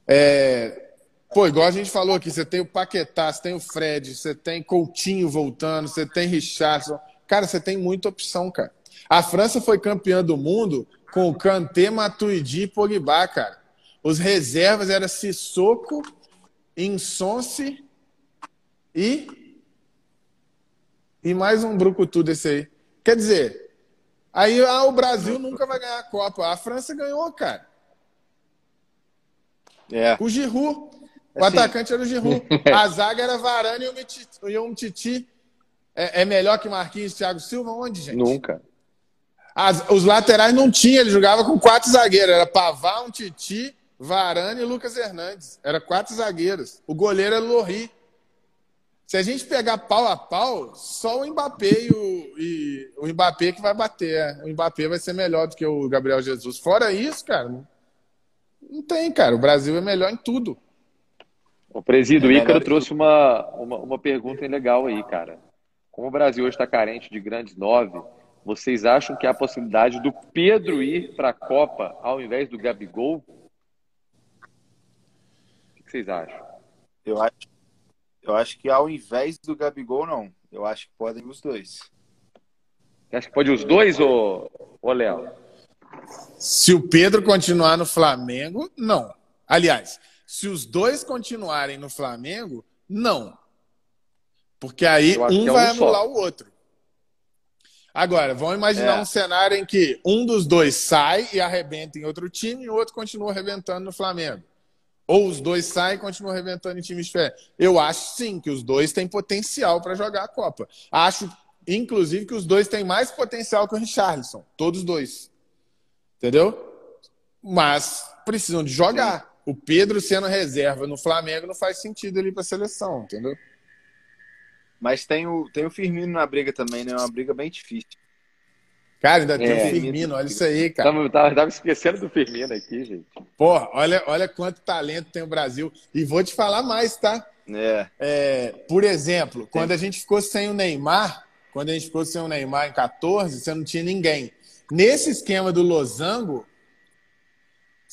É, pô, igual a gente falou aqui, você tem o Paquetá, você tem o Fred, você tem Coutinho voltando, você tem Richardson. Cara, você tem muita opção, cara. A França foi campeã do mundo com o Kanté, Matuidi e Pogba, cara. Os reservas eram Sissoko, Insonce e e mais um brucutu desse aí. Quer dizer, aí ah, o Brasil nunca vai ganhar a Copa. A França ganhou, cara. É. O Giroud. O assim, atacante era o Giroud. A zaga era Varane e o Umtiti. É, é melhor que Marquinhos e Thiago Silva? Onde, gente? Nunca. As, os laterais não tinha, ele jogava com quatro zagueiros. Era Pavão, Titi, Varane e Lucas Hernandes. Era quatro zagueiros. O goleiro era Lorri. Se a gente pegar pau a pau, só o Mbappé e o, e, o Mbappé que vai bater. É. O Mbappé vai ser melhor do que o Gabriel Jesus. Fora isso, cara, não tem, cara. O Brasil é melhor em tudo. O presídio, é o Ícaro trouxe uma, uma, uma pergunta legal aí, cara. Como o Brasil hoje está carente de grandes nove, vocês acham que há a possibilidade do Pedro ir para a Copa ao invés do Gabigol? O que vocês acham? Eu acho, eu acho que ao invés do Gabigol, não. Eu acho que podem os dois. Você acha que pode os dois, ô, ô Léo? Se o Pedro continuar no Flamengo, não. Aliás, se os dois continuarem no Flamengo, não. Porque aí um é vai anular só. o outro. Agora, vamos imaginar é. um cenário em que um dos dois sai e arrebenta em outro time e o outro continua arrebentando no Flamengo. Ou os dois saem e continuam arrebentando em times diferentes. Eu acho sim que os dois têm potencial para jogar a Copa. Acho, inclusive, que os dois têm mais potencial que o Richarlison. Todos dois. Entendeu? Mas precisam de jogar. Sim. O Pedro sendo reserva no Flamengo não faz sentido ali para a seleção, entendeu? Mas tem o, tem o Firmino na briga também, né? É uma briga bem difícil. Cara, ainda tem é, o Firmino, olha isso aí, cara. Tava, tava, tava, esquecendo do Firmino aqui, gente. Porra, olha, olha quanto talento tem o Brasil. E vou te falar mais, tá? É. é por exemplo, quando a gente ficou sem o Neymar, quando a gente ficou sem o Neymar em 14, você não tinha ninguém. Nesse esquema do Losango,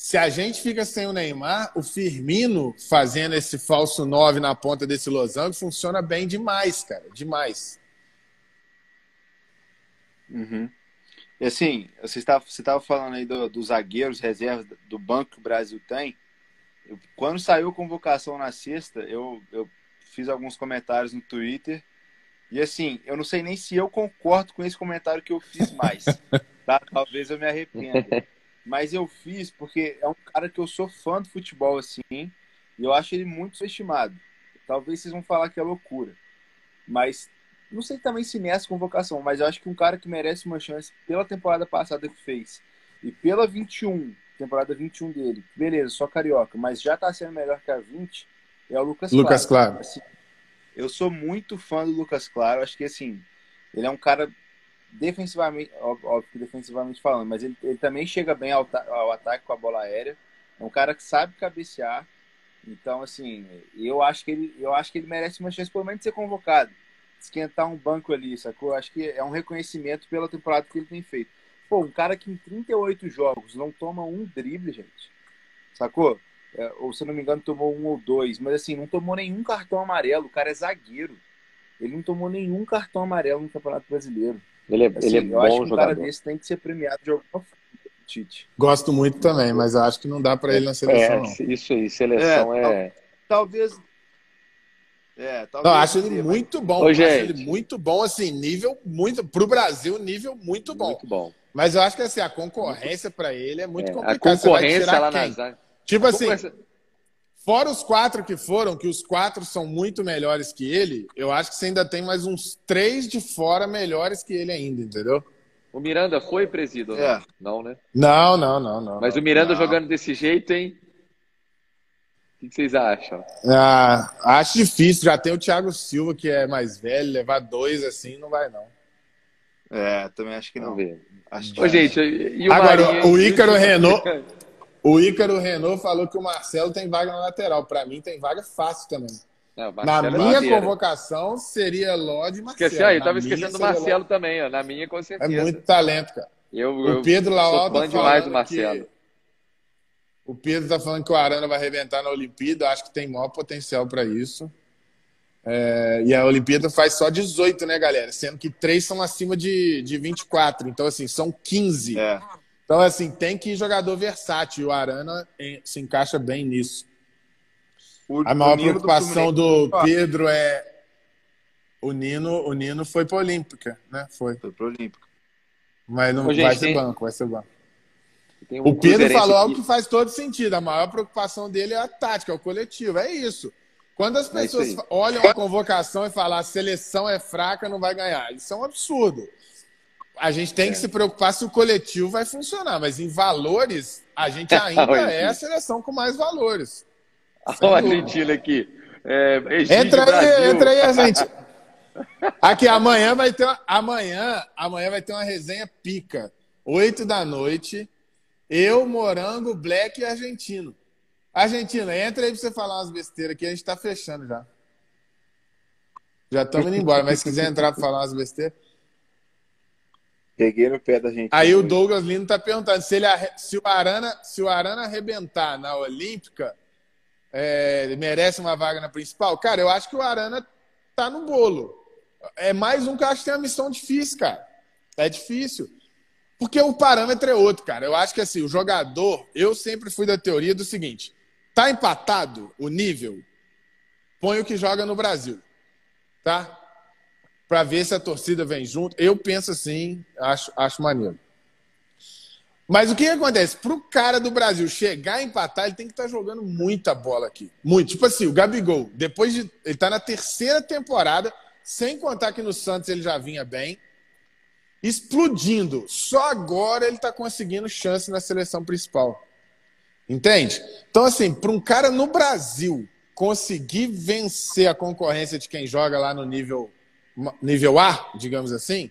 se a gente fica sem o Neymar, o Firmino fazendo esse falso 9 na ponta desse losango funciona bem demais, cara. Demais. Uhum. E assim, você estava você estava falando aí do, dos zagueiros reservas do banco que o Brasil tem. Eu, quando saiu a convocação na sexta, eu, eu fiz alguns comentários no Twitter. E assim, eu não sei nem se eu concordo com esse comentário que eu fiz mais. tá? Talvez eu me arrependa. Mas eu fiz porque é um cara que eu sou fã do futebol, assim, e eu acho ele muito subestimado. Talvez vocês vão falar que é loucura, mas não sei também se nessa convocação, mas eu acho que um cara que merece uma chance pela temporada passada que fez e pela 21 temporada 21 dele. Beleza, só carioca, mas já tá sendo melhor que a 20 é o Lucas, Lucas Claro. claro. Assim, eu sou muito fã do Lucas Claro, acho que assim, ele é um cara defensivamente, óbvio que defensivamente falando, mas ele, ele também chega bem ao, ao ataque com a bola aérea. É um cara que sabe cabecear. Então, assim, eu acho que ele, eu acho que ele merece uma chance pelo menos de ser convocado. Esquentar um banco ali, sacou? Eu acho que é um reconhecimento pela temporada que ele tem feito. Pô, um cara que em 38 jogos não toma um drible, gente. Sacou? É, ou se não me engano, tomou um ou dois, mas assim, não tomou nenhum cartão amarelo. O cara é zagueiro. Ele não tomou nenhum cartão amarelo no Campeonato Brasileiro. Ele é, assim, ele é bom eu acho que um cara desse tem que ser premiado de alguma forma. Tite. Gosto muito também, mas acho que não dá para ele na seleção. É, isso aí, seleção é. é... Talvez. É, talvez não, acho ele muito bom. Ô, acho ele muito bom, assim, nível muito. Para o Brasil, nível muito bom. Muito bom. Mas eu acho que assim, a concorrência para ele é muito é, complicada. A concorrência lá quem? nas. Tipo assim, fora os quatro que foram, que os quatro são muito melhores que ele, eu acho que você ainda tem mais uns três de fora melhores que ele ainda, entendeu? O Miranda foi presido? É. Não, né? Não, não, não, não. Mas o Miranda não. jogando desse jeito, hein? O que vocês acham? Ah, acho difícil. Já tem o Thiago Silva, que é mais velho, levar dois assim não vai, não. É, também acho que não. Vamos ver. Acho Ô, gente, e o Agora, Marinho, o Ícaro Renault. O Ícaro Renault falou que o Marcelo tem vaga na lateral. Para mim, tem vaga fácil também. Não, na é minha convocação seria Lodi e Marcelo. Esqueci, aí, eu tava esquecendo do Marcelo também, ó. Na minha, com certeza. É muito talento, cara. Eu, o Pedro Laual tá demais do Marcelo. O Pedro tá falando que o Arana vai arrebentar na Olimpíada. Acho que tem maior potencial para isso. É, e a Olimpíada faz só 18, né, galera? Sendo que três são acima de, de 24. Então, assim, são 15. É. Então, assim, tem que ir jogador versátil. O Arana se encaixa bem nisso. O, a maior preocupação do, do, Pedro é. O Nino, o Nino foi para Olímpica, né? Foi. Foi para Olímpica. Mas não Ô, gente, vai ser tem... banco, vai ser banco. Um o Pedro falou aqui. algo que faz todo sentido. A maior preocupação dele é a tática, é o coletivo. É isso. Quando as é pessoas é olham a convocação e falam a seleção é fraca, não vai ganhar. Isso é um absurdo. A gente tem é. que se preocupar se o coletivo vai funcionar, mas em valores, a gente ainda é a seleção com mais valores. Olha o Argentina aqui. É, entra aí, entra aí, gente. Aqui, amanhã vai ter uma, amanhã, amanhã vai ter uma resenha pica. Oito da noite. Eu, Morango, Black e Argentino. Argentina, entra aí pra você falar umas besteiras aqui, a gente tá fechando já. Já estamos indo embora, mas se quiser entrar pra falar umas besteiras. Peguei no pé da gente. Aí o Douglas Lino tá perguntando se, ele, se, o Arana, se o Arana arrebentar na Olímpica, é, merece uma vaga na principal. Cara, eu acho que o Arana tá no bolo. É mais um que eu acho que tem uma missão difícil, cara. É difícil. Porque o parâmetro é outro, cara. Eu acho que assim, o jogador, eu sempre fui da teoria do seguinte: Tá empatado o nível? Põe o que joga no Brasil. Tá? Para ver se a torcida vem junto. Eu penso assim, acho, acho maneiro. Mas o que, que acontece? Para o cara do Brasil chegar a empatar, ele tem que estar tá jogando muita bola aqui. Muito. Tipo assim, o Gabigol, depois de. Ele está na terceira temporada, sem contar que no Santos ele já vinha bem, explodindo. Só agora ele está conseguindo chance na seleção principal. Entende? Então, assim, para um cara no Brasil conseguir vencer a concorrência de quem joga lá no nível, nível A, digamos assim,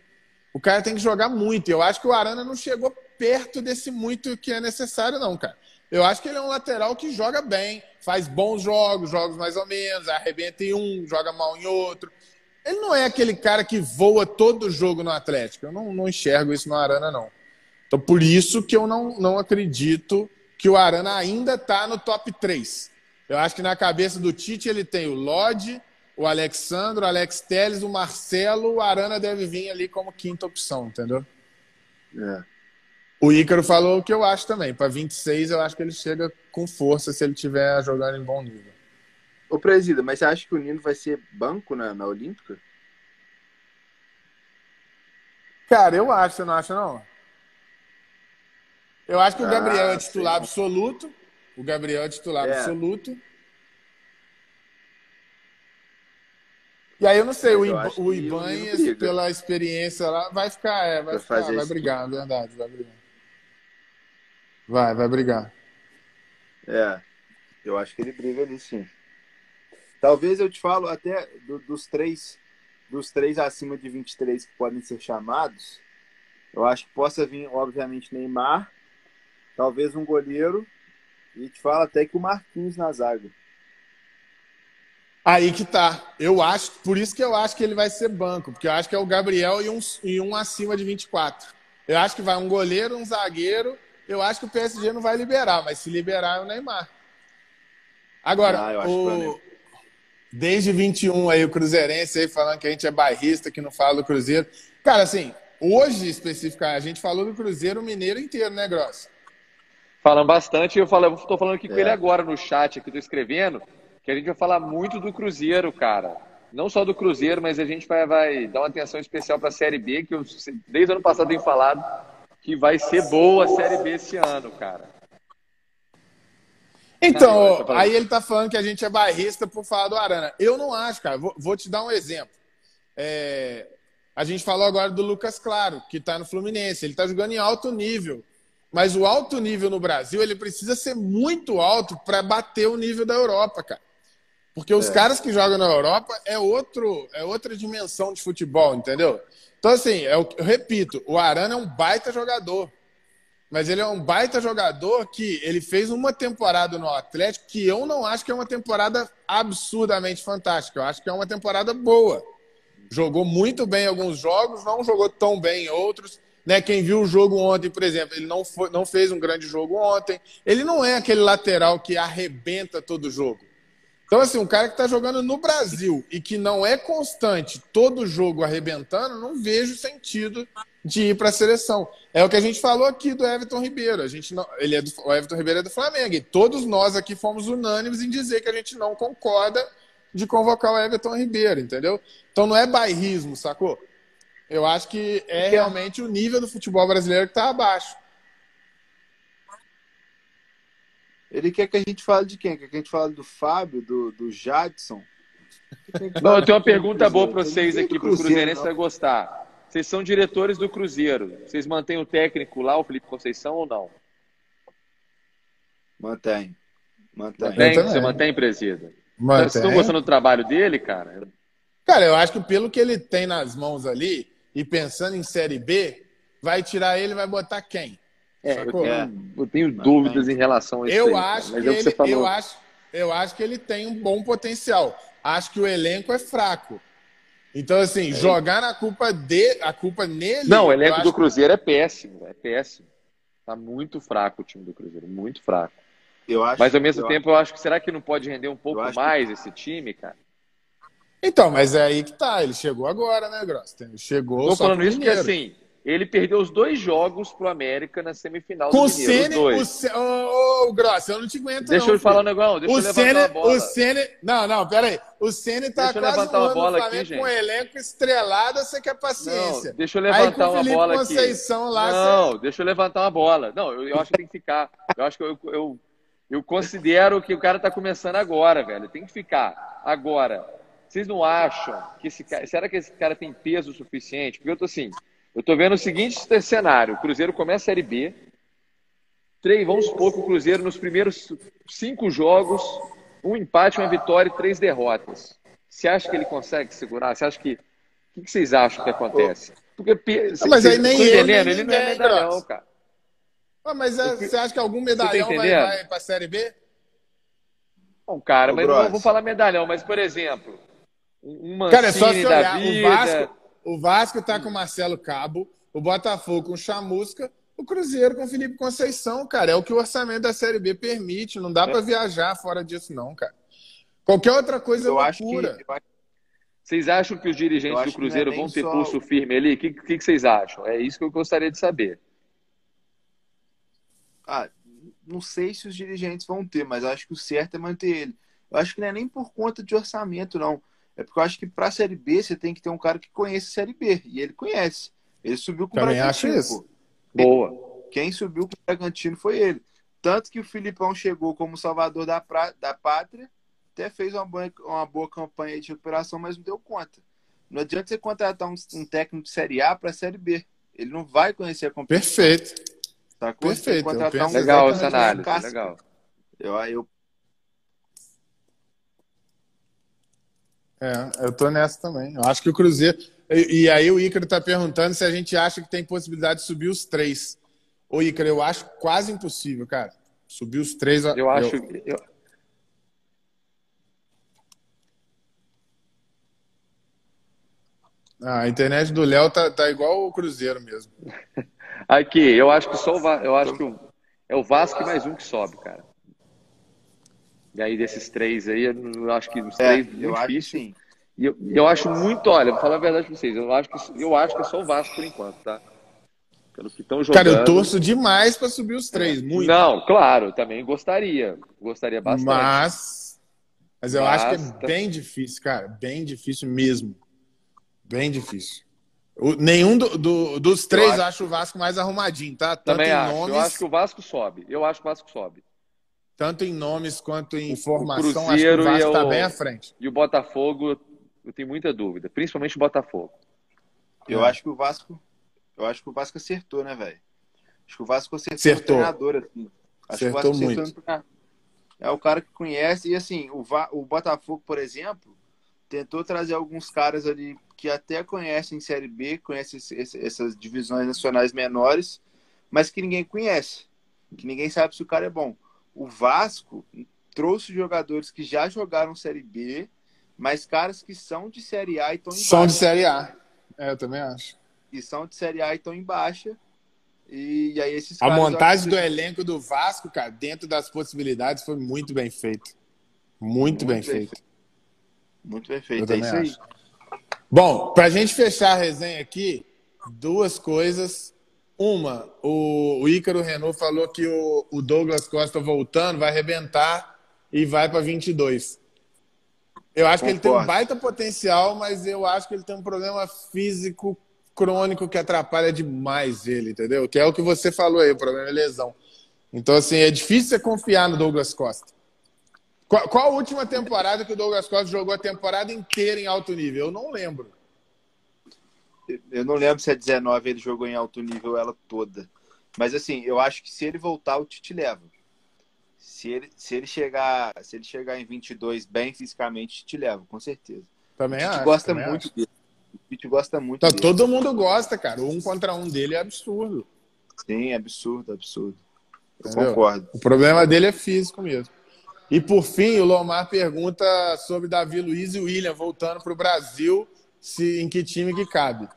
o cara tem que jogar muito. Eu acho que o Arana não chegou perto desse muito que é necessário, não, cara. Eu acho que ele é um lateral que joga bem, faz bons jogos, jogos mais ou menos, arrebenta em um, joga mal em outro. Ele não é aquele cara que voa todo jogo no Atlético. Eu não, não enxergo isso no Arana, não. Então, por isso que eu não, não acredito que o Arana ainda está no top 3. Eu acho que na cabeça do Tite ele tem o Lodge, o Alexandre, o Alex Teles, o Marcelo, o Arana deve vir ali como quinta opção, entendeu? É. O Ícaro falou o que eu acho também. Para 26, eu acho que ele chega com força se ele estiver jogando em bom nível. Ô, Presida, mas você acha que o Nino vai ser banco na, na Olímpica? Cara, eu acho, você não acha, não? Eu acho que o Gabriel ah, é titular sim. absoluto. O Gabriel é titular é. absoluto. E aí eu não sei, Mas o, o Ibanez, pela experiência lá, vai ficar, é, vai, ficar, vai brigar, é verdade, vai brigar. Vai, vai brigar. É, eu acho que ele briga ali sim. Talvez eu te falo até do, dos três, dos três acima de 23 que podem ser chamados. Eu acho que possa vir, obviamente, Neymar, talvez um goleiro, e te falo até que o Marquinhos na zaga. Aí que tá. Eu acho, por isso que eu acho que ele vai ser banco, porque eu acho que é o Gabriel e um, e um acima de 24. Eu acho que vai um goleiro, um zagueiro. Eu acho que o PSG não vai liberar, mas se liberar é o Neymar. Agora, ah, o... desde 21 aí, o Cruzeirense aí falando que a gente é bairrista, que não fala do Cruzeiro. Cara, assim, hoje especificamente, a gente falou do Cruzeiro Mineiro inteiro, né, Gross? Falando bastante, eu falo, eu tô falando aqui é. com ele agora no chat, aqui tô escrevendo que a gente vai falar muito do Cruzeiro, cara. Não só do Cruzeiro, mas a gente vai, vai dar uma atenção especial para a Série B, que eu, desde o ano passado tenho falado que vai ser boa a Série B esse ano, cara. Então, ah, aí ele tá falando que a gente é bairrista por falar do Arana. Eu não acho, cara. Vou, vou te dar um exemplo. É, a gente falou agora do Lucas Claro, que está no Fluminense. Ele está jogando em alto nível. Mas o alto nível no Brasil, ele precisa ser muito alto para bater o nível da Europa, cara. Porque os é. caras que jogam na Europa é, outro, é outra dimensão de futebol, entendeu? Então, assim, eu, eu repito, o Arana é um baita jogador. Mas ele é um baita jogador que ele fez uma temporada no Atlético que eu não acho que é uma temporada absurdamente fantástica. Eu acho que é uma temporada boa. Jogou muito bem em alguns jogos, não jogou tão bem em outros. Né? Quem viu o jogo ontem, por exemplo, ele não, foi, não fez um grande jogo ontem. Ele não é aquele lateral que arrebenta todo jogo. Então, assim, um cara que está jogando no Brasil e que não é constante todo jogo arrebentando, não vejo sentido de ir para a seleção. É o que a gente falou aqui do Everton Ribeiro. A gente não, ele é do, o Everton Ribeiro é do Flamengo. E todos nós aqui fomos unânimes em dizer que a gente não concorda de convocar o Everton Ribeiro, entendeu? Então não é bairrismo, sacou? Eu acho que é realmente o nível do futebol brasileiro que está abaixo. Ele quer que a gente fale de quem? Quer que a gente fale do Fábio, do, do Jadson? Não, eu tenho uma pergunta boa para vocês aqui, para o Cruzeirense vai gostar. Vocês são diretores do Cruzeiro. Vocês mantêm o técnico lá, o Felipe Conceição, ou não? Mantém. Mantém. mantém? Você mantém, presida? Mantém. Vocês estão gostando do trabalho dele, cara? Cara, eu acho que pelo que ele tem nas mãos ali, e pensando em Série B, vai tirar ele e vai botar quem? É, eu tenho, eu tenho, dúvidas em relação a isso. Eu, aí, acho mas que é ele, que eu, acho, eu acho que ele tem um bom potencial. Acho que o elenco é fraco. Então, assim, é. jogar na culpa de, a culpa nele. Não, o elenco do Cruzeiro que... é péssimo, é péssimo. Tá muito fraco o time do Cruzeiro, muito fraco. Eu acho, mas ao mesmo eu tempo, acho... eu acho que será que não pode render um pouco mais que... esse time, cara? Então, mas é aí que tá. Ele chegou agora, né, Gross? Chegou. Tô falando isso porque assim, ele perdeu os dois jogos pro América na semifinal Com do Mineiro, o Cine, o Ô, oh, Gross, eu não te aguento Deixa não, eu falar um negócio, deixa o eu levantar a bola. O Cine... Não, não, pera aí. O Cine tá deixa quase levantar uma bola aqui, gente. com um elenco estrelado, você quer paciência. Não, deixa eu levantar aí, uma bola Conceição aqui. Lá, não, você... deixa eu levantar uma bola. Não, eu, eu acho que tem que ficar. Eu acho que eu, eu, eu considero que o cara tá começando agora, velho. Tem que ficar agora. Vocês não acham que esse cara. Será que esse cara tem peso suficiente? Porque eu tô assim. Eu tô vendo o seguinte cenário: o Cruzeiro começa a Série B. Três, vamos supor que o Cruzeiro, nos primeiros cinco jogos, um empate, uma vitória e três derrotas. Você acha que ele consegue segurar? Você acha que. O que vocês acham que acontece? Porque. Não, mas aí nem ele, ele, ele não é medalhão, cara. Ah, mas é, você acha que algum medalhão tá vai, vai para a Série B? Bom, cara, mas não vou falar medalhão, mas, por exemplo, um Mancini Cara, é só se olhar. O Vasco, o Vasco tá com o Marcelo Cabo, o Botafogo com o Chamusca, o Cruzeiro com o Felipe Conceição, cara. É o que o orçamento da Série B permite. Não dá é. para viajar fora disso, não, cara. Qualquer outra coisa eu é loucura. Acho que... Vocês acham que os dirigentes do é Cruzeiro é vão ter só... pulso firme ali? O que, que, que, vocês acham? É isso que eu gostaria de saber. Ah, não sei se os dirigentes vão ter, mas acho que o certo é manter ele. Eu acho que não é nem por conta de orçamento, não. É porque eu acho que para a Série B você tem que ter um cara que conhece a Série B. E ele conhece. Ele subiu com Também o Bragantino. Acho isso. Boa. Quem subiu com o Bragantino foi ele. Tanto que o Filipão chegou como salvador da, pra... da pátria, até fez uma boa, uma boa campanha de recuperação, mas não deu conta. Não adianta você contratar um, um técnico de Série A para a Série B. Ele não vai conhecer a competição. Perfeito. Tá Perfeito. Um legal essa análise, legal. Eu, eu... É, eu tô nessa também. Eu acho que o Cruzeiro. E, e aí o Ícaro tá perguntando se a gente acha que tem possibilidade de subir os três. Ô, Ícaro, eu acho quase impossível, cara. Subir os três. Eu acho. Eu... Ah, a internet do Léo tá, tá igual o Cruzeiro mesmo. Aqui, eu acho que só o Vasco, eu acho que o, é o Vasco mais um que sobe, cara. E aí desses três aí, eu acho que os é, três é, eu difícil. Acho sim. E eu, eu acho muito, olha, vou falar a verdade pra vocês, eu acho que eu acho que é só o Vasco por enquanto, tá? Pelo que estão jogando. Cara, eu torço demais para subir os três, muito. Não, claro, também gostaria. Gostaria bastante. Mas mas eu Basta. acho que é bem difícil, cara, bem difícil mesmo. Bem difícil. O, nenhum do, do, dos três eu acho... acho o Vasco mais arrumadinho, tá? Tanto Também acho. Nomes... Eu acho que o Vasco sobe. Eu acho que o Vasco sobe. Tanto em nomes quanto em informação, acho que o Vasco está bem à frente. E o Botafogo, eu tenho muita dúvida. Principalmente o Botafogo. Eu é. acho que o Vasco. Eu acho que o Vasco acertou, né, velho? Acho que o Vasco acertou, acertou. o treinador, assim. Acho acertou que o Vasco muito. acertou É o cara que conhece. E assim, o, Va... o Botafogo, por exemplo, tentou trazer alguns caras ali que até conhecem Série B, conhecem essas divisões nacionais menores, mas que ninguém conhece, que ninguém sabe se o cara é bom. O Vasco trouxe jogadores que já jogaram Série B, mas caras que são de Série A e estão em São de Série A, é, eu também acho. E são de Série A e estão em baixa. E, e aí esses A montagem do elenco do Vasco, cara, dentro das possibilidades, foi muito bem feito. Muito, muito bem, bem feito. feito. Muito bem feito. É isso aí. Bom, para a gente fechar a resenha aqui, duas coisas. Uma, o, o Ícaro Renault falou que o, o Douglas Costa voltando vai arrebentar e vai para 22. Eu acho Concordo. que ele tem um baita potencial, mas eu acho que ele tem um problema físico crônico que atrapalha demais ele, entendeu? Que é o que você falou aí, o problema é lesão. Então, assim, é difícil você confiar no Douglas Costa. Qual, qual, a última temporada que o Douglas Costa jogou a temporada inteira em alto nível? Eu não lembro. Eu não lembro se é 19 ele jogou em alto nível ela toda. Mas assim, eu acho que se ele voltar, o Tite leva. Se ele, se ele chegar, se ele chegar em 22 bem fisicamente, te leva, com certeza. Também o Tite acho, gosta também muito acho. dele. O Tite gosta muito tá, dele. Todo mundo gosta, cara. Um contra um dele é absurdo. Sim, é absurdo, absurdo. Eu concordo. O problema dele é físico mesmo. E por fim, o Lomar pergunta sobre Davi Luiz e William voltando para o Brasil, se, em que time que cabe.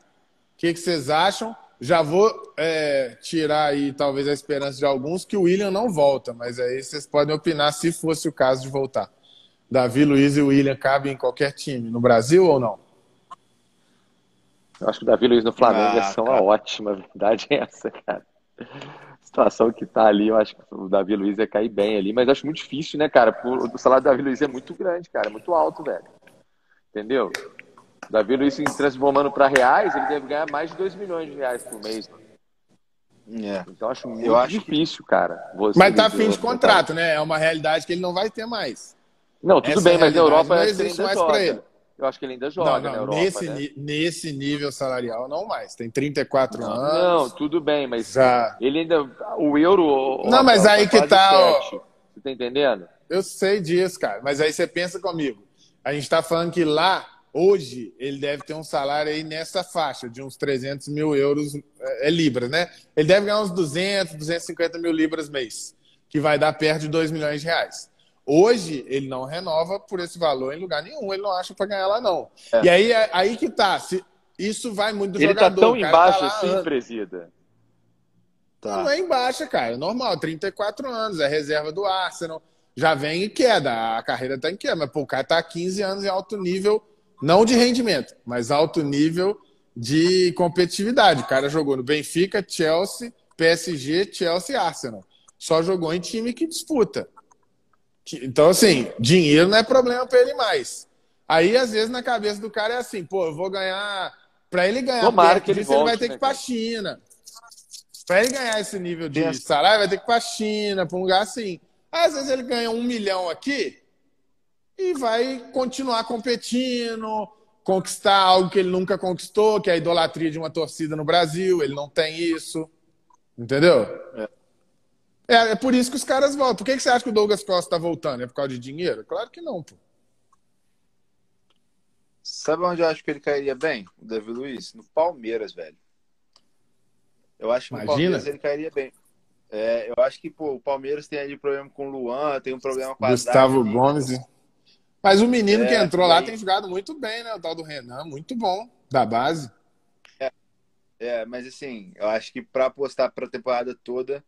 O que, que vocês acham? Já vou é, tirar aí talvez a esperança de alguns que o William não volta, mas aí vocês podem opinar se fosse o caso de voltar. Davi Luiz e o William cabem em qualquer time, no Brasil ou não? Eu acho que o Davi Luiz no Flamengo ah, é uma ótima, a verdade é essa, cara situação que tá ali, eu acho que o Davi Luiz ia cair bem ali, mas acho muito difícil, né, cara? O salário do Davi Luiz é muito grande, cara, é muito alto, velho. Entendeu? Davi Luiz se transformando para reais, ele deve ganhar mais de 2 milhões de reais por mês. É. Então acho muito eu acho difícil, que... cara. mas tá fim de contrato, né? É uma realidade que ele não vai ter mais. Não, tudo Essa bem, mas na Europa não existe mais para ele. Eu acho que ele ainda joga não, não, na Europa. Nesse, né? nesse nível salarial, não mais. Tem 34 não, anos. Não, tudo bem, mas Já. ele ainda. O euro. Não, mas aí que tá. Ó, você tá entendendo? Eu sei disso, cara. Mas aí você pensa comigo. A gente tá falando que lá, hoje, ele deve ter um salário aí nessa faixa, de uns 300 mil euros, é, é libras, né? Ele deve ganhar uns 200, 250 mil libras mês, que vai dar perto de 2 milhões de reais. Hoje, ele não renova por esse valor em lugar nenhum, ele não acha para ganhar lá, não. É. E aí, é, aí que tá. Se, isso vai muito do ele jogador. Ele tá tão embaixo tá assim, presida. Tá. Não é embaixo, cara. É normal, 34 anos, é reserva do Arsenal. Já vem em queda, a carreira tá em queda. Mas pô, o cara tá há 15 anos em alto nível, não de rendimento, mas alto nível de competitividade. O cara jogou no Benfica, Chelsea, PSG, Chelsea e Arsenal. Só jogou em time que disputa. Então, assim, dinheiro não é problema para ele mais. Aí, às vezes, na cabeça do cara é assim, pô, eu vou ganhar. Para ele ganhar Tomara que ele, disso, volte, ele vai ter né, que ir para a China. Para ele ganhar esse nível de salário, vai ter que ir para a China, para um lugar assim. Às vezes ele ganha um milhão aqui e vai continuar competindo, conquistar algo que ele nunca conquistou, que é a idolatria de uma torcida no Brasil. Ele não tem isso. Entendeu? É. é. É, por isso que os caras voltam. Por que, que você acha que o Douglas Costa tá voltando? É por causa de dinheiro? Claro que não, pô. Sabe onde eu acho que ele cairia bem? O Davi Luiz? No Palmeiras, velho. Eu acho que Imagina. no Palmeiras ele cairia bem. É, eu acho que pô, o Palmeiras tem ali problema com o Luan, tem um problema com a Gustavo Gomes. Mas o menino é, que entrou lá tem jogado muito bem, né? O tal do Renan, muito bom, da base. É, é mas assim, eu acho que para apostar para a temporada toda,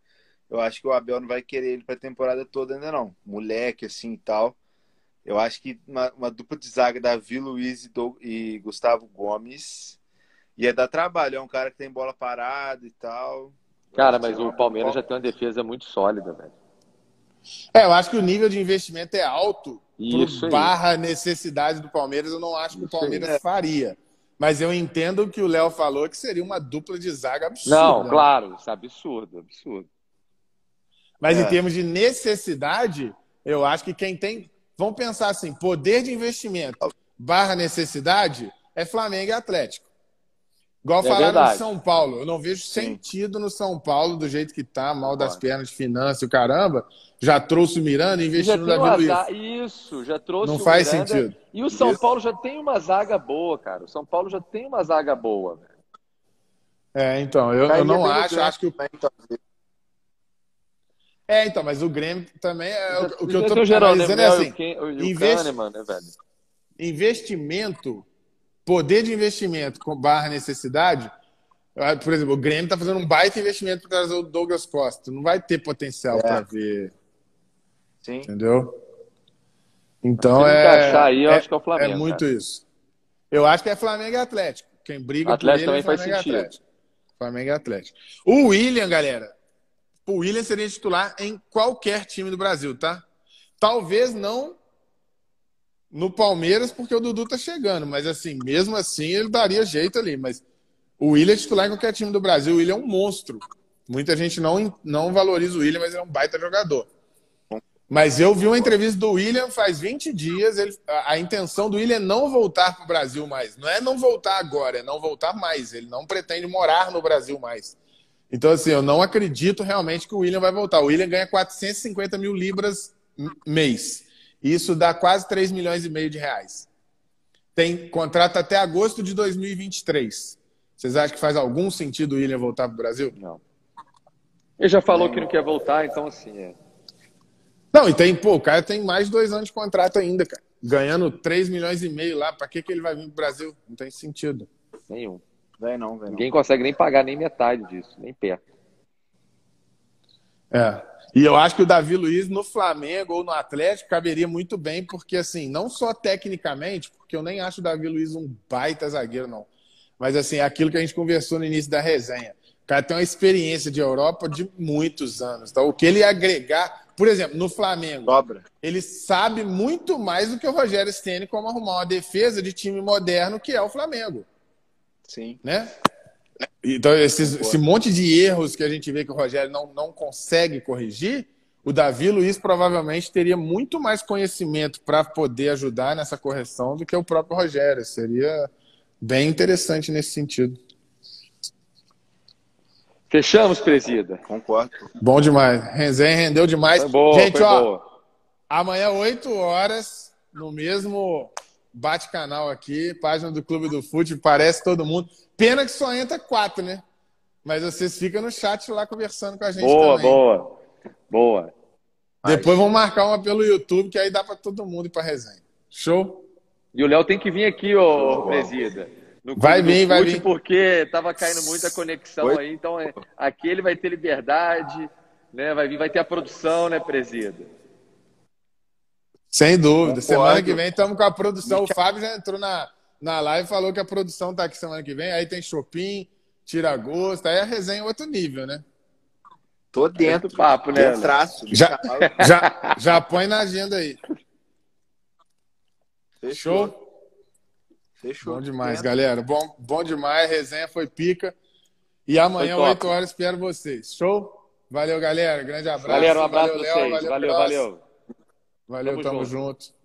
eu acho que o Abel não vai querer ele para a temporada toda ainda não. Moleque assim e tal. Eu acho que uma, uma dupla de zaga Davi Luiz e, do, e Gustavo Gomes ia dar trabalho. É um cara que tem bola parada e tal. Cara, mas o Palmeiras já tem uma defesa muito sólida, velho. É, eu acho que o nível de investimento é alto. Isso barra necessidade do Palmeiras, eu não acho que o Palmeiras aí, faria. Mas eu entendo que o Léo falou que seria uma dupla de zaga absurda. Não, né? claro, isso é absurdo, absurdo. Mas é. em termos de necessidade, eu acho que quem tem. Vamos pensar assim: poder de investimento barra necessidade é Flamengo e Atlético. Igual é falaram verdade. no São Paulo. Eu não vejo Sim. sentido no São Paulo, do jeito que tá, mal das pernas, finanças, o caramba. Já trouxe o Miranda e investiu no Davi Luiz. Isso, já trouxe Não faz Miranda. sentido. E o São Isso. Paulo já tem uma zaga boa, cara. O São Paulo já tem uma zaga boa, velho. É, então, eu, eu não acho, acho que o. É, então, mas o Grêmio também é o, o que eu tô dizendo é assim, o, o. Kahneman, né, velho? investimento poder de investimento com barra necessidade, por exemplo, o Grêmio está fazendo um baita investimento para trazer o Douglas Costa. Não vai ter potencial é. para ver. Sim. Entendeu? Então é. Aí, eu é, acho que é, o Flamengo, é muito cara. isso. Eu acho que é Flamengo e Atlético. Quem briga Atlético por ele é Flamengo faz sentido. Atlético. Flamengo e Atlético. O William, galera. O William seria titular em qualquer time do Brasil, tá? Talvez não no Palmeiras porque o Dudu tá chegando, mas assim, mesmo assim ele daria jeito ali, mas o William é titular em qualquer time do Brasil, o William é um monstro. Muita gente não, não valoriza o William, mas ele é um baita jogador. Mas eu vi uma entrevista do William faz 20 dias. Ele, a, a intenção do William é não voltar para o Brasil mais. Não é não voltar agora, é não voltar mais. Ele não pretende morar no Brasil mais. Então, assim, eu não acredito realmente que o William vai voltar. O William ganha 450 mil libras mês. Isso dá quase 3 milhões e meio de reais. Tem contrato até agosto de 2023. Vocês acham que faz algum sentido o William voltar para o Brasil? Não. Ele já falou que não quer voltar, então assim é. Não, e tem, pô, o cara tem mais de dois anos de contrato ainda, cara. Ganhando 3 milhões e meio lá, para que, que ele vai vir para o Brasil? Não tem sentido. Nenhum. Vem não, vem Ninguém não. consegue nem pagar nem metade disso, nem perto. É. E eu acho que o Davi Luiz no Flamengo ou no Atlético caberia muito bem, porque assim, não só tecnicamente, porque eu nem acho o Davi Luiz um baita zagueiro, não. Mas assim, é aquilo que a gente conversou no início da resenha. O cara tem uma experiência de Europa de muitos anos. Então, o que ele agregar, por exemplo, no Flamengo, Dobra. ele sabe muito mais do que o Rogério Ceni como arrumar uma defesa de time moderno que é o Flamengo. Sim. Né? Então, esses, esse monte de erros que a gente vê que o Rogério não, não consegue corrigir, o Davi Luiz provavelmente teria muito mais conhecimento para poder ajudar nessa correção do que o próprio Rogério. Seria bem interessante nesse sentido. Fechamos, presida. Concordo. Bom demais. Resenha rendeu demais. Foi boa, Gente, ó, boa. amanhã, 8 horas, no mesmo bate-canal aqui, página do Clube do Fute, parece todo mundo. Pena que só entra quatro, né? Mas vocês ficam no chat lá conversando com a gente boa, também. Boa, boa. Depois vamos marcar uma pelo YouTube, que aí dá para todo mundo ir para resenha. Show? E o Léo tem que vir aqui, ô Presida. Vai vir, vai vir. Porque tava caindo muita conexão aí, então é, aqui ele vai ter liberdade, né? Vai vir, vai ter a produção, né, Presida? Sem dúvida. Semana que vem estamos com a produção. O Fábio já entrou na, na live falou que a produção tá aqui semana que vem. Aí tem Chopin, Tira Gosto. Aí a resenha é outro nível, né? Tô dentro do papo, né? Traço. Já, já, já põe na agenda aí. Fechou? Fechou. Bom demais, galera. Bom, bom demais. Resenha foi pica. E amanhã, 8 horas, espero vocês. Show? Valeu, galera. Grande abraço. Galera, um abraço valeu, Léo, Valeu, valeu. Valeu, valeu tamo, tamo junto. junto.